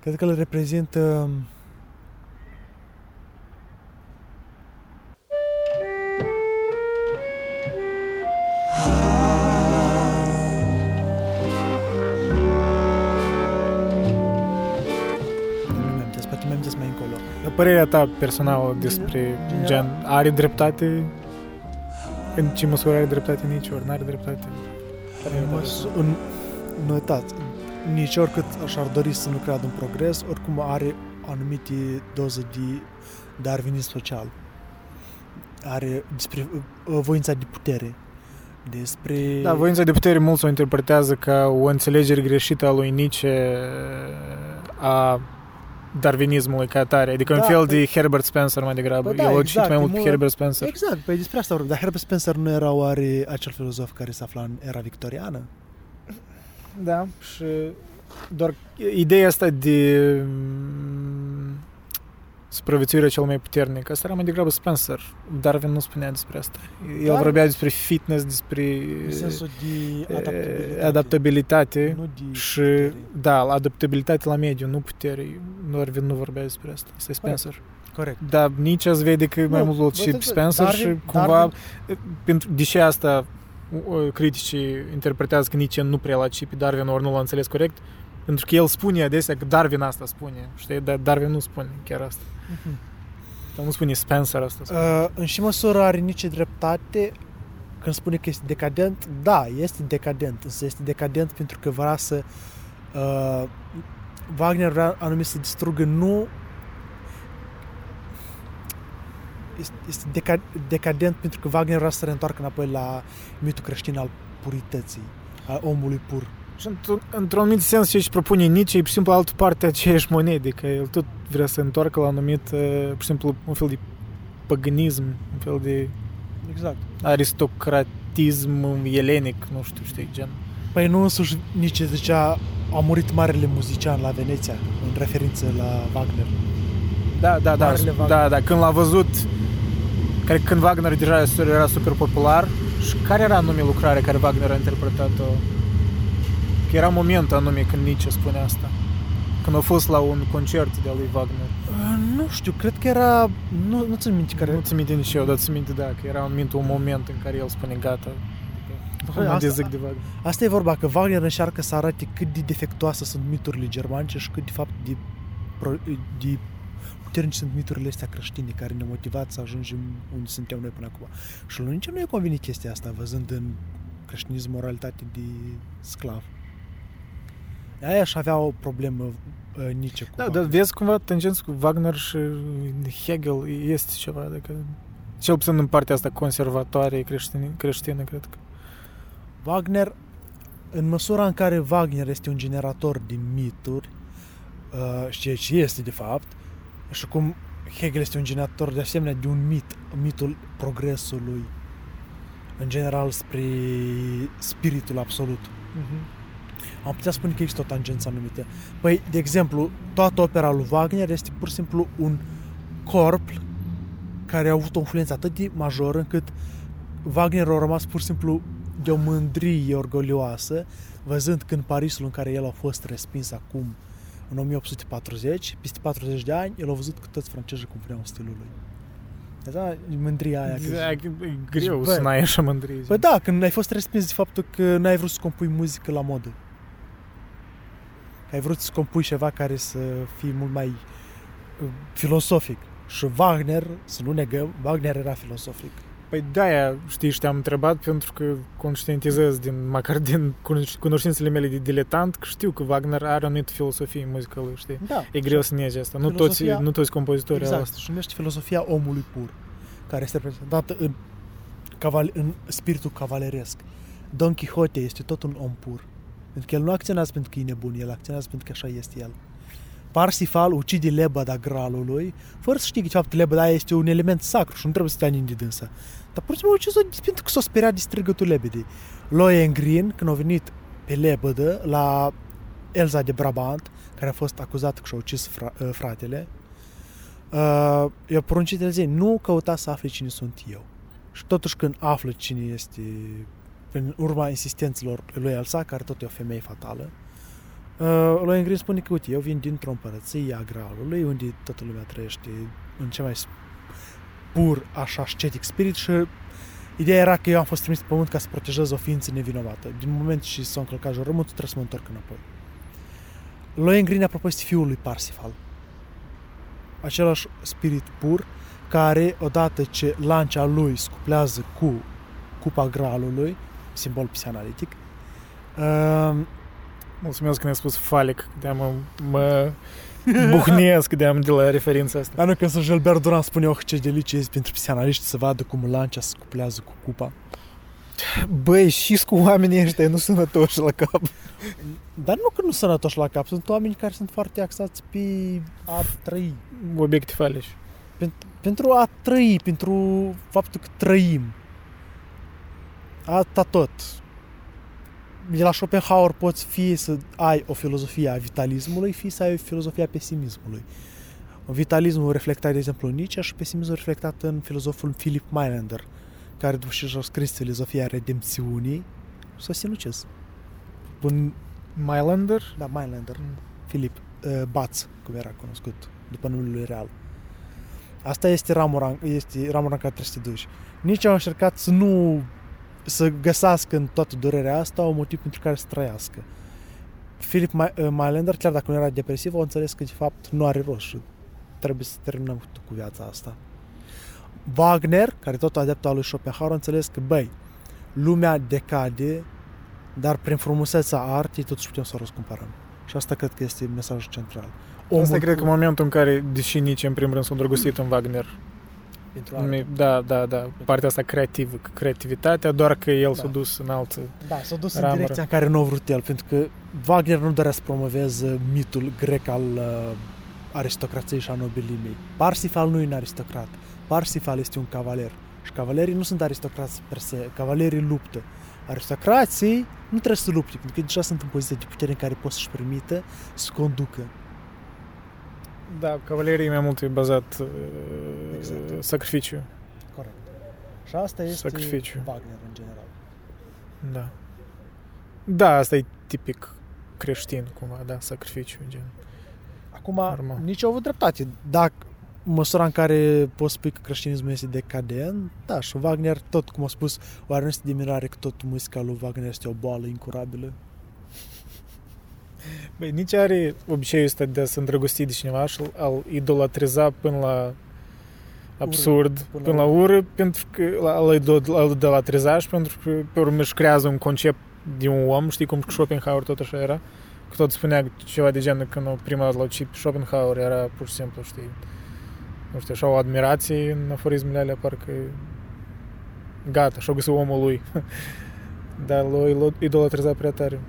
cred că îl reprezintă Nu mi-amintesc, poate mi-amintesc mai încolo. Dar Părerea ta personală despre gen, are dreptate? În ce măsură are dreptate nici ori n-are dreptate? În măs- în, nu uitați, nici oricât și-ar dori să nu creadă în progres, oricum are anumite doze de darwinism social. Are despre uh, voința de putere, despre... Da, voința de putere mulți o interpretează ca o înțelegere greșită a lui Nietzsche a darwinismului ca atare, adică un Da, fel păi- de Herbert Spencer mai degrabă. Bă, da, El a citit exact, mai e mult pe mult- Herbert Spencer. Exact, pe despre asta vorbim. Dar Herbert Spencer nu era oare acel filozof care se afla în era victoriană? Da, și doar ideea asta de mm, supraviețuirea cel mai puternic, asta era mai degrabă Spencer. Darwin nu spunea despre asta. El Darwin- vorbea despre fitness, despre În sensul de e, adaptabilitate. adaptabilitate Nu de și, putere. da, adaptabilitate la mediu, nu putere. Darwin nu vorbea despre asta. Asta e Spencer. Corect. Dar nici ați vede că mai Nu, mult vă și zic, Spencer Darwin- și cumva Darwin- pentru, deși asta uh, criticii interpretează că nici nu prea l-a citit pe Darwin ori nu l-a înțeles corect, pentru că el spune adesea că Darwin asta spune, știi, dar Darwin nu spune chiar asta. Mhm. Dar nu spune Spencer asta. Spune. Uh, în și măsură are nici dreptate când spune că este decadent, da, este decadent, însă este decadent pentru că vrea să uh, Wagner vrea anume să distrugă nu este, este deca, decadent pentru că Wagner vrea să se reîntoarcă înapoi la mitul creștin al purității, al omului pur. Și într-un, într-un anumit sens ce își propune Nietzsche e, pur și simplu, altă parte a aceeași monede, că el tot vrea să întoarcă la anumit, uh, pur și simplu, un fel de paganism, un fel de Exact. aristocratism elenic, nu știu, știi, gen. Păi nu însuși nici zicea a murit marele muzician la Veneția, în referință la Wagner. Da, da, da, Marele Wagner. da, da, când l-a văzut, cred că când Wagner deja era super popular, și care era anume lucrarea care Wagner a interpretat-o? Că era momentul anume când Nietzsche spune asta. Când a fost la un concert de-a lui Wagner. Uh, Nu știu, cred că era... Nu, nu țin minte care... Nu ți minte nici eu, dar ți minte, da, că era un, mint, un moment în care el spune gata. Păi, Mă asta- dezic de Wagner. Asta e vorba, că Wagner încearcă să arate cât de defectuoase sunt miturile germanice și cât de fapt de, pro- de puternici sunt miturile astea creștine care ne-au motivat să ajungem unde suntem noi până acum. Și lui nici nu i-a convenit chestia asta, văzând în creștinism moralitate de sclav. Aia și avea o problemă uh, Nietzsche cu Da, Wagner. dar vezi cumva tangență cu Wagner și Hegel este ceva, adică cel puțin în partea asta conservatoare creștină, creștină cred că. Wagner, în măsura în care Wagner este un generator de mituri, uh, și ceea ce este de fapt, și cum Hegel este un generator de asemenea de un mit, mitul progresului, în general spre spiritul absolut. Am putea spune că există o tangență anumită. Păi, de exemplu, toată opera lui Wagner este pur și simplu un corp care a avut o influență atât de majoră încât Wagner a rămas pur și simplu de o mândrie orgolioasă, văzând că în Parisul în care el a fost respins acum, în 1840, peste 40 de ani, el a văzut că toți francezii cumpăreau stilul lui. Da, mândria aia. că- Da, e greu Bă, să n-ai așa mândrie. Păi da, când ai fost respins de faptul că n-ai vrut să compui muzică la modă. Că ai vrut să compui ceva care să fie mult mai uh, filosofic. Și Wagner, să nu negăm, Wagner era filosofic. Păi de-aia, știi, și te-am întrebat pentru că conștientizez din, măcar din cunoș- cunoștințele mele de diletant, că știu că Wagner are o anumită filosofie în muzica lui, știi? Da. E greu să negi asta. Nu toți, Filosofia- nu toți compozitorii au Exact, asta. și numește filosofia omului pur, care este reprezentată în, caval- în spiritul cavaleresc. Don Quixote este tot un om pur. Pentru că el nu acționează pentru că e nebun, el acționează pentru că așa este el. Parsifal ucide lebăda gralului, fără să știi că de fapt lebăda este un element sacru și nu trebuie să te aningi de dânsa. Dar pur și simplu ucide pentru că s-o speriat de strigătul lebedei. Lohengrin, când a venit pe lebădă la Elza de Brabant, care a fost acuzat că și-a ucis fra- fratele, uh, i-a poruncit el zi, nu căuta să afli cine sunt eu. Și totuși când află cine este în urma insistențelor lui Elsa, care tot e o femeie fatală, uh, lui Ingrid spune că, uite, eu vin dintr-o împărăție a Graalului, unde toată lumea trăiește în cea mai pur, așa, ascetic spirit și ideea era că eu am fost trimis pe pământ ca să protejez o ființă nevinovată. Din moment ce s-a încălcat jurământul, trebuie să mă întorc înapoi. Lohengrin, apropo, este fiul lui Parsifal. Același spirit pur care, odată ce lancea lui scuplează cu cupa gralului, simbol psianalitic, uh, Mulțumesc că ne-ai spus falic, de mă, mă buhnesc de de la referința asta. dar nu când să Gilbert Duran spune oh, ce delicie este pentru psianaliști să vadă cum lancea scuplează cu cupa. Băi, și cu oamenii ăștia nu sănătoși la cap. Dar nu că nu sănătoși la cap, sunt oameni care sunt foarte axați pe a trăi. Obiecte falici. Pentru a trăi, pentru faptul că trăim. Asta tot. De la Schopenhauer poți fie să ai o filozofie a vitalismului, fie să ai o filozofie a pesimismului. Vitalismul reflectat, de exemplu, în Nietzsche și pesimismul reflectat în filozoful Philip Meilander, care după ce și-a scris filozofia redemțiunii, s-a sinucis. Bun, Mylander? da, Meilander. Philip uh, Batz, cum era cunoscut, după numele lui real. Asta este ramura, este ramura în care trebuie să te duci. Nici au încercat să nu să găsească în toată durerea asta un motiv pentru care să trăiască. Philip Ma- uh, Mailander, chiar dacă nu era depresiv, a înțeles că de fapt nu are rost și trebuie să terminăm cu, cu viața asta. Wagner, care tot adeptul al lui Schopenhauer, a înțeles că, băi, lumea decade, dar prin frumusețea artei totuși putem să o răscumpărăm. Și asta cred că este mesajul central. Asta cred că pur- momentul în care, deși nici în primul rând s-a îndrăgostit în Wagner, Pentru artă. Mi- Da, da, da. Partea asta creativă, creativitatea, doar că el Da. s-a dus în altă... Da, s-a dus în Ramură. direcția în care nu a vrut el, pentru că Wagner nu dorea să promoveze mitul grec al uh, aristocrației și a nobilimii. Parsifal nu e un aristocrat. Parsifal este un cavaler. Și cavalerii nu sunt aristocrați per se, cavalerii luptă. Aristocrații nu trebuie să lupte, pentru că deja sunt în poziție de putere în care pot să-și permită să conducă. Da, cavalerii mai mult e bazat uh, Exact. sacrificiu. Corect. Și asta este Sacrificiu. Wagner în general. Da. Da, asta e tipic creștin, cumva, da, sacrificiu, gen. Acum, Normal. nici au avut dreptate. Dacă în măsura în care poți spui că creștinismul este decadent, da, și Wagner, tot cum a spus, oare nu este de mirare că tot muzica lui Wagner este o boală incurabilă? Băi, nici are obiceiul ăsta de a se îndrăgosti de cineva și a-l idolatriza până la absurd, Ură, până până, la la ură, pentru că la- a-l ido- a-l idolatriza și pentru că pe urmă își creează un concept de un om, știi cum Schopenhauer tot așa era? Că tot spunea ceva de genul când prima dată l-a ucit pe Schopenhauer era pur și simplu, știi, nu știu, așa o admirație în aforismele alea, parcă gata, și-a găsit omul lui. Dar l-a idolatrizat prea tare.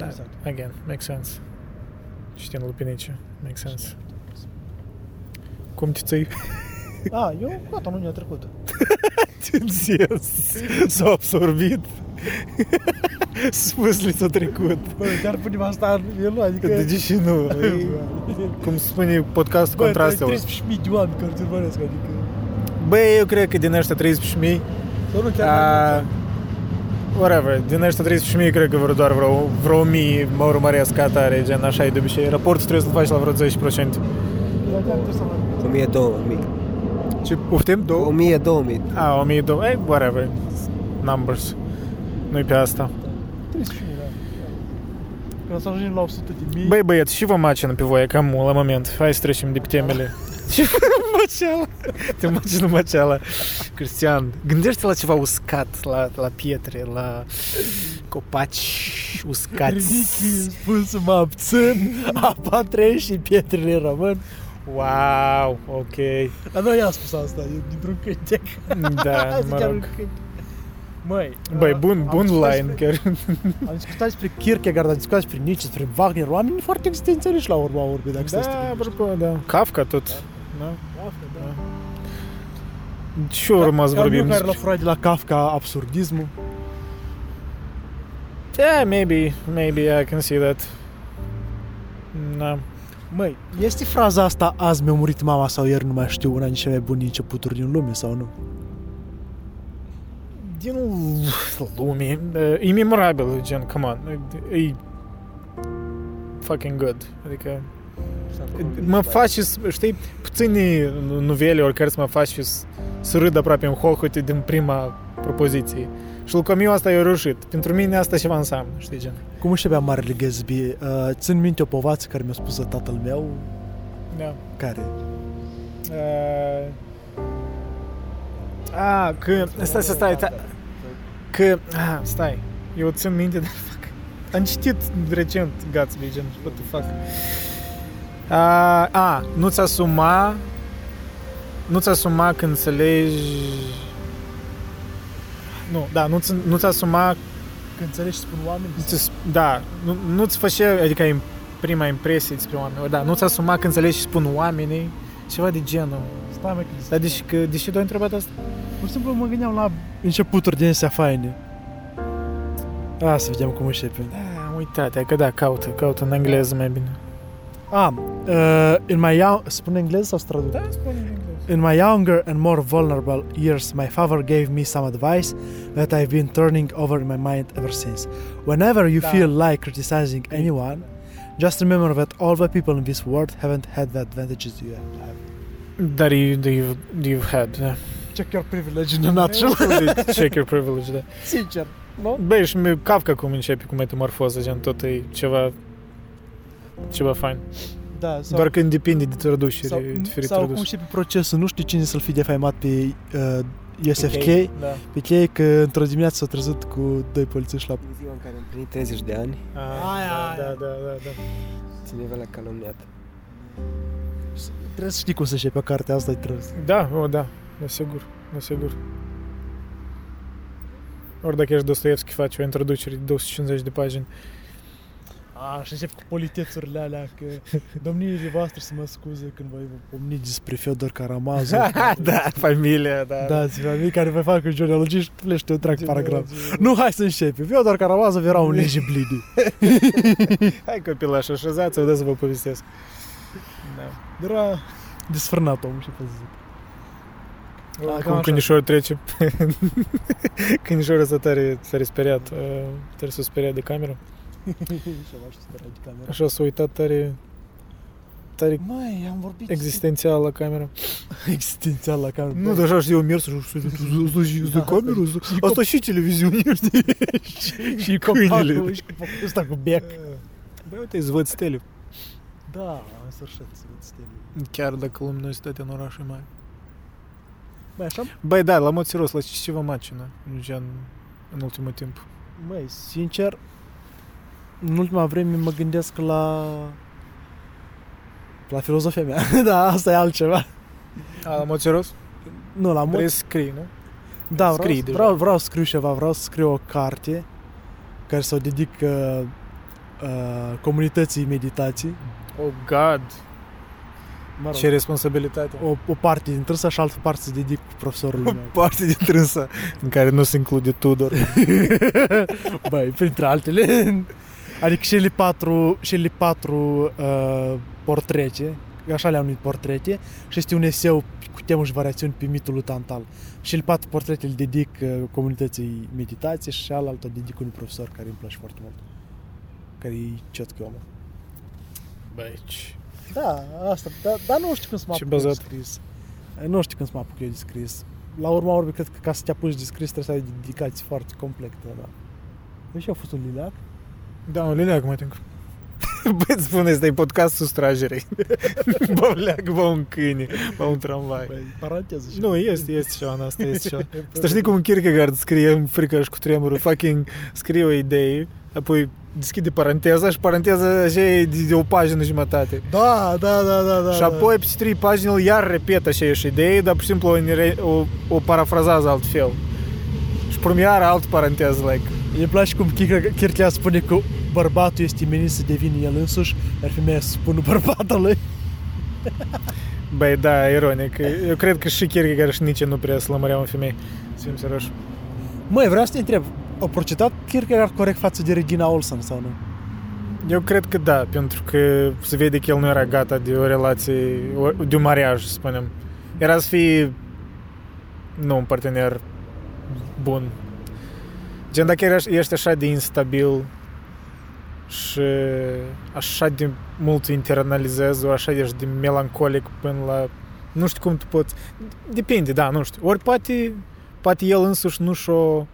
Da, Exact. again, makes sense. Știind lupinice, makes sense. Cum te ții? A, eu, gata, nu ne-a trecut. Yes. S-a absorbit. Spusli s-a trecut. Bă, chiar punem asta în el, adică... De ce și nu? E, cum spune podcastul Bă, contrastelor. 13.000 de oameni care te urmăresc, adică... Băi, eu cred că din ăștia 13.000 Sau nu chiar a, mai Whatever, din ăștia 13.000 cred că vreo doar vreo, vreo 1000 mă urmăresc ca tare, gen așa e de obicei. Raportul trebuie să-l faci la vreo 10%. mult. Dar chiar trebuie să mă... 1000 2000. Ce, uftim? Două? 1000 2000. A, 1200, eh, whatever, numbers. Nu-i pe asta. 13.000, da. Când o să ajungem la 100 de mii... Băi, băieți, și vă macină pe voi, cam la moment. Hai să trecem de pe temele. Ce maceala? Te macină maceala. Cristian, gândește la ceva uscat, la, la pietre, la copaci uscați. Ridichi, spun să mă abțin, apa trece și pietrele rămân. Wow, ok. Dar nu i-am spus asta, e dintr-un cântec. Da, mă Chiar un rog. cântec. Măi, Băi, uh, bun, am bun discutat line, despre- chiar. Am discutat despre Kierkegaard, am discutat despre Nietzsche, despre Wagner, oameni foarte existențialiști la urma urmei, dacă stai să te Da, gândești. apropo, da. Kafka tot. Da. Da. Și eu rămas Iar vorbim unul care l-a despre... furat de la Kafka absurdismul. Yeah, maybe, maybe I can see that. Da. Măi, este fraza asta, azi mi-a murit mama sau ieri nu mai știu, una din cele mai bune începuturi din lume sau nu? din lumii, e memorabil, gen, come on, e fucking good, adică mă face, să- știi, puține novele ori care să mă face să, să râd aproape în hohote din prima propoziție. Și lui Camus asta i-a reușit. Pentru mine asta ceva înseamnă, știi, gen. Cum își avea Marele Gatsby? Uh, țin minte o povață care mi-a spus tatăl meu, Da. care? Uh, a, că, stai, stai, stai, stai, că, a, stai, eu țin minte de, fuck, am citit recent Gatsby, gen, what the fuck. A, a nu-ți asuma, nu-ți asuma când înțelegi, nu, da, nu-ți, nu-ți asuma Când înțelegi și spun oameni? Ți- Da, nu, nu-ți făcea, adică im- prima impresie despre oameni, da, nu-ți asuma când înțelegi și spun oamenii, ceva de genul. Stai mă, că Dar deși, că, deși tu ai întrebat asta? Pur și simplu mă gândeam la începuturi din astea faine. A, să vedem cum începe. Da, am uitat, hai că da, caută, caută în engleză mai bine. Ah, uh, in my young... Spune engleză sau să traduc? Da, spune în engleză. In my younger and more vulnerable years, my father gave me some advice that I've been turning over in my mind ever since. Whenever you Da. feel like criticizing anyone, just remember that all the people in this world haven't had the advantages you have. Dar you, you've, you've had, da. Check your privilege in a nutshell. Check your privilege, da. Sincer, nu? Băi, și mi- Kafka cum începe cu metamorfoză, gen, tot e ceva, ceva fain. Da, sau, Doar că depinde de traducere, sau, diferite sau cum traduceri. începe procesul, nu știu cine să-l fi defaimat pe uh, USFK, Da. pe chei că într-o dimineață s-a trezit cu doi polițiști la... În ziua în care am plinit 30 de ani, A, Aia, da, aia. da, da, da, da. cineva l-a calomniat. Trebuie să știi cum să știi pe cartea asta, trebuie. Da, o, da, desigur, desigur. Ori dacă ești Dostoevski, faci o introducere de 250 de pagini. Aș, și încep cu politețurile alea, că domniile voastre să mă scuze când voi pomni despre Fiodor Karamazov. da, familia, da. Da, ți mei care vă fac genealogie și plește un trag paragraf. Nu, hai să începem. Fiodor Karamazov era un legiblidi. Hai copilaș, așezați-vă, da să vă povestesc. Da. Era desfrânat omul, ce pot să zic. Da, cam Acum așa. câinișorul trece. câinișorul ăsta tare, tare speriat. uh, Tare s-a speriat de cameră. Și am așa speriat de cameră. Așa s-a uitat tare, tare Măi, am vorbit existențial la cameră. existențial la cameră. Nu, dar așa știu, eu mers și să de Da. cameră. Și Asta și televiziune, știi? și câinele. copacul, și copacul ăsta cu bec. Băi, uite, îți văd stele. Da, în sfârșit să văd stele. Chiar dacă luminositatea în oraș e mare. Băi, așa, Băi, da, la mod serios, la ce vă macină, gen, în ultimul timp. măi, sincer, în ultima vreme mă gândesc la la filozofia mea. da, asta e altceva. A, la mod serios? Nu, la mod... Vrei să scrii, nu? Da, vreau, Scrii deja. vreau, vreau să scriu ceva, vreau să scriu o carte care să o dedic uh, uh, comunității meditații. Oh, God, Mă rog, ce responsabilitate. o, o parte din trânsa și altă parte să dedic profesorului meu. parte din trânsa în care nu se include Tudor. Băi, printre altele. Adică și ele patru, și ele patru uh, portrete, așa le-am numit portrete, și este un eseu cu temă și variațiuni pe mitul lui Tantal. Și ele patru portrete îl dedic uh, comunității meditație și cealaltă o dedic unui profesor care îmi place foarte mult. Care e ciotchi omul. Băi, ce- Da, asta, dar da, nu știu cum să mă Ce apuc eu de bazat. scris. Nu știu cum să mă apuc eu de scris. La urma urmei, cred că ca să te apuci de scris trebuie să ai dedicații foarte complete. Da. Deci eu a fost un lilac. Da, un lileac mai tinc. Băi, îți spune, ăsta e podcastul strajerei. bă, leac, bă, un câine, bă, un tramvai. Băi, paranteză și Nu, este, este ceva în asta, este ceva. Asta știi cum Kierkegaard scrie în frică și cu tremurul, fucking scrie o idee, apoi deschide paranteza și paranteza așa e de, de o pagină jumătate. Da, da, da, da, da. și apoi pe trei pagini el iar repetă așa idee, dar pur și simplu o, nere- o, o parafrazează altfel. Și prum iar alt paranteză, like, Îmi place cum Kierkegaard Kierkegaard spune că bărbatul este menit să devină el însuși, iar femeia să spună bărbatului. Băi, da, ironic. Eu cred că și Kierkegaard și Nietzsche nu prea slămăreau în femei. Să fim serioși. Măi, vreau să te întreb, au procedat Kierkegaard corect față de Regina Olsen sau nu? Eu cred că da, pentru că se vede că el nu era gata de o relație, o- de un mariaj, să spunem. Era să fie, nu, un partener bun. Gen, dacă ești, ești așa de instabil și așa de mult internalizezi, o așa ești de melancolic până la... Nu știu cum tu poți... Depinde, da, nu știu. Ori poate, poate el însuși nu și-o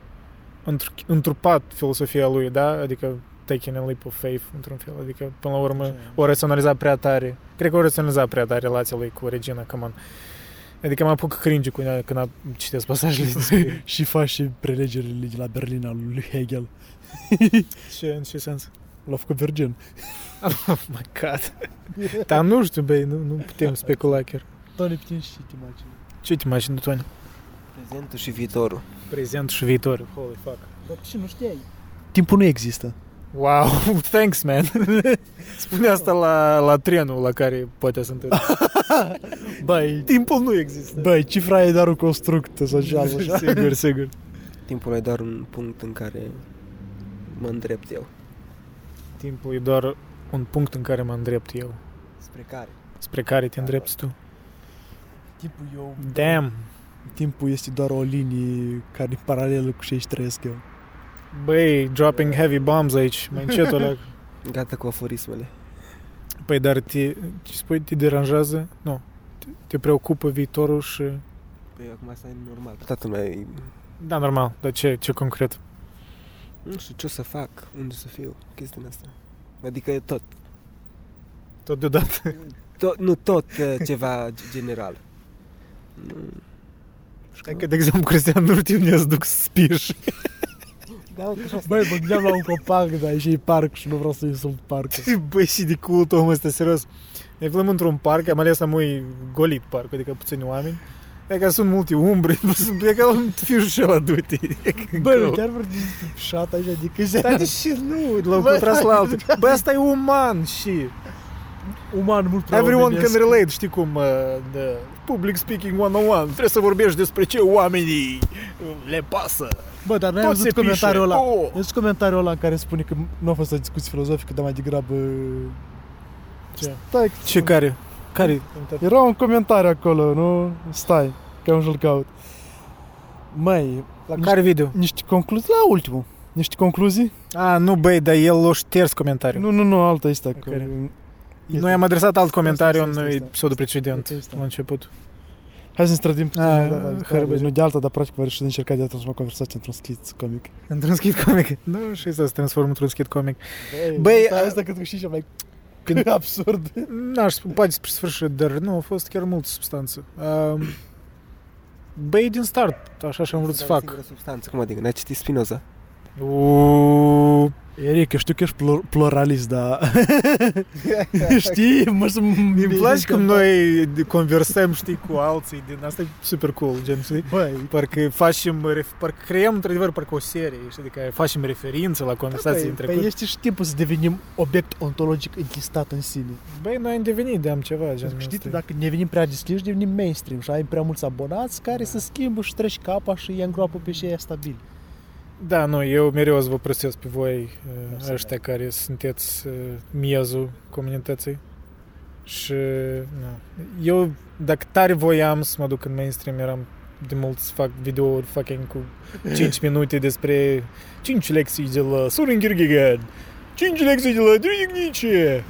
într- întrupat filosofia lui, da? Adică taking a leap of faith, într-un fel. Adică, până la urmă, o raționalizat prea tare. Cred că o raționalizat prea tare relația lui cu Regina, come on. Adică mă apuc cringe cu ea când am- citesc pasajele despre și faci și prelegerile de la Berlin al lui Hegel. ce, în ce sens. L-a făcut virgin. Oh my god. Dar nu știu, băi, nu, nu putem specula chiar. Tony, putem și te imagini. Ce te imagini de Tony? Prezentul și viitorul. Prezent și viitor. Holy fuck. Dar ce nu știai? Timpul nu există. Wow, thanks, man. Spune asta la, la trenul la care poate să întâlni. Băi, Timpul nu există. băi, cifra e doar un construct social, așa. sigur, sigur. Timpul e doar un punct în care mă îndrept eu. Timpul e doar un punct în care mă îndrept eu. Spre care? Spre care te îndrepți tu. Timpul eu... Damn. Timpul este doar o linie care e paralelă cu ce trăiesc eu. Băi, dropping heavy bombs aici, mai încet o leac. Gata cu aforismele. Păi, dar te, ce spui, te deranjează? Nu. Te, te preocupă viitorul și... Păi acum asta e normal. Toată lumea e... Da, normal, dar ce, ce concret? Nu știu ce o să fac, unde să fiu, chestia asta. Adică e tot. Tot deodată. tot nu tot uh, ceva g- general. Nu. Știi că, de exemplu, Cristian nu știu unde să duc să spiși. Da, uite, așa Băi, mă gândeam la un copac, dar e și parc și nu vreau să insult parcul. Băi, și de cult omul ăsta, serios. Ne aflăm într-un parc, am ales să mui golit parc, adică puțini oameni. E că sunt multe umbre, e ca un fiu și ăla du-te. Băi, nu chiar vorbim șat așa, adică se... Dar de ce nu? L-au Băi, contrast la hai, altul. da. Băi, asta e uman și... Uman mult prea Everyone can omenesc. relate, știi cum, uh, the public speaking 101, trebuie să vorbești despre ce oamenii le pasă. Bă, dar n-ai Tot văzut se comentariul pișe. ăla. Oh. Ai văzut comentariul ăla în care spune că nu a fost o discuție filozofică, dar mai degrabă... Ce? Stai, Ce care? Care? Era un comentariu acolo, nu? Stai, că am să-l caut. Măi, La care video? niște concluzii, la ultimul. Niște concluzii? A, nu, băi, dar el l-a șters comentariul. Nu, nu, nu, alta este Ok. acolo. Noi am adresat alt comentariu Asta, asta, în asta. episodul precedent, Asta, asta. la început. Hai să ne strădim puțin. A, da, da, da, hărbe. nu de alta, dar practic va și încerca de a transforma conversația într-un skit comic. Într-un skit comic. Nu, și să se transformă într-un skit comic. Băi, Băi, asta, a- asta cred că și cea mai Când- absurd. N-aș spune, poate spre sfârșit, dar nu, a fost chiar multă substanță. Um, băi, din start, așa și am vrut să Dar fac. singură substanță, cum adică? N-ai citit Spinoza? Uuu, Eric, eu știu că ești plur- pluralist, dar... Știi? Mă să Îmi place cum noi conversăm, știi, cu alții din asta e super cool, gen, știi? Băi, Parcă facem, ref- parcă creăm într-adevăr parcă o serie, știi, adică facem referință la conversații băi, în băi, trecut. este și timpul să devenim obiect ontologic închestat în sine. Băi, noi am devenit de am ceva, gen. Pentru că știi, asta e. dacă ne devenim prea deschiși, devenim mainstream și ai prea mulți abonați care Da. se schimbă și treci capa și îi îngroapă pe cei stabili. Da, nu, eu mereu o să vă prețez pe voi, uh, Mulțumesc. ăștia care sunteți uh, miezul comunității. Și, nu. Eu, dacă tare voiam să mă duc în mainstream, eram de mult să fac videouri fucking cu 5 minute despre 5 lecții de la Soren Kierkegaard, 5 lecții de la Friedrich Nietzsche.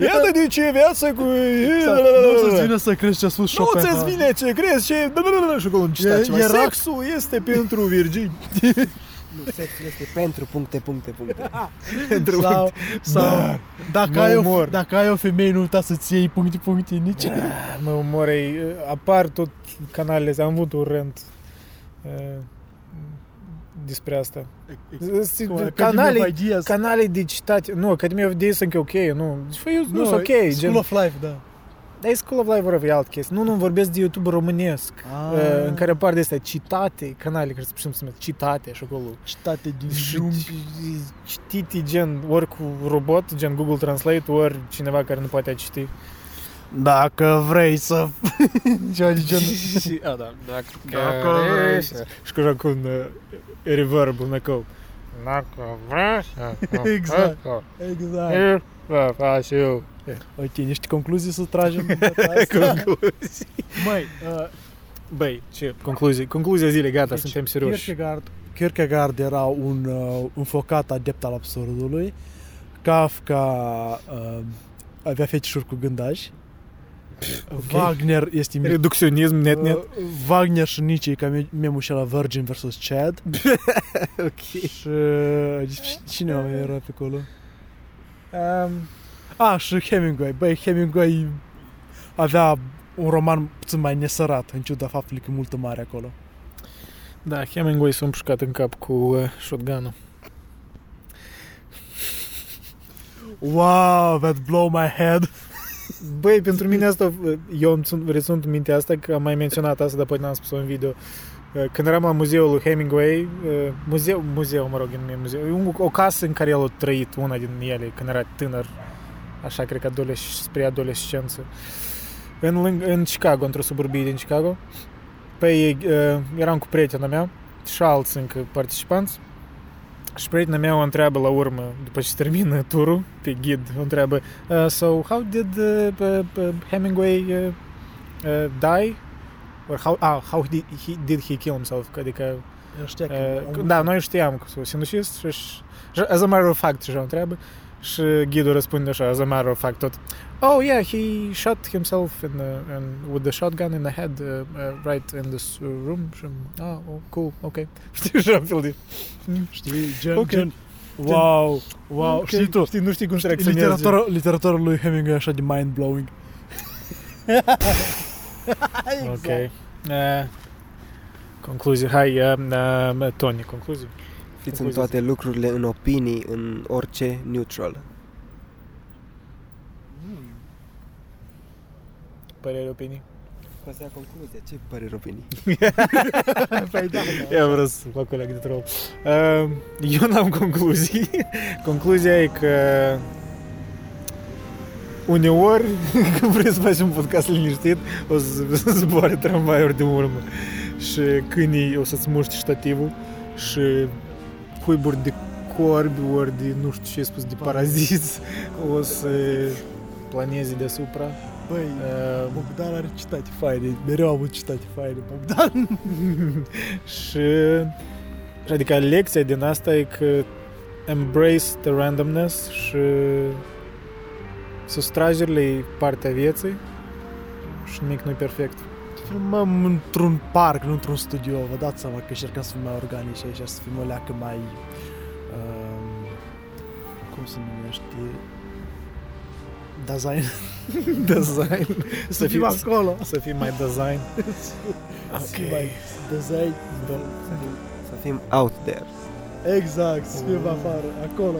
Iată de ce viața cu... Nu să-ți vină să crezi ce a spus Nu Chopin. ți-ți vine ce crezi ce... Și acolo un citat E- ceva. era- Sexul este pentru virgini. Nu, sexul este pentru puncte, puncte, puncte. Pentru Sau, sau dacă, mă ai o, omor. dacă ai o femeie, nu uita să-ți iei puncte, puncte, nici. Mă umorei, apar tot canalele astea, am avut un rent uh, despre asta. Cum, Canale, Academy of Ideas. canale de citate, nu, Academia of Ideas încă ok, nu, nu, nu sunt ok, School gen, of Life, da. Dar e School of Life vorba e alt chestie, nu, nu, vorbesc de YouTube românesc, Ah. uh, în care apar de astea citate, canale care se putem să numesc citate și acolo. Citate din Și drum. citite gen ori cu robot, gen Google Translate, ori cineva care nu poate a citi. Dacă vrei să... Ceva de genul. Și, a, da, dacă, Dacă vrei să- Și cu cu un uh, reverb în ecou. Dacă vrei să... Exact. Exact. Da, da, și eu. Ok, niște concluzii să tragem din data asta. Concluzii. Măi, uh, Băi, ce? Concluzii. Concluzia zilei, gata, Deci, suntem serioși. Kierkegaard, Kierkegaard era un uh, înfocat adept al absurdului. Kafka uh, avea fetișuri cu gândași. Wagner este mi- Reducționism, net, net. Uh, Wagner și Nietzsche e ca me- memul și la Virgin vs. Chad. Ok. și uh, cine mai era pe acolo? Um, Ah, și Hemingway. Băi, Hemingway avea un roman puțin mai nesărat, în ciuda faptului că e multă mare acolo. da, Hemingway s-a împușcat în cap cu uh, shotgun-ul. Wow, that blow my head. Băi, pentru mine asta, eu îmi țin- rețin în mintea asta că am mai menționat asta, dar poate n-am spus-o în video. Când eram la muzeul lui Hemingway, muzeu, muzeu, mă rog, nu e muzeu, e un- o casă în care el a trăit, una din ele, când era tânăr, așa cred că adoles- spre adolescență, în, lâng- în Chicago, într-o suburbie din Chicago. Păi eram cu prietena mea și alți încă participanți și prietena mea o întreabă la urmă, după ce termină turul, pe ghid, o întreabă Uh, so how did uh, uh, uh, Hemingway uh, uh, die? Or how, ah, how did he, did he kill himself? Adică, El știa că uh, omul- da, noi știam că sunt sinucist și, și as a matter of fact și o întreabă și ghidul răspunde așa, as a matter of fact tot Oh yeah, he shot himself in the, in, with the shotgun in the head uh, uh, right in this uh, room și ah, oh, cool, ok. Știi așa un fel de... Știi, gen, Ok. gen, wow, wow, Ok, știi tu, Știi, nu știi cum să reacționezi. literatura, literatura lui Hemingway e așa de mind-blowing. Ok. Uh, concluzie. Hai, uh, uh, Tony, concluzie. Fiți în Concluzia. toate lucrurile, în opinii, în orice neutral. Păreri, opinii? Asta e concluzia. Ce păreri opinii? Păi da, da. Eu vreau să fac o leagă de troll. Uh, Eu n-am concluzii. Concluzia e că uneori, când vrei să faci un podcast liniștit, o să zboare tramvaiuri de urmă și câinii o să-ți muști ștativul și cuiburi de corbi ori de, nu știu ce ai spus, de paraziți o să planeze deasupra. Băi, Uh, Bogdan are citate faine, mereu am avut citate faine, Bogdan. și adică lecția din asta e că embrace the randomness și sustragerile e partea vieții și nimic nu e perfect. Filmăm într-un parc, nu într-un studio, vă dați seama că încercăm să fim mai organici aici, să fim o leacă mai... Um, cum se numește? Design. Design. să fim fiți- acolo. Să fii mai design. Să fim mai design. Să fim out there. Exact, să fim afară, acolo.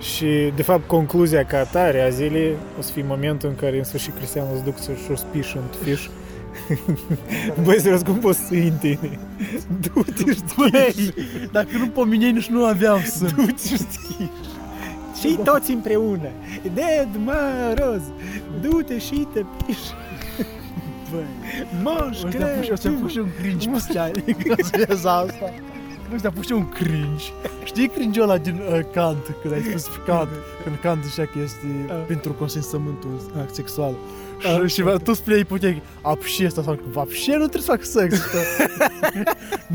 Și, de fapt, concluzia ca atare a zilei o să fie momentul în care, în sfârșit, Cristian o să duc să-și o spiș în fiș. Băi, serios, cum poți să iei în tine? Du-te și Băi, dacă nu pomenei, nici nu aveam să... Du-te și schiși. Și toți împreună. Dead, mă, roz. Du-te și te piși. Băi, Moș, o să pus, o să pus și un cringe pe scenă, că să vezi asta. Nu știu, pus și un cringe. Știi cringe ăla din uh, Kant, când ai spus pe Kant, când Kant zicea că este Ah. pentru consimțământul act sexual. Ah. Și, și tu spuneai puteai, apși asta sau că apși nu trebuie să fac sex. că-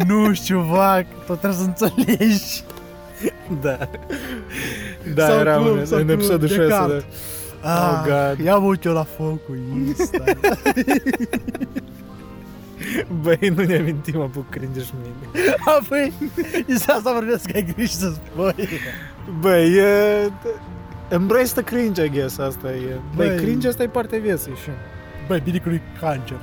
nu știu, vac, tot trebuie să înțelegi. Da. Da, Sau era cum, un, sau în cum, episodul de 6, Kant. da. Ah, God. Ia mă uit eu la focul Insta. Băi, nu ne amintim, apuc cringe și mine. A, băi, este asta vorbesc că ai grijă să spui. Băi, e... Embrace the cringe, I guess, asta e. Băi, Băi. cringe asta e partea vieții și... Băi, bine că nu-i cancer.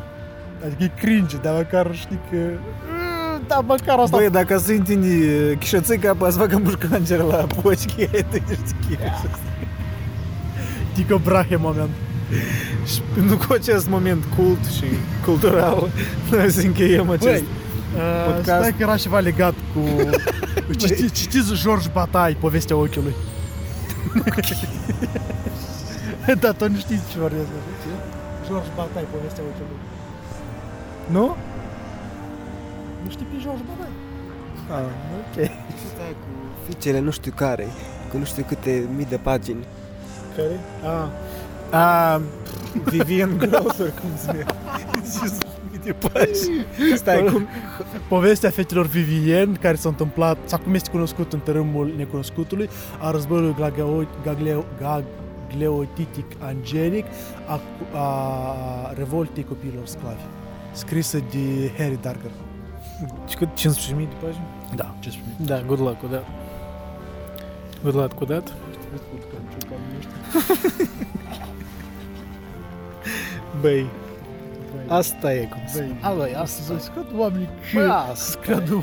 Adică e cringe, dar măcar știi că... Mm, Da, măcar asta... Băi, dacă să întini chișățica, poți să facă mușcancer la poșchi, tu știi Tico Brahe moment. Și nu cu acest moment cult și cultural, noi să încheiem acest... Băi, uh, podcast. stai că era ceva legat cu... Citi, citiți George Bataille, povestea ochiului. da, tu nu știți ce vorbesc. Ce? George Bataille, povestea ochiului. Nu? Nu știi pe George Bataille? Ah, Ok. Stai cu fiicele nu știu care, cu nu știu câte mii de pagini. care? Ah. Ah, Vivian Grosser, cum se numește? Zis de pași. Stai, cum... Povestea fetelor Vivien, care s-a întâmplat, sau cum este cunoscut în tărâmul necunoscutului, a războiului Gagleo, Gagleo, Gagleotitic Angelic, a, a revoltei copiilor sclavi, scrisă de Harry Darger. Și cât? 15.000 de pagini? Da, ce spune? Da, good luck cu that. Good luck cu that.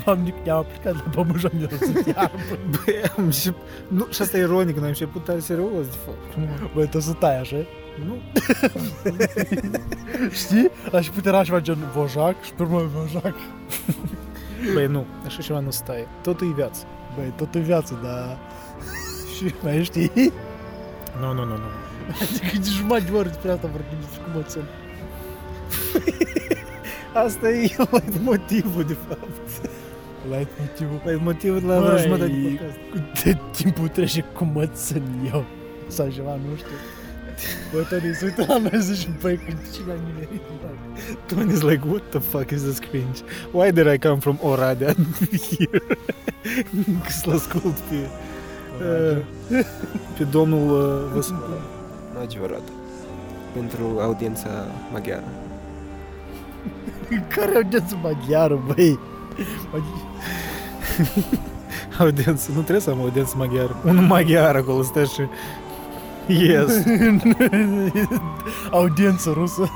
oamenii că ne-au aplicat la pămâjă de să iarbă. Băi, am început... Nu, și asta e ironic, noi am început tare serios, de fapt. Nu, Băi, tu să tai așa. nu. Știi? La început era ceva gen Vojac și pe urmă Vojac. Băi, nu, așa ceva nu stai. Totul e viață. Băi, tot în viață, dar... Și mai știi? Nu, nu, nu, nu. Adică de jumătate de oră despre asta vorbim despre cum o țin. Asta e motivul, de fapt. Light motivul. Băi, motivul la vreo Băi, jumătate de podcast. De timpul trece cum mă țin eu. Sau ceva, nu știu. Bă, Tony, se uită la noi zici, băi, când cine a nimerit? Tony's like, what the fuck is this cringe? Why did I come from Oradea here? Să-l ascult pe, uh, pe domnul uh, Văscu. Nu adevărat. Pentru audiența maghiară. Care audiență maghiară, băi? Maghi- Audiență, nu trebuie să am audiență maghiară. Un maghiar acolo stă și... Yes. audiență rusă.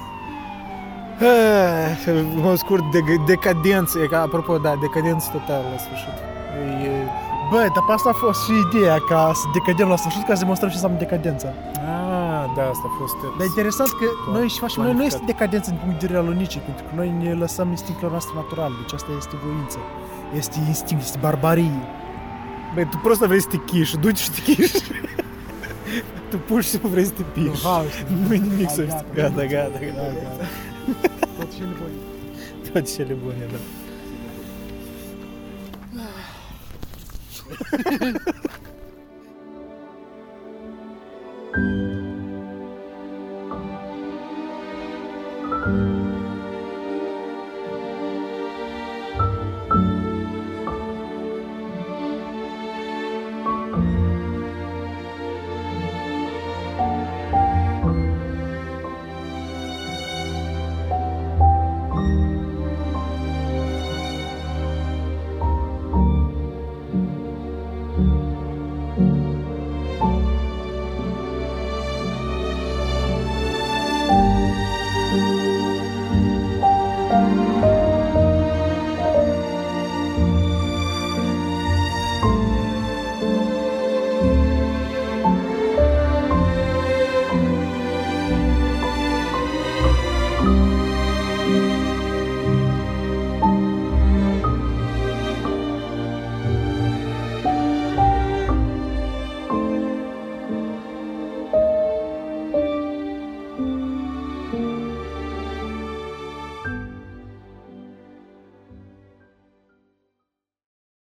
Ah, Mă scurt, de, decadență, e ca, apropo, da, decadență totală la sfârșit. E, Bă, dar pe asta a fost și ideea, ca să decădem la sfârșit, ca să demonstrăm ce înseamnă decadența. ah, da, asta a fost... Dar interesant că Plan- noi și facem, noi nu planificat. este decadență din punct de vedere al unicii, pentru că noi ne lăsăm instinctul noastre natural, deci asta este voință. Este instinct, este barbarie. Băi, tu prost vrei să te chiși, duci și te chiși. tu pur și simplu vrei să te piși. Ha, Nu-i nimic să Gata, știi. Gata, gata, gata. gata. Tot și nevoie. Toate cele bune, da. Thank thank you